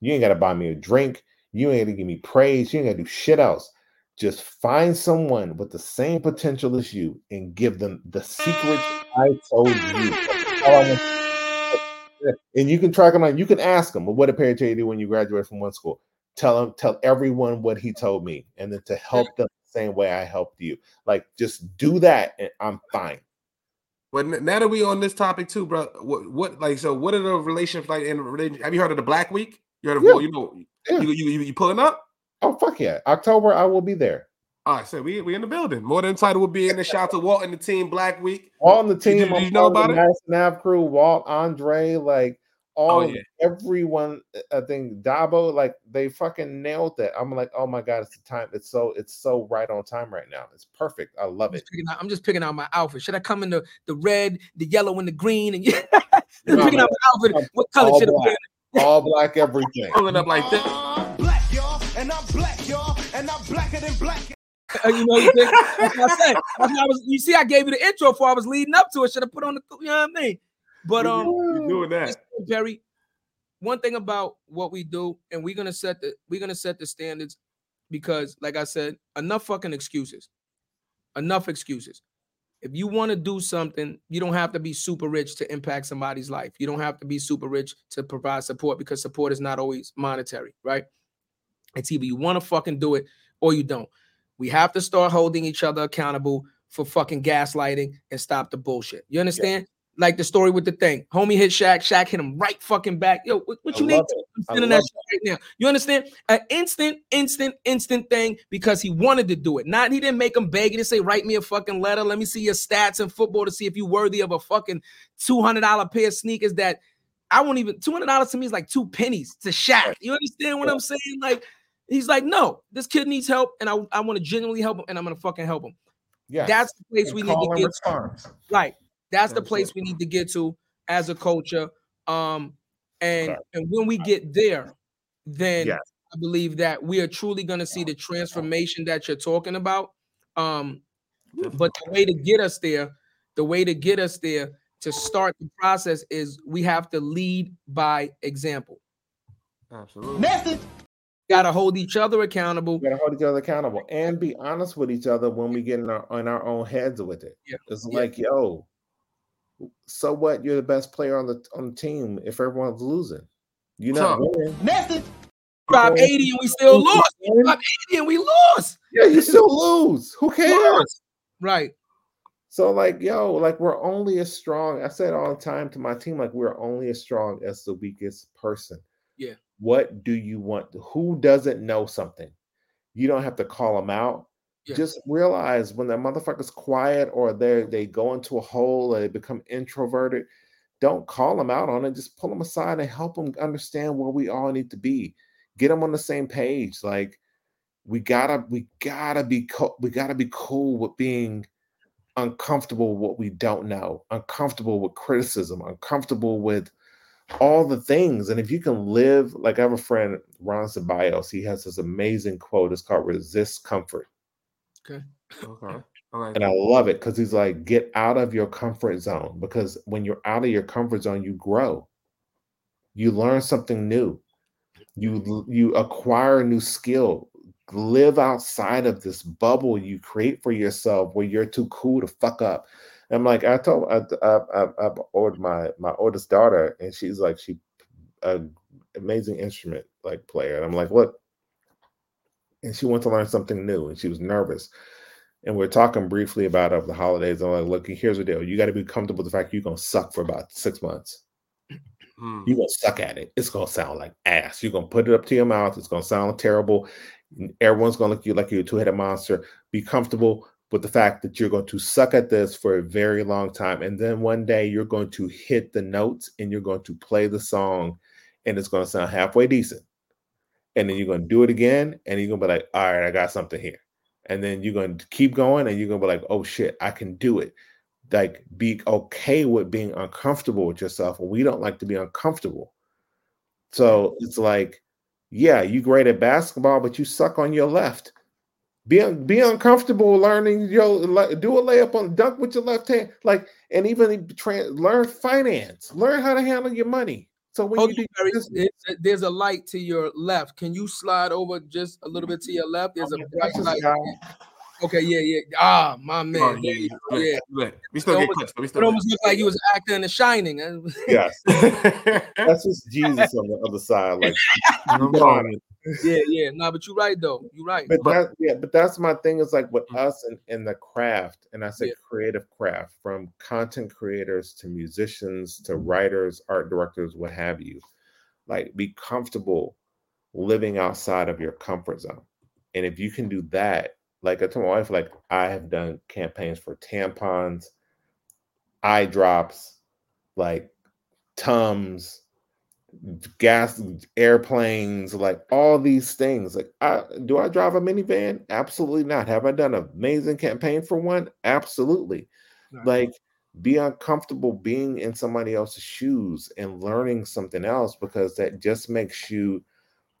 You ain't got to buy me a drink. You ain't got to give me praise. You ain't got to do shit else. Just find someone with the same potential as you and give them the secrets I told you. and you can track them on. You can ask them, "Well, what did Perry tell you do when you graduated from one school?" Tell them, tell everyone what he told me, and then to help them the same way I helped you. Like, just do that, and I'm fine. Well, n- now that we on this topic too, bro. What, what like so? What are the relationships like in religion? Have you heard of the Black Week? You heard of? Yeah. well, you know, Yeah. you, you you pulling up? Oh fuck yeah! October, I will be there. All right, so we we in the building. More Than A Title will be in the shout to Walt and the team Black Week. All on the team. did I'm you know about it? Madison Ave crew, Walt, Andre, like all Oh, yeah. everyone. I think Dabo, like they fucking nailed that. I'm like, oh my god, it's the time. It's so it's so right on time right now. It's perfect. I love I'm it. just out, I'm just picking out my outfit. Should I come in the, the red, the yellow, and the green? And (laughs) yeah, (laughs) No, picking no, out my outfit. What color all should I wear? All (laughs) black, everything. Pulling up like this. Black, y'all, and I'm black, y'all, and I'm blacker than black. Uh, you know, you that's what I said. I was. You see, I gave you the intro before I was leading up to it. Should I put on the? You know what I mean? But um, You're doing that. Perry, one thing about what we do, and we're gonna set the we're gonna set the standards because, like I said, enough fucking excuses. Enough excuses. If you want to do something, you don't have to be super rich to impact somebody's life. You don't have to be super rich to provide support because support is not always monetary, right? It's either you want to fucking do it or you don't. We have to start holding each other accountable for fucking gaslighting and stop the bullshit. You understand? Like the story with the thing. Homie hit Shaq. Shaq hit him right fucking back. Yo, what, what you need? I'm sending that shit right now. You understand? An instant, instant, instant thing because he wanted to do it. Not he didn't make him beg. Didn't say, write me a fucking letter. Let me see your stats in football to see if you're worthy of a fucking $200 pair of sneakers that I won't even $200 to me is like two pennies to Shaq. You understand what I'm saying? Like, he's like, no, this kid needs help, and I, I want to genuinely help him, and I'm gonna fucking help him. Yeah, That's the place And we need to get response. Right. That's the place it. we need to get to as a culture. Um, and Right. and when we get there, then Yes. I believe that we are truly going to see the transformation that you're talking about. Um, but the way to get us there, the way to get us there to start the process is we have to lead by example. Absolutely. Message. Got to hold each other accountable. Gotta hold each other accountable and be honest with each other when we get in our in our own heads with it. Yeah. It's Yeah. like, yo, so what? You're the best player on the on the team if everyone's losing. You're not So- winning. Message. Drop 80 and we still lost. Drop 80 and we lost. Yeah, you still lose. Who (laughs) cares? Right. So like, yo, like we're only as strong. I said all the time to my team, like we're only as strong as the weakest person. Yeah. What do you want? Who doesn't know something? You don't have to call them out. Yeah. Just realize when that motherfucker's quiet or they they go into a hole or they become introverted, don't call them out on it. Just pull them aside and help them understand where we all need to be. Get them on the same page. Like we gotta we gotta be co- we gotta be cool with being uncomfortable with what we don't know, uncomfortable with criticism, uncomfortable with all the things. And if you can live, like I have a friend, Ron Ceballos, he has this amazing quote. It's called resist comfort. Okay. All right. And I love it because he's like, get out of your comfort zone. Because when you're out of your comfort zone, you grow. You learn something new. You you acquire a new skill. Live outside of this bubble you create for yourself where you're too cool to fuck up. And I'm like, I told I I I, I ordered my my oldest daughter, and she's like, she a amazing instrument like player. And I'm like, what? And she wanted to learn something new, and she was nervous and we're talking briefly about over the holidays. I'm like, look, here's the deal. You got to be comfortable with the fact you're gonna suck for about six months. Hmm. You're gonna suck at it. It's gonna sound like ass. You're gonna put it up to your mouth. It's gonna sound terrible. Everyone's gonna look at you like you're a two-headed monster. Be comfortable with the fact that you're going to suck at this for a very long time. And then one day you're going to hit the notes and you're going to play the song and it's going to sound halfway decent. And then you're going to do it again and you're going to be like, all right, I got something here. And then you're going to keep going and you're going to be like oh shit i can do it. Like be okay with being uncomfortable with yourself we don't like to be uncomfortable. So it's like yeah you great at basketball but you suck on your left. Be, be uncomfortable learning your do a layup on dunk with your left hand like and even tra- learn finance. Learn how to handle your money so when Hold you do on, Barry. There's, there's a light to your left. Can you slide over just a little bit to your left? There's a Okay, bright light. Okay, yeah, yeah. Ah, my man. Oh, yeah, yeah. yeah, yeah. yeah. We still It get almost- clips. though. We It still almost looked like he was acting in The Shining. Yes, (laughs) that's just Jesus on the other side. Like, (laughs) I'm God. telling you. yeah, yeah. No, but you're right though. You're right. but, But- that, yeah, but that's my thing. Is like with Mm. us in, in the craft, and I say Yeah. creative craft, from content creators to musicians to writers, art directors, what have you. Like, be comfortable living outside of your comfort zone, and if you can do that, like I told my wife, like I have done campaigns for tampons, eye drops, like tums, gas airplanes like all these things. Like i do i drive a minivan? Absolutely not. Have i done an amazing campaign for one? Absolutely. Right. like be uncomfortable being in somebody else's shoes and learning something else because that just makes you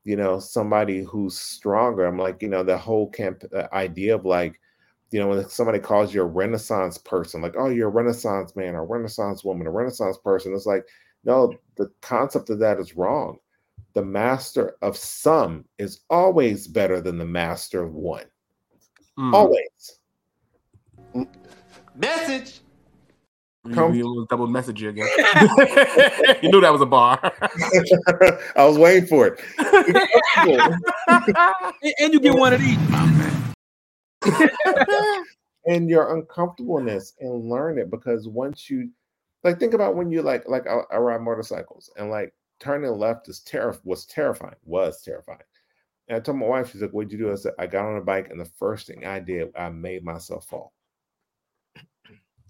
you know somebody who's stronger. I'm like you know the whole camp uh, idea of like you know when somebody calls you a renaissance person like oh you're a renaissance man or renaissance woman a renaissance person it's like no, the concept of that is wrong. The master of some is always better than the master of one. Mm. Always. Message. You, Come- you almost double message you again. (laughs) you knew that was a bar. (laughs) I was waiting for it. And, and you get one of these. (laughs) and your uncomfortableness and learn it because once you like think about when you like like I, I ride motorcycles and like turning left is terrif was terrifying was terrifying and i told my wife she's like what'd you do i said i got on a bike and the first thing i did i made myself fall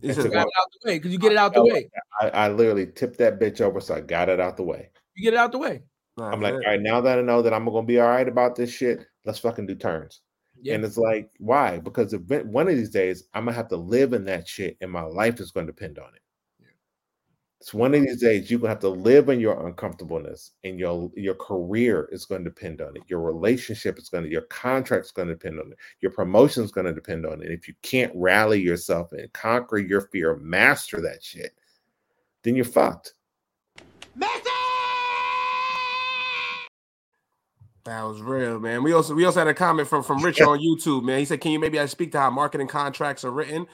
He It's Got it out the way because you get it out the way. I, I literally tipped that bitch over so i got it out the way You get it out the way. I'm like that's all it." right now that i know that i'm gonna be all right about this shit let's fucking do turns Yeah. And it's like, why? Because event- one of these days, I'm gonna have to live in that shit, and my life is going to depend on it. It's one of these days you're gonna have to live in your uncomfortableness, and your your career is going to depend on it. Your relationship is going to, your contract is going to depend on it. Your promotion is going to depend on it. If you can't rally yourself and conquer your fear, master that shit, then you're fucked. That was real, man. We also we also had a comment from from Rich on YouTube, man. He said, "Can you maybe I speak to how marketing contracts are written?"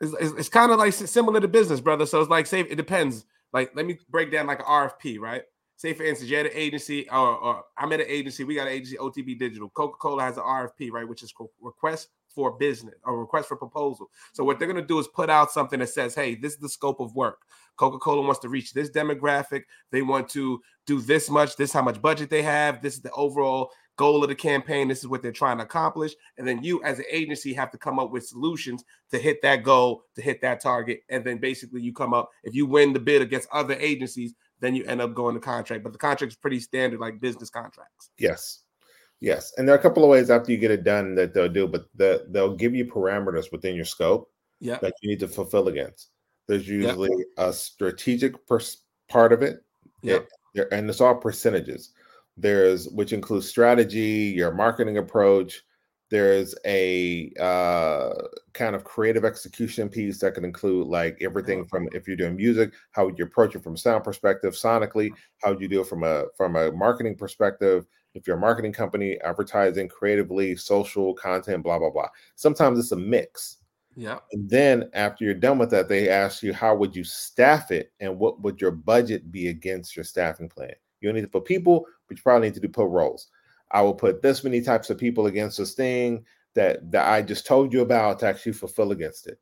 It's, it's, it's kind of like similar to business, brother. So it's like, say it depends. Like, let me break down like an RFP, right? Say for instance, you're at an agency, or, or I'm at an agency. We got an agency, OTB Digital. Coca Cola has an RFP, right, which is request for business or request for proposal. So what they're gonna do is put out something that says, "Hey, this is the scope of work. Coca Cola wants to reach this demographic. They want to do this much. This how much budget they have. This is the overall goal of the campaign. This is what they're trying to accomplish. And then you, as an agency, have to come up with solutions to hit that goal, to hit that target. And then basically, you come up. If you win the bid against other agencies, then you end up going to contract. But the contract is pretty standard, like business contracts. Yes. Yes. And there are a couple of ways after you get it done that they'll do, but the, they'll give you parameters within your scope Yeah. that you need to fulfill against. There's usually a strategic pers- part of it. Yeah. It- and it's all percentages. There's which includes strategy, your marketing approach. There's a uh, kind of creative execution piece that can include like everything from if you're doing music, how would you approach it from sound perspective, sonically, how would you do it from a from a marketing perspective, if you're a marketing company, advertising creatively, social content, blah blah blah. Sometimes it's a mix. Yeah. And then after you're done with that, they ask you how would you staff it and what would your budget be against your staffing plan. You don't need to put people, but you probably need to do put roles. I will put this many types of people against this thing that that I just told you about to actually fulfill against it.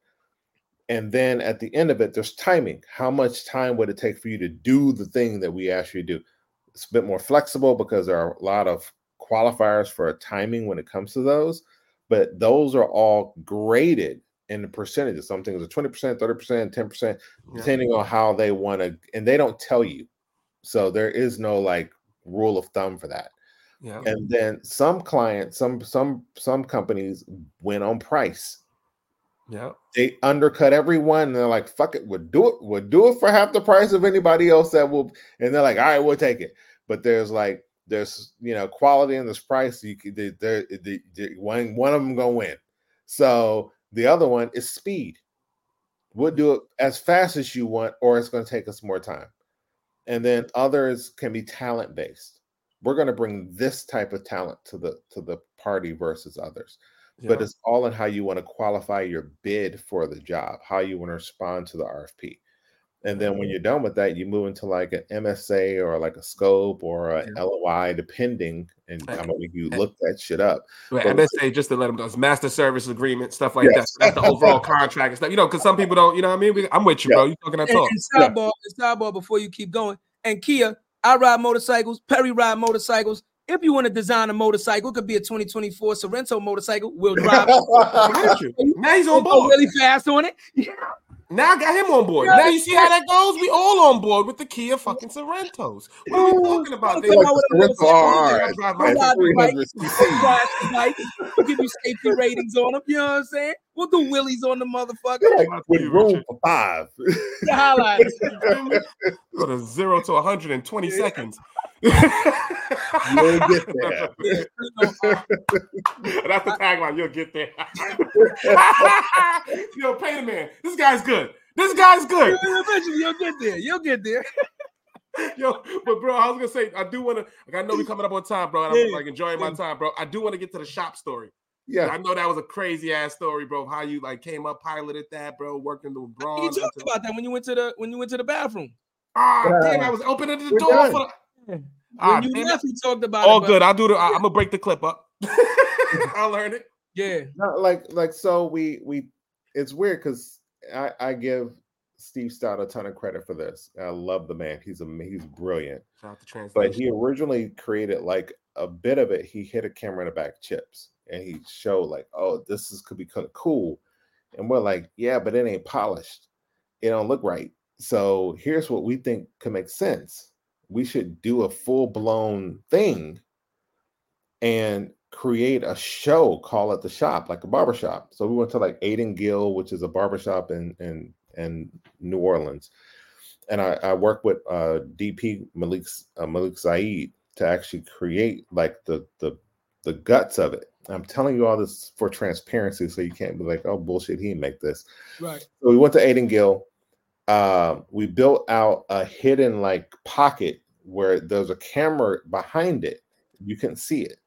And then at the end of it, there's timing. How much time would it take for you to do the thing that we asked you to do? It's a bit more flexible because there are a lot of qualifiers for a timing when it comes to those, but those are all graded in the percentages. Some things are 20%, 30%, 10%, Yeah. depending on how they want to, and they don't tell you. So there is no like rule of thumb for that. Yeah. And then some clients, some some some companies win on price. Yeah. They undercut everyone and they're like, fuck it, we'll do it, we'll do it for half the price of anybody else that will, and they're like, all right, we'll take it. But there's like there's you know quality in this price. You could there the, the, one one of them gonna win. So the other one is speed. We'll do it as fast as you want, or it's going to take us more time. And then others can be talent based. We're going to bring this type of talent to the to the party versus others. but it's all in how you want to qualify your bid for the job, how you want to respond to the RFP. And then Mm-hmm. when you're done with that, you move into like an MSA or like a scope or a Yeah. LOI, depending. And Okay. I'm gonna you look that shit up. Right, But- MSA just to let them know it's master service agreement, stuff like Yes. that. That's the overall contract and stuff. You know, because some people don't, you know what I mean? We- I'm with you, Yeah. bro. You talking that And, talk. and sidebar, and sidebar before you keep going. And Kia, I ride motorcycles. Perry ride motorcycles. If you want to design a motorcycle, it could be a 2024 Sorento motorcycle. We'll drive. (laughs) I'm with you. Now he's We'll on go board. really fast on it. (laughs) Now I got him on board. Yeah, Now you see how that goes? We all on board with the Kia fucking Sorentos. What are we talking about? Don't They- like out with a the Sorento. RR drive my- at ride the bike. 300 cc. Crash the bike. We'll give you safety ratings on them. You know what I'm saying? We'll do wheelies on the motherfucker. Like, with room for five. The highlights. Go to zero to 120 seconds. You'll get there. (laughs) That's the tagline. You'll get there. (laughs) Yo, pay the man. This guy's good. This guy's good. Eventually, you'll get there. You'll get there. (laughs) Yo, but bro, I was gonna say I do want to. Like, I know we coming up on time, bro, and I'm like enjoying my time, bro. I do want to get to the shop story. Yeah. I know that was a crazy ass story, bro. How you like came up, piloted that, bro, working the You bronze. talked until- about that when you went to the when you went to the bathroom. Ah, Yeah. damn! I was opening the door done. for the. When Ah, you damn left, you talked about All it. but- good. I'll do the. I, I'm gonna break the clip up. (laughs) I'll learn it. Yeah. No, like like so we we it's weird because I I give Steve Stoute a ton of credit for this. I love the man. He's a he's brilliant. Shout out to translation. But he originally created like a bit of it. He hit a camera in the back chips and he showed like, oh, this is could be kind of cool. And we're like, yeah, but it ain't polished. It don't look right. So here's what we think could make sense. We should do a full blown thing and create a show, call it the shop, like a barbershop. So we went to like Aidan Gill, which is a barbershop in in in New Orleans. And I, I work with uh DP Malik uh, Malik Saeed to actually create like the the the guts of it. I'm telling you all this for transparency, so you can't be like, oh bullshit, he didn't make this. Right. So we went to Aidan Gill. Um, we built out a hidden like pocket where there's a camera behind it. You can see it.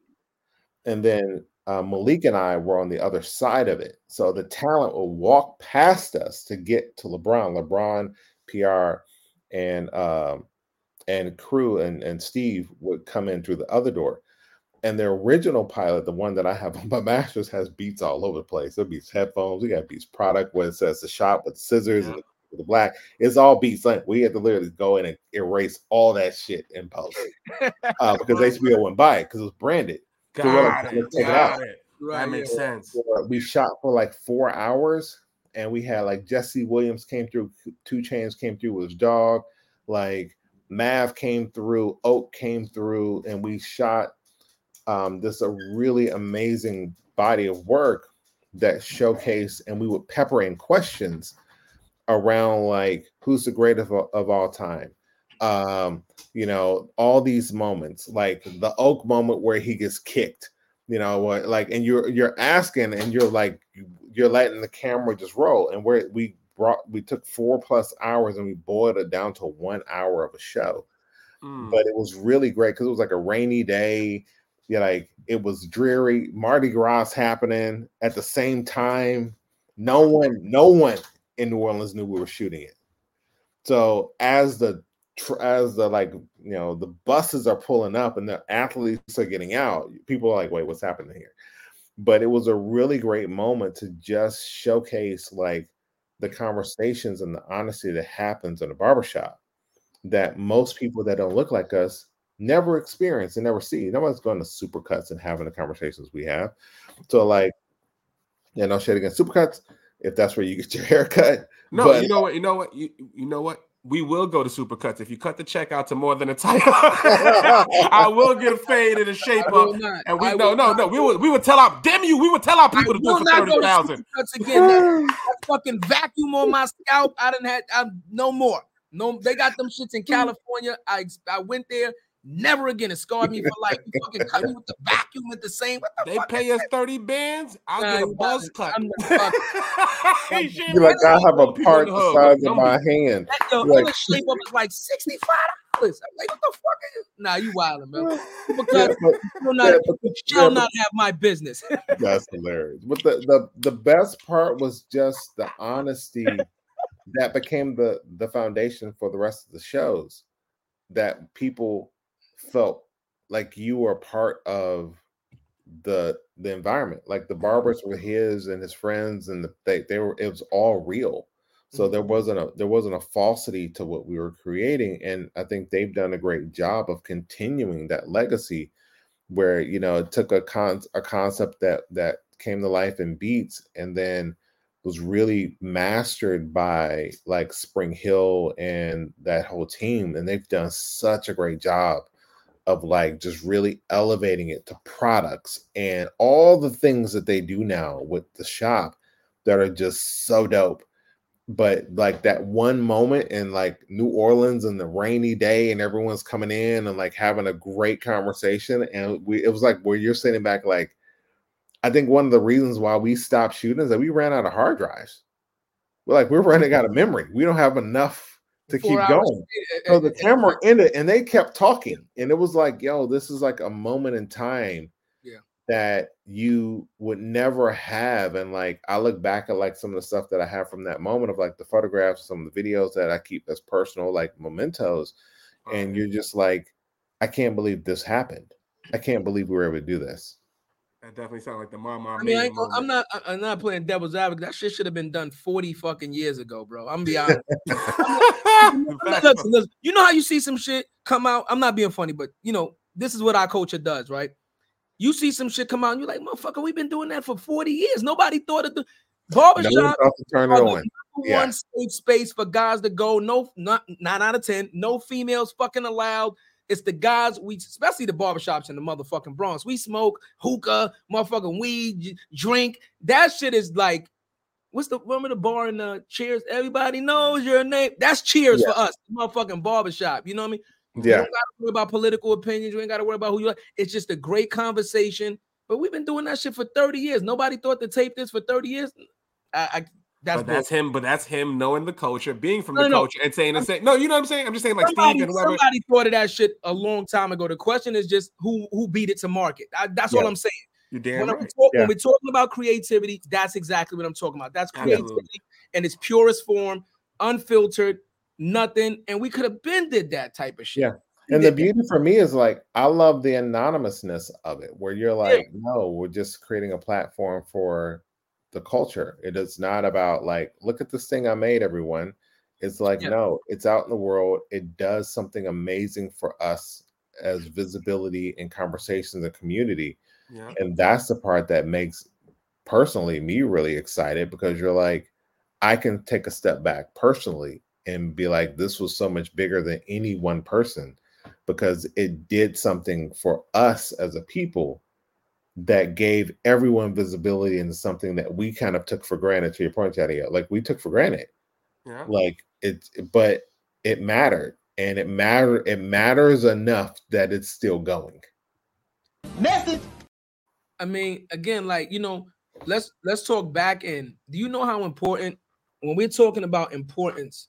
And then uh, Malik and I were on the other side of it. So the talent will walk past us to get to LeBron. LeBron, PR, and um, and crew and, and Steve would come in through the other door. And the original pilot, the one that I have (laughs) on my masters, has beats all over the place. There beats headphones. We got beats product where it says the shop with scissors Yeah. and the, the black. It's all beats. Like we had to literally go in and erase all that shit in post (laughs) uh, because HBO went by it because it was branded. So we're like, Got it. let's take it Got out. it. Right. That makes sense. We shot for like four hours and we had like Jesse Williams came through, 2 Chainz came through with his dog, like Mav came through, Oak came through, and we shot um, this a really amazing body of work that showcased, and we would pepper in questions around like who's the greatest of, of all time. Um, you know, all these moments, like the Oak moment where he gets kicked, you know what like and you're you're asking and you're like you're letting the camera just roll. And where we brought we took four plus hours and we boiled it down to one hour of a show. Mm. but it was really great because it was like a rainy day. Yeah like it was dreary. Mardi gras happening at the same time. No one no one in new orleans knew we were shooting it. So as the as the like you know the buses are pulling up and the athletes are getting out people are like wait what's happening here? But it was a really great moment to just showcase like the conversations and the honesty that happens in a barbershop that most people that don't look like us never experience and never see. Nobody's going to supercuts and having the conversations we have. So like yeah no shit against supercuts if that's where you get your (laughs) haircut No, but- you know what? You know what? You you know what? We will go to supercuts if you cut the check out to more than a title. (laughs) I will get a fade and a shape I up. not. And we I no no not. no we would we would tell our damn you we would tell our I people to do will it for not thirty go to thousand. Supercuts again. That, (laughs) that fucking vacuum on my scalp. I didn't have I'm no more. No, they got them shits in California. I I went there. Never again. It scarred me for life. You fucking cut me with the vacuum at the same. What the They fuck pay is us 30 bands. I'll Nah, get a you buzz got- cut. I'm the (laughs) fuck- Hey, You're like, I have a part the the size of my hand. That, yo, Like- like, shape up is like $65. I'm like, what the fuck is Nah, you wildin', man. Yeah, Because but- you will not, yeah, but- you shall yeah, not have my business. (laughs) That's hilarious. But the, the the best part was just the honesty that became the the foundation for the rest of the shows. That people felt like you were part of the the environment. Like the mm-hmm. barbers were his and his friends, and the, they they were it was all real. So mm-hmm. there wasn't a there wasn't a falsity to what we were creating, and I think they've done a great job of continuing that legacy where you know it took a con a concept that that came to life in beats and then was really mastered by like SpringHill and that whole team and they've done such a great job of like just really elevating it to products and all the things that they do now with the shop that are just so dope but like that one moment in like New Orleans and the rainy day and everyone's coming in and like having a great conversation and we it was like where you're sitting back like I think one of the reasons why we stopped shooting is that we ran out of hard drives. We're like we're running out of memory. We don't have enough to Four keep going. So the camera ended and they kept talking and it was like yo this is like a moment in time Yeah. that you would never have and like i look back at like some of the stuff that i have from that moment of like the photographs some of the videos that i keep as personal like mementos and you're just like i can't believe this happened i can't believe we were able to do this That definitely sounds like the mama. I mean, I ain't gonna, I'm not. I- I'm not playing devil's advocate. That shit should have been done 40 fucking years ago, bro. I'm gonna be honest. (laughs) I'm not- listen, listen, you know how you see some shit come out. I'm not being funny, but you know this is what our culture does, right? You see some shit come out, and you're like, motherfucker, we've been doing that for 40 years. Nobody thought of the one barbershop. thought to turn it on Yeah. One safe space for guys to go. No, not nine out of ten. No females fucking allowed. It's the guys, we especially the barbershops in the motherfucking Bronx. We smoke hookah, motherfucking weed, drink. That shit is like, what's the remember the bar in the cheers? Everybody knows your name. That's cheers Yeah. for us, the motherfucking barbershop. You know what I mean? You yeah don't gotta worry about political opinions. You ain't gotta worry about who you are. It's just a great conversation. But we've been doing that shit for 30 years. Nobody thought to tape this for 30 years. I, I that's, but that's him. But that's him knowing the culture, being from No, the no. culture, and saying the same. No, you know what I'm saying. I'm just saying, like somebody, Steve and whoever. somebody thought of that shit a long time ago. The question is just who who beat it to market. I- that's all I'm saying. You're damn When, I'm right. talk- Yeah. when we're talking about creativity, that's exactly what I'm talking about. That's Absolutely. creativity in its purest form, unfiltered, nothing. And we could have been did that type of shit. Yeah. And the beauty for me is like I love the anonymousness of it, where you're like, no, we're just creating a platform for the culture. It is not about like, look at this thing I made, everyone. It's like, Yeah. no, it's out in the world. It does something amazing for us as visibility and conversations and community. Yeah. And that's the part that makes personally me really excited because you're like, I can take a step back personally and be like, this was so much bigger than any one person because it did something for us as a people that gave everyone visibility into something that we kind of took for granted to your point, Chatty. Uh, like we took for granted. Yeah. Like it, but it mattered and it matter it matters enough that it's still going. Message. I mean, again, like you know, let's let's talk back in. Do you know how important when we're talking about importance?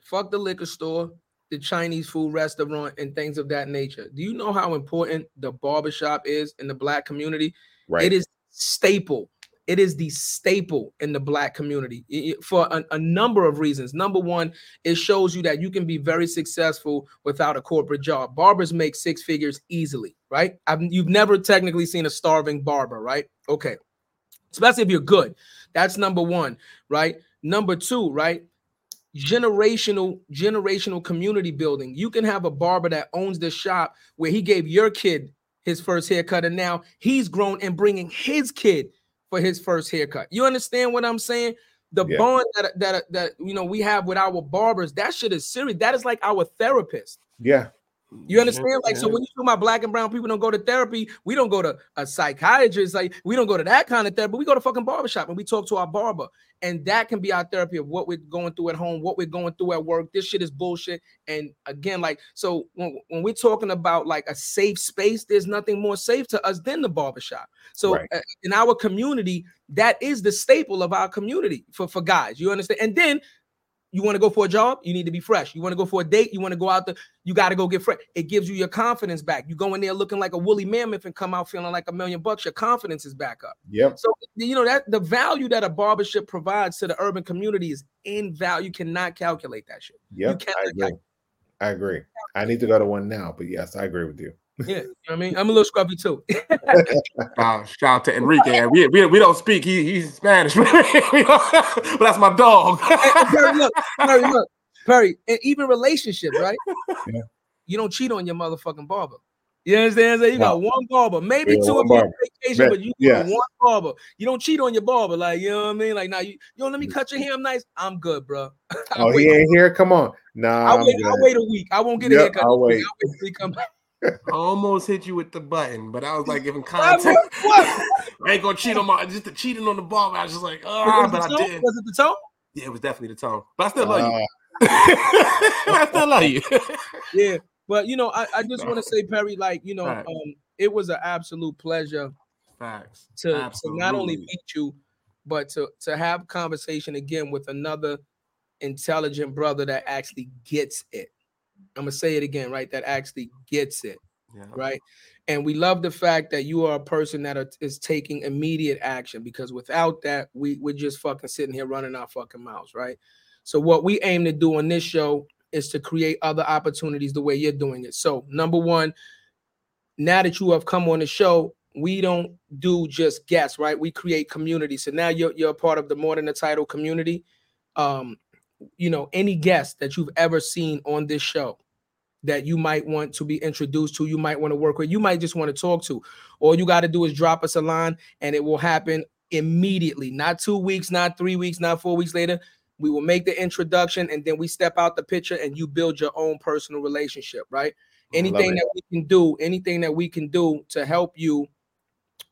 Fuck the liquor store, the Chinese food restaurant, and things of that nature. Do you know how important the barbershop is in the black community? Right. It is staple. It is the staple in the black community for a, a number of reasons. Number one, it shows you that you can be very successful without a corporate job. Barbers make six figures easily, right? I've, you've never technically seen a starving barber, right? Okay. Especially if you're good. That's number one, right? Number two, right? Generational, generational community building. You can have a barber that owns the shop where he gave your kid his first haircut, and now he's grown and bringing his kid for his first haircut. You understand what I'm saying? The Yeah. bond that that that you know we have with our barbers, that shit is serious. That is like our therapist. Yeah. You understand? Like, so when you talk about black and brown people don't go to therapy, we don't go to a psychiatrist. Like, we don't go to that kind of therapy. We go to fucking barbershop and we talk to our barber. And that can be our therapy of what we're going through at home, what we're going through at work. This shit is bullshit. And again, like, so when, when we're talking about like a safe space, there's nothing more safe to us than the barbershop. So Right. uh, in our community, that is the staple of our community for, for guys. You understand? And then you want to go for a job, you need to be fresh. You want to go for a date, you want to go out there, you got to go get fresh. It gives you your confidence back. You go in there looking like a woolly mammoth and come out feeling like a million bucks. Your confidence is back up. Yep. So you know that the value that a barbershop provides to the urban community is in value. You cannot calculate that shit. Yep. I agree. I agree. I need to go to one now, but yes, I agree with you. Yeah, you know what I mean, I'm a little scruffy too. (laughs) Uh, shout out to Enrique. We, we, we don't speak. He, he's Spanish, (laughs) but that's my dog. Perry, look, Perry, look, Perry, and even relationships, right? Yeah. You don't cheat on your motherfucking barber. You understand? So you got one barber, maybe Yeah, two you're barber. vacation, But- you got one barber. You don't cheat on your barber, like you know what I mean? Like now you, yo, let me cut your hair. I'm nice. I'm good, bro. (laughs) Oh, he ain't here. Come on. Nah, I'll, wait. I'll wait a week. I won't get a haircut. I'll wait. I'll wait till he come back. I almost hit you with the button, but I was like giving (laughs) What? context. I ain't gonna cheat on my just the cheating on the ball. I was just like, Was ah, but I tone? did. Was it the tone? Yeah, it was definitely the tone. But I still love you. Uh, (laughs) I still love you. (laughs) Yeah, but you know, I, I just want to say, Perry, like you know, Right. um, it was an absolute pleasure Facts. to, to not only meet you, but to to have conversation again with another intelligent brother that actually gets it. I'm gonna say it again, right? That actually gets it, Yeah. right? And we love the fact that you are a person that are, is taking immediate action because without that, we we're just fucking sitting here running our fucking mouths, right? So what we aim to do on this show is to create other opportunities the way you're doing it. So number one, now that you have come on the show, we don't do just guests, right? We create community. So now you're you're a part of the more than the title community. Um, you know, any guest that you've ever seen on this show that you might want to be introduced to, you might want to work with, you might just want to talk to. All you got to do is drop us a line and it will happen immediately, not two weeks, not three weeks, not four weeks later. We will make the introduction and then we step out the picture and you build your own personal relationship, right? Anything that we can do, anything that we can do to help you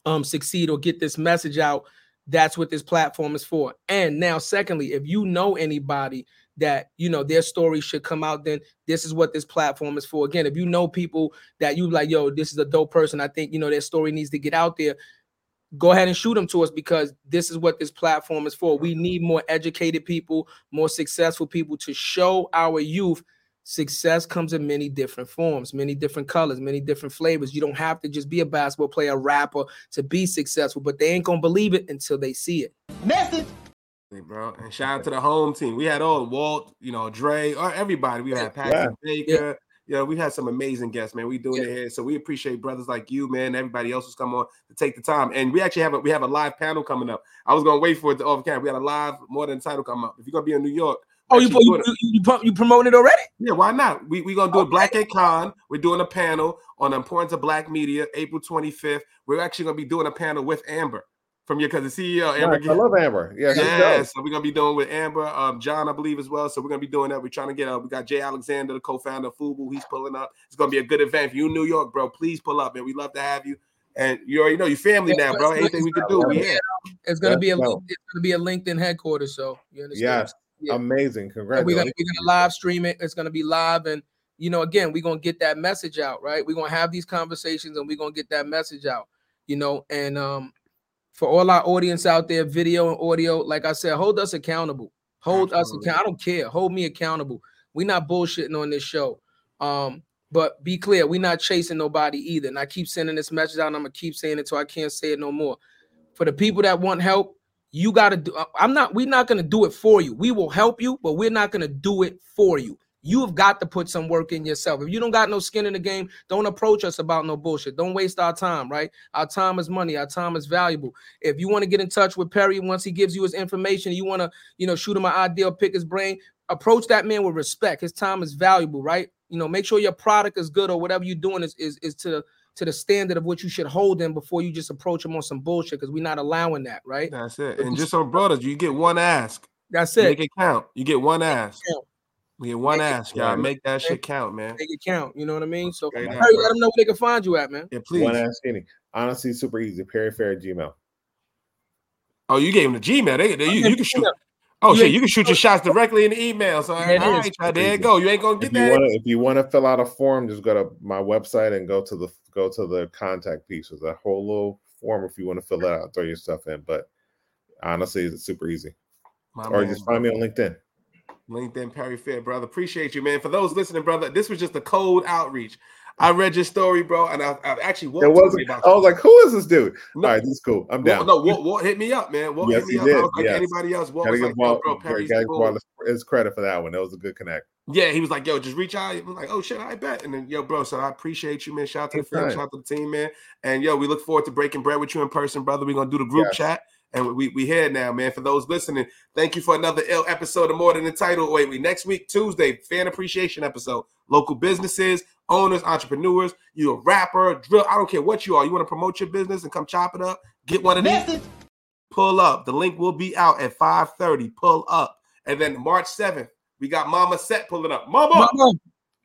um succeed or get this message out, that's what this platform is for. And now, secondly, if you know anybody that you know their story should come out, then this is what this platform is for. Again, if you know people that you like, yo, this is a dope person, I think you know their story needs to get out there. Go ahead and shoot them to us because this is what this platform is for. We need more educated people, more successful people to show our youth success comes in many different forms, many different colors, many different flavors. You don't have to just be a basketball player, a rapper to be successful, but they ain't gonna believe it until they see it. Message. Hey, bro. And shout out to the home team. We had all Walt, you know, Dre, or everybody. We had Patrick Baker. You know, we had some amazing guests, man. We doing Yeah. it here. So we appreciate brothers like you, man. Everybody else who's come on to take the time. And we actually have a we have a live panel coming up. I was gonna wait for it to off camera. We had a live more than title come up. If you're gonna be in New York, Oh, you you, you, you, it already? yeah, why not? We we gonna do a Black Ink Con. We're doing a panel on the importance of black media, April 25th. We're actually gonna be doing a panel with Amber from your cousin CEO. Amber nice. I love Amber. Yeah, she's yeah, so we're gonna be doing with Amber, um, John, I believe as well. So we're gonna be doing that. We're trying to get uh, we got Jay Alexander, the co-founder of Fubu. He's pulling up. It's gonna be a good event. If you in New York, bro, please pull up, man. We love to have you. And you already know your family Yeah, now, bro. Anything we can do, we here. It's gonna That's be a dope. link, it's gonna be a LinkedIn headquarters. So you understand? Yes. Yeah. Amazing. And we're gonna Congratulations. we're gonna live stream it. It's gonna be live, and you know, again, we're gonna get that message out, right? We're gonna have these conversations, and we're gonna get that message out, you know. And um, for all our audience out there, video and audio, like I said, hold us accountable. Hold Absolutely. us accountable. I don't care. Hold me accountable. We're not bullshitting on this show. Um, but be clear, we're not chasing nobody either. And I keep sending this message out, and I'm gonna keep saying it till I can't say it no more. For the people that want help, you got to do I- i'm not we're not going to do it for you we will help you but we're not going to do it for you you have got to put some work in yourself. If you don't got no skin in the game don't approach us about no bullshit. Don't waste our time right? Our time is money. Our time is valuable. If you want to get in touch with perry once he gives you his information you want to you know shoot him an idea pick his brain approach that man with respect. His time is valuable right? You know make sure your product is good or whatever you're doing is is, is to to the standard of what you should hold them before you just approach them on some bullshit because we're not allowing that right? That's it. And just so brothers, you get one ask. that's it Make it. count. You get one ask. Yeah, one Make ass, y'all. Make that shit count, man. Make it count. You know what I mean? So Straight Perry, up, let them know where they can find you at, man. Yeah, please. One ass skinny. Honestly, super easy. Perry Fair Gmail. Oh, you gave him the Gmail. They, they, you, you can shoot. Oh Yeah, shit, you can shoot your shots directly in the email. So Yeah, all y'all, there you go. You ain't gonna If get you that. want to, if you want to fill out a form, just go to my website and go to the go to the contact piece. There's a whole little form if you want to fill it out, throw your stuff in. But honestly, it's super easy. My Or man, just find me on LinkedIn. LinkedIn Perry Fair, brother. Appreciate you, man. For those listening, brother, this was just a cold outreach. I read your story, bro, and I, I actually walked It wasn't. I was like, "Who is this dude?" No. All right, this is cool. I'm down. no, Walt, Walt hit me up, man. Walt Yes, hit me up. did. I was like Yes. anybody else. Walt Gotta was like, yo, Walt, oh, bro, gotta cool. His credit for that one. That was a good connect. Yeah, he was like, yo, just reach out. I was like, oh shit, I bet. And then, yo, bro, so I appreciate you, man. Shout out to the shout out to the team, man. And yo, we look forward to breaking bread with you in person, brother. We're gonna do the group Yes. chat. And we we here now, man. For those listening, thank you for another ill episode of More Than the Title. Wait, we next week, Tuesday, fan appreciation episode. Local businesses, owners, entrepreneurs, you a rapper, drill, I don't care what you are. You want to promote your business and come chop it up, get one of these pull up. The link will be out at 5:30. Pull up. And then March 7th, we got Mama Set pulling up. Mama, Mama,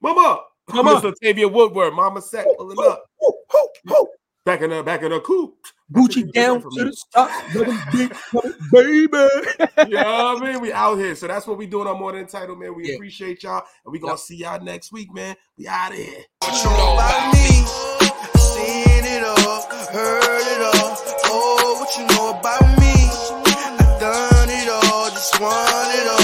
Mama, Mama. (laughs) Miss Latavia Woodward, Mama Set pulling up back in the back of the coop. Gucci down to the stock, baby. you know what I mean? We out here. So that's what we doing on More Than Title, man. We yeah. appreciate y'all. And we going to see y'all next week, man. We out of here. What you know about me? It all, heard it all. Oh, what you know about me? I done it all, just want it all.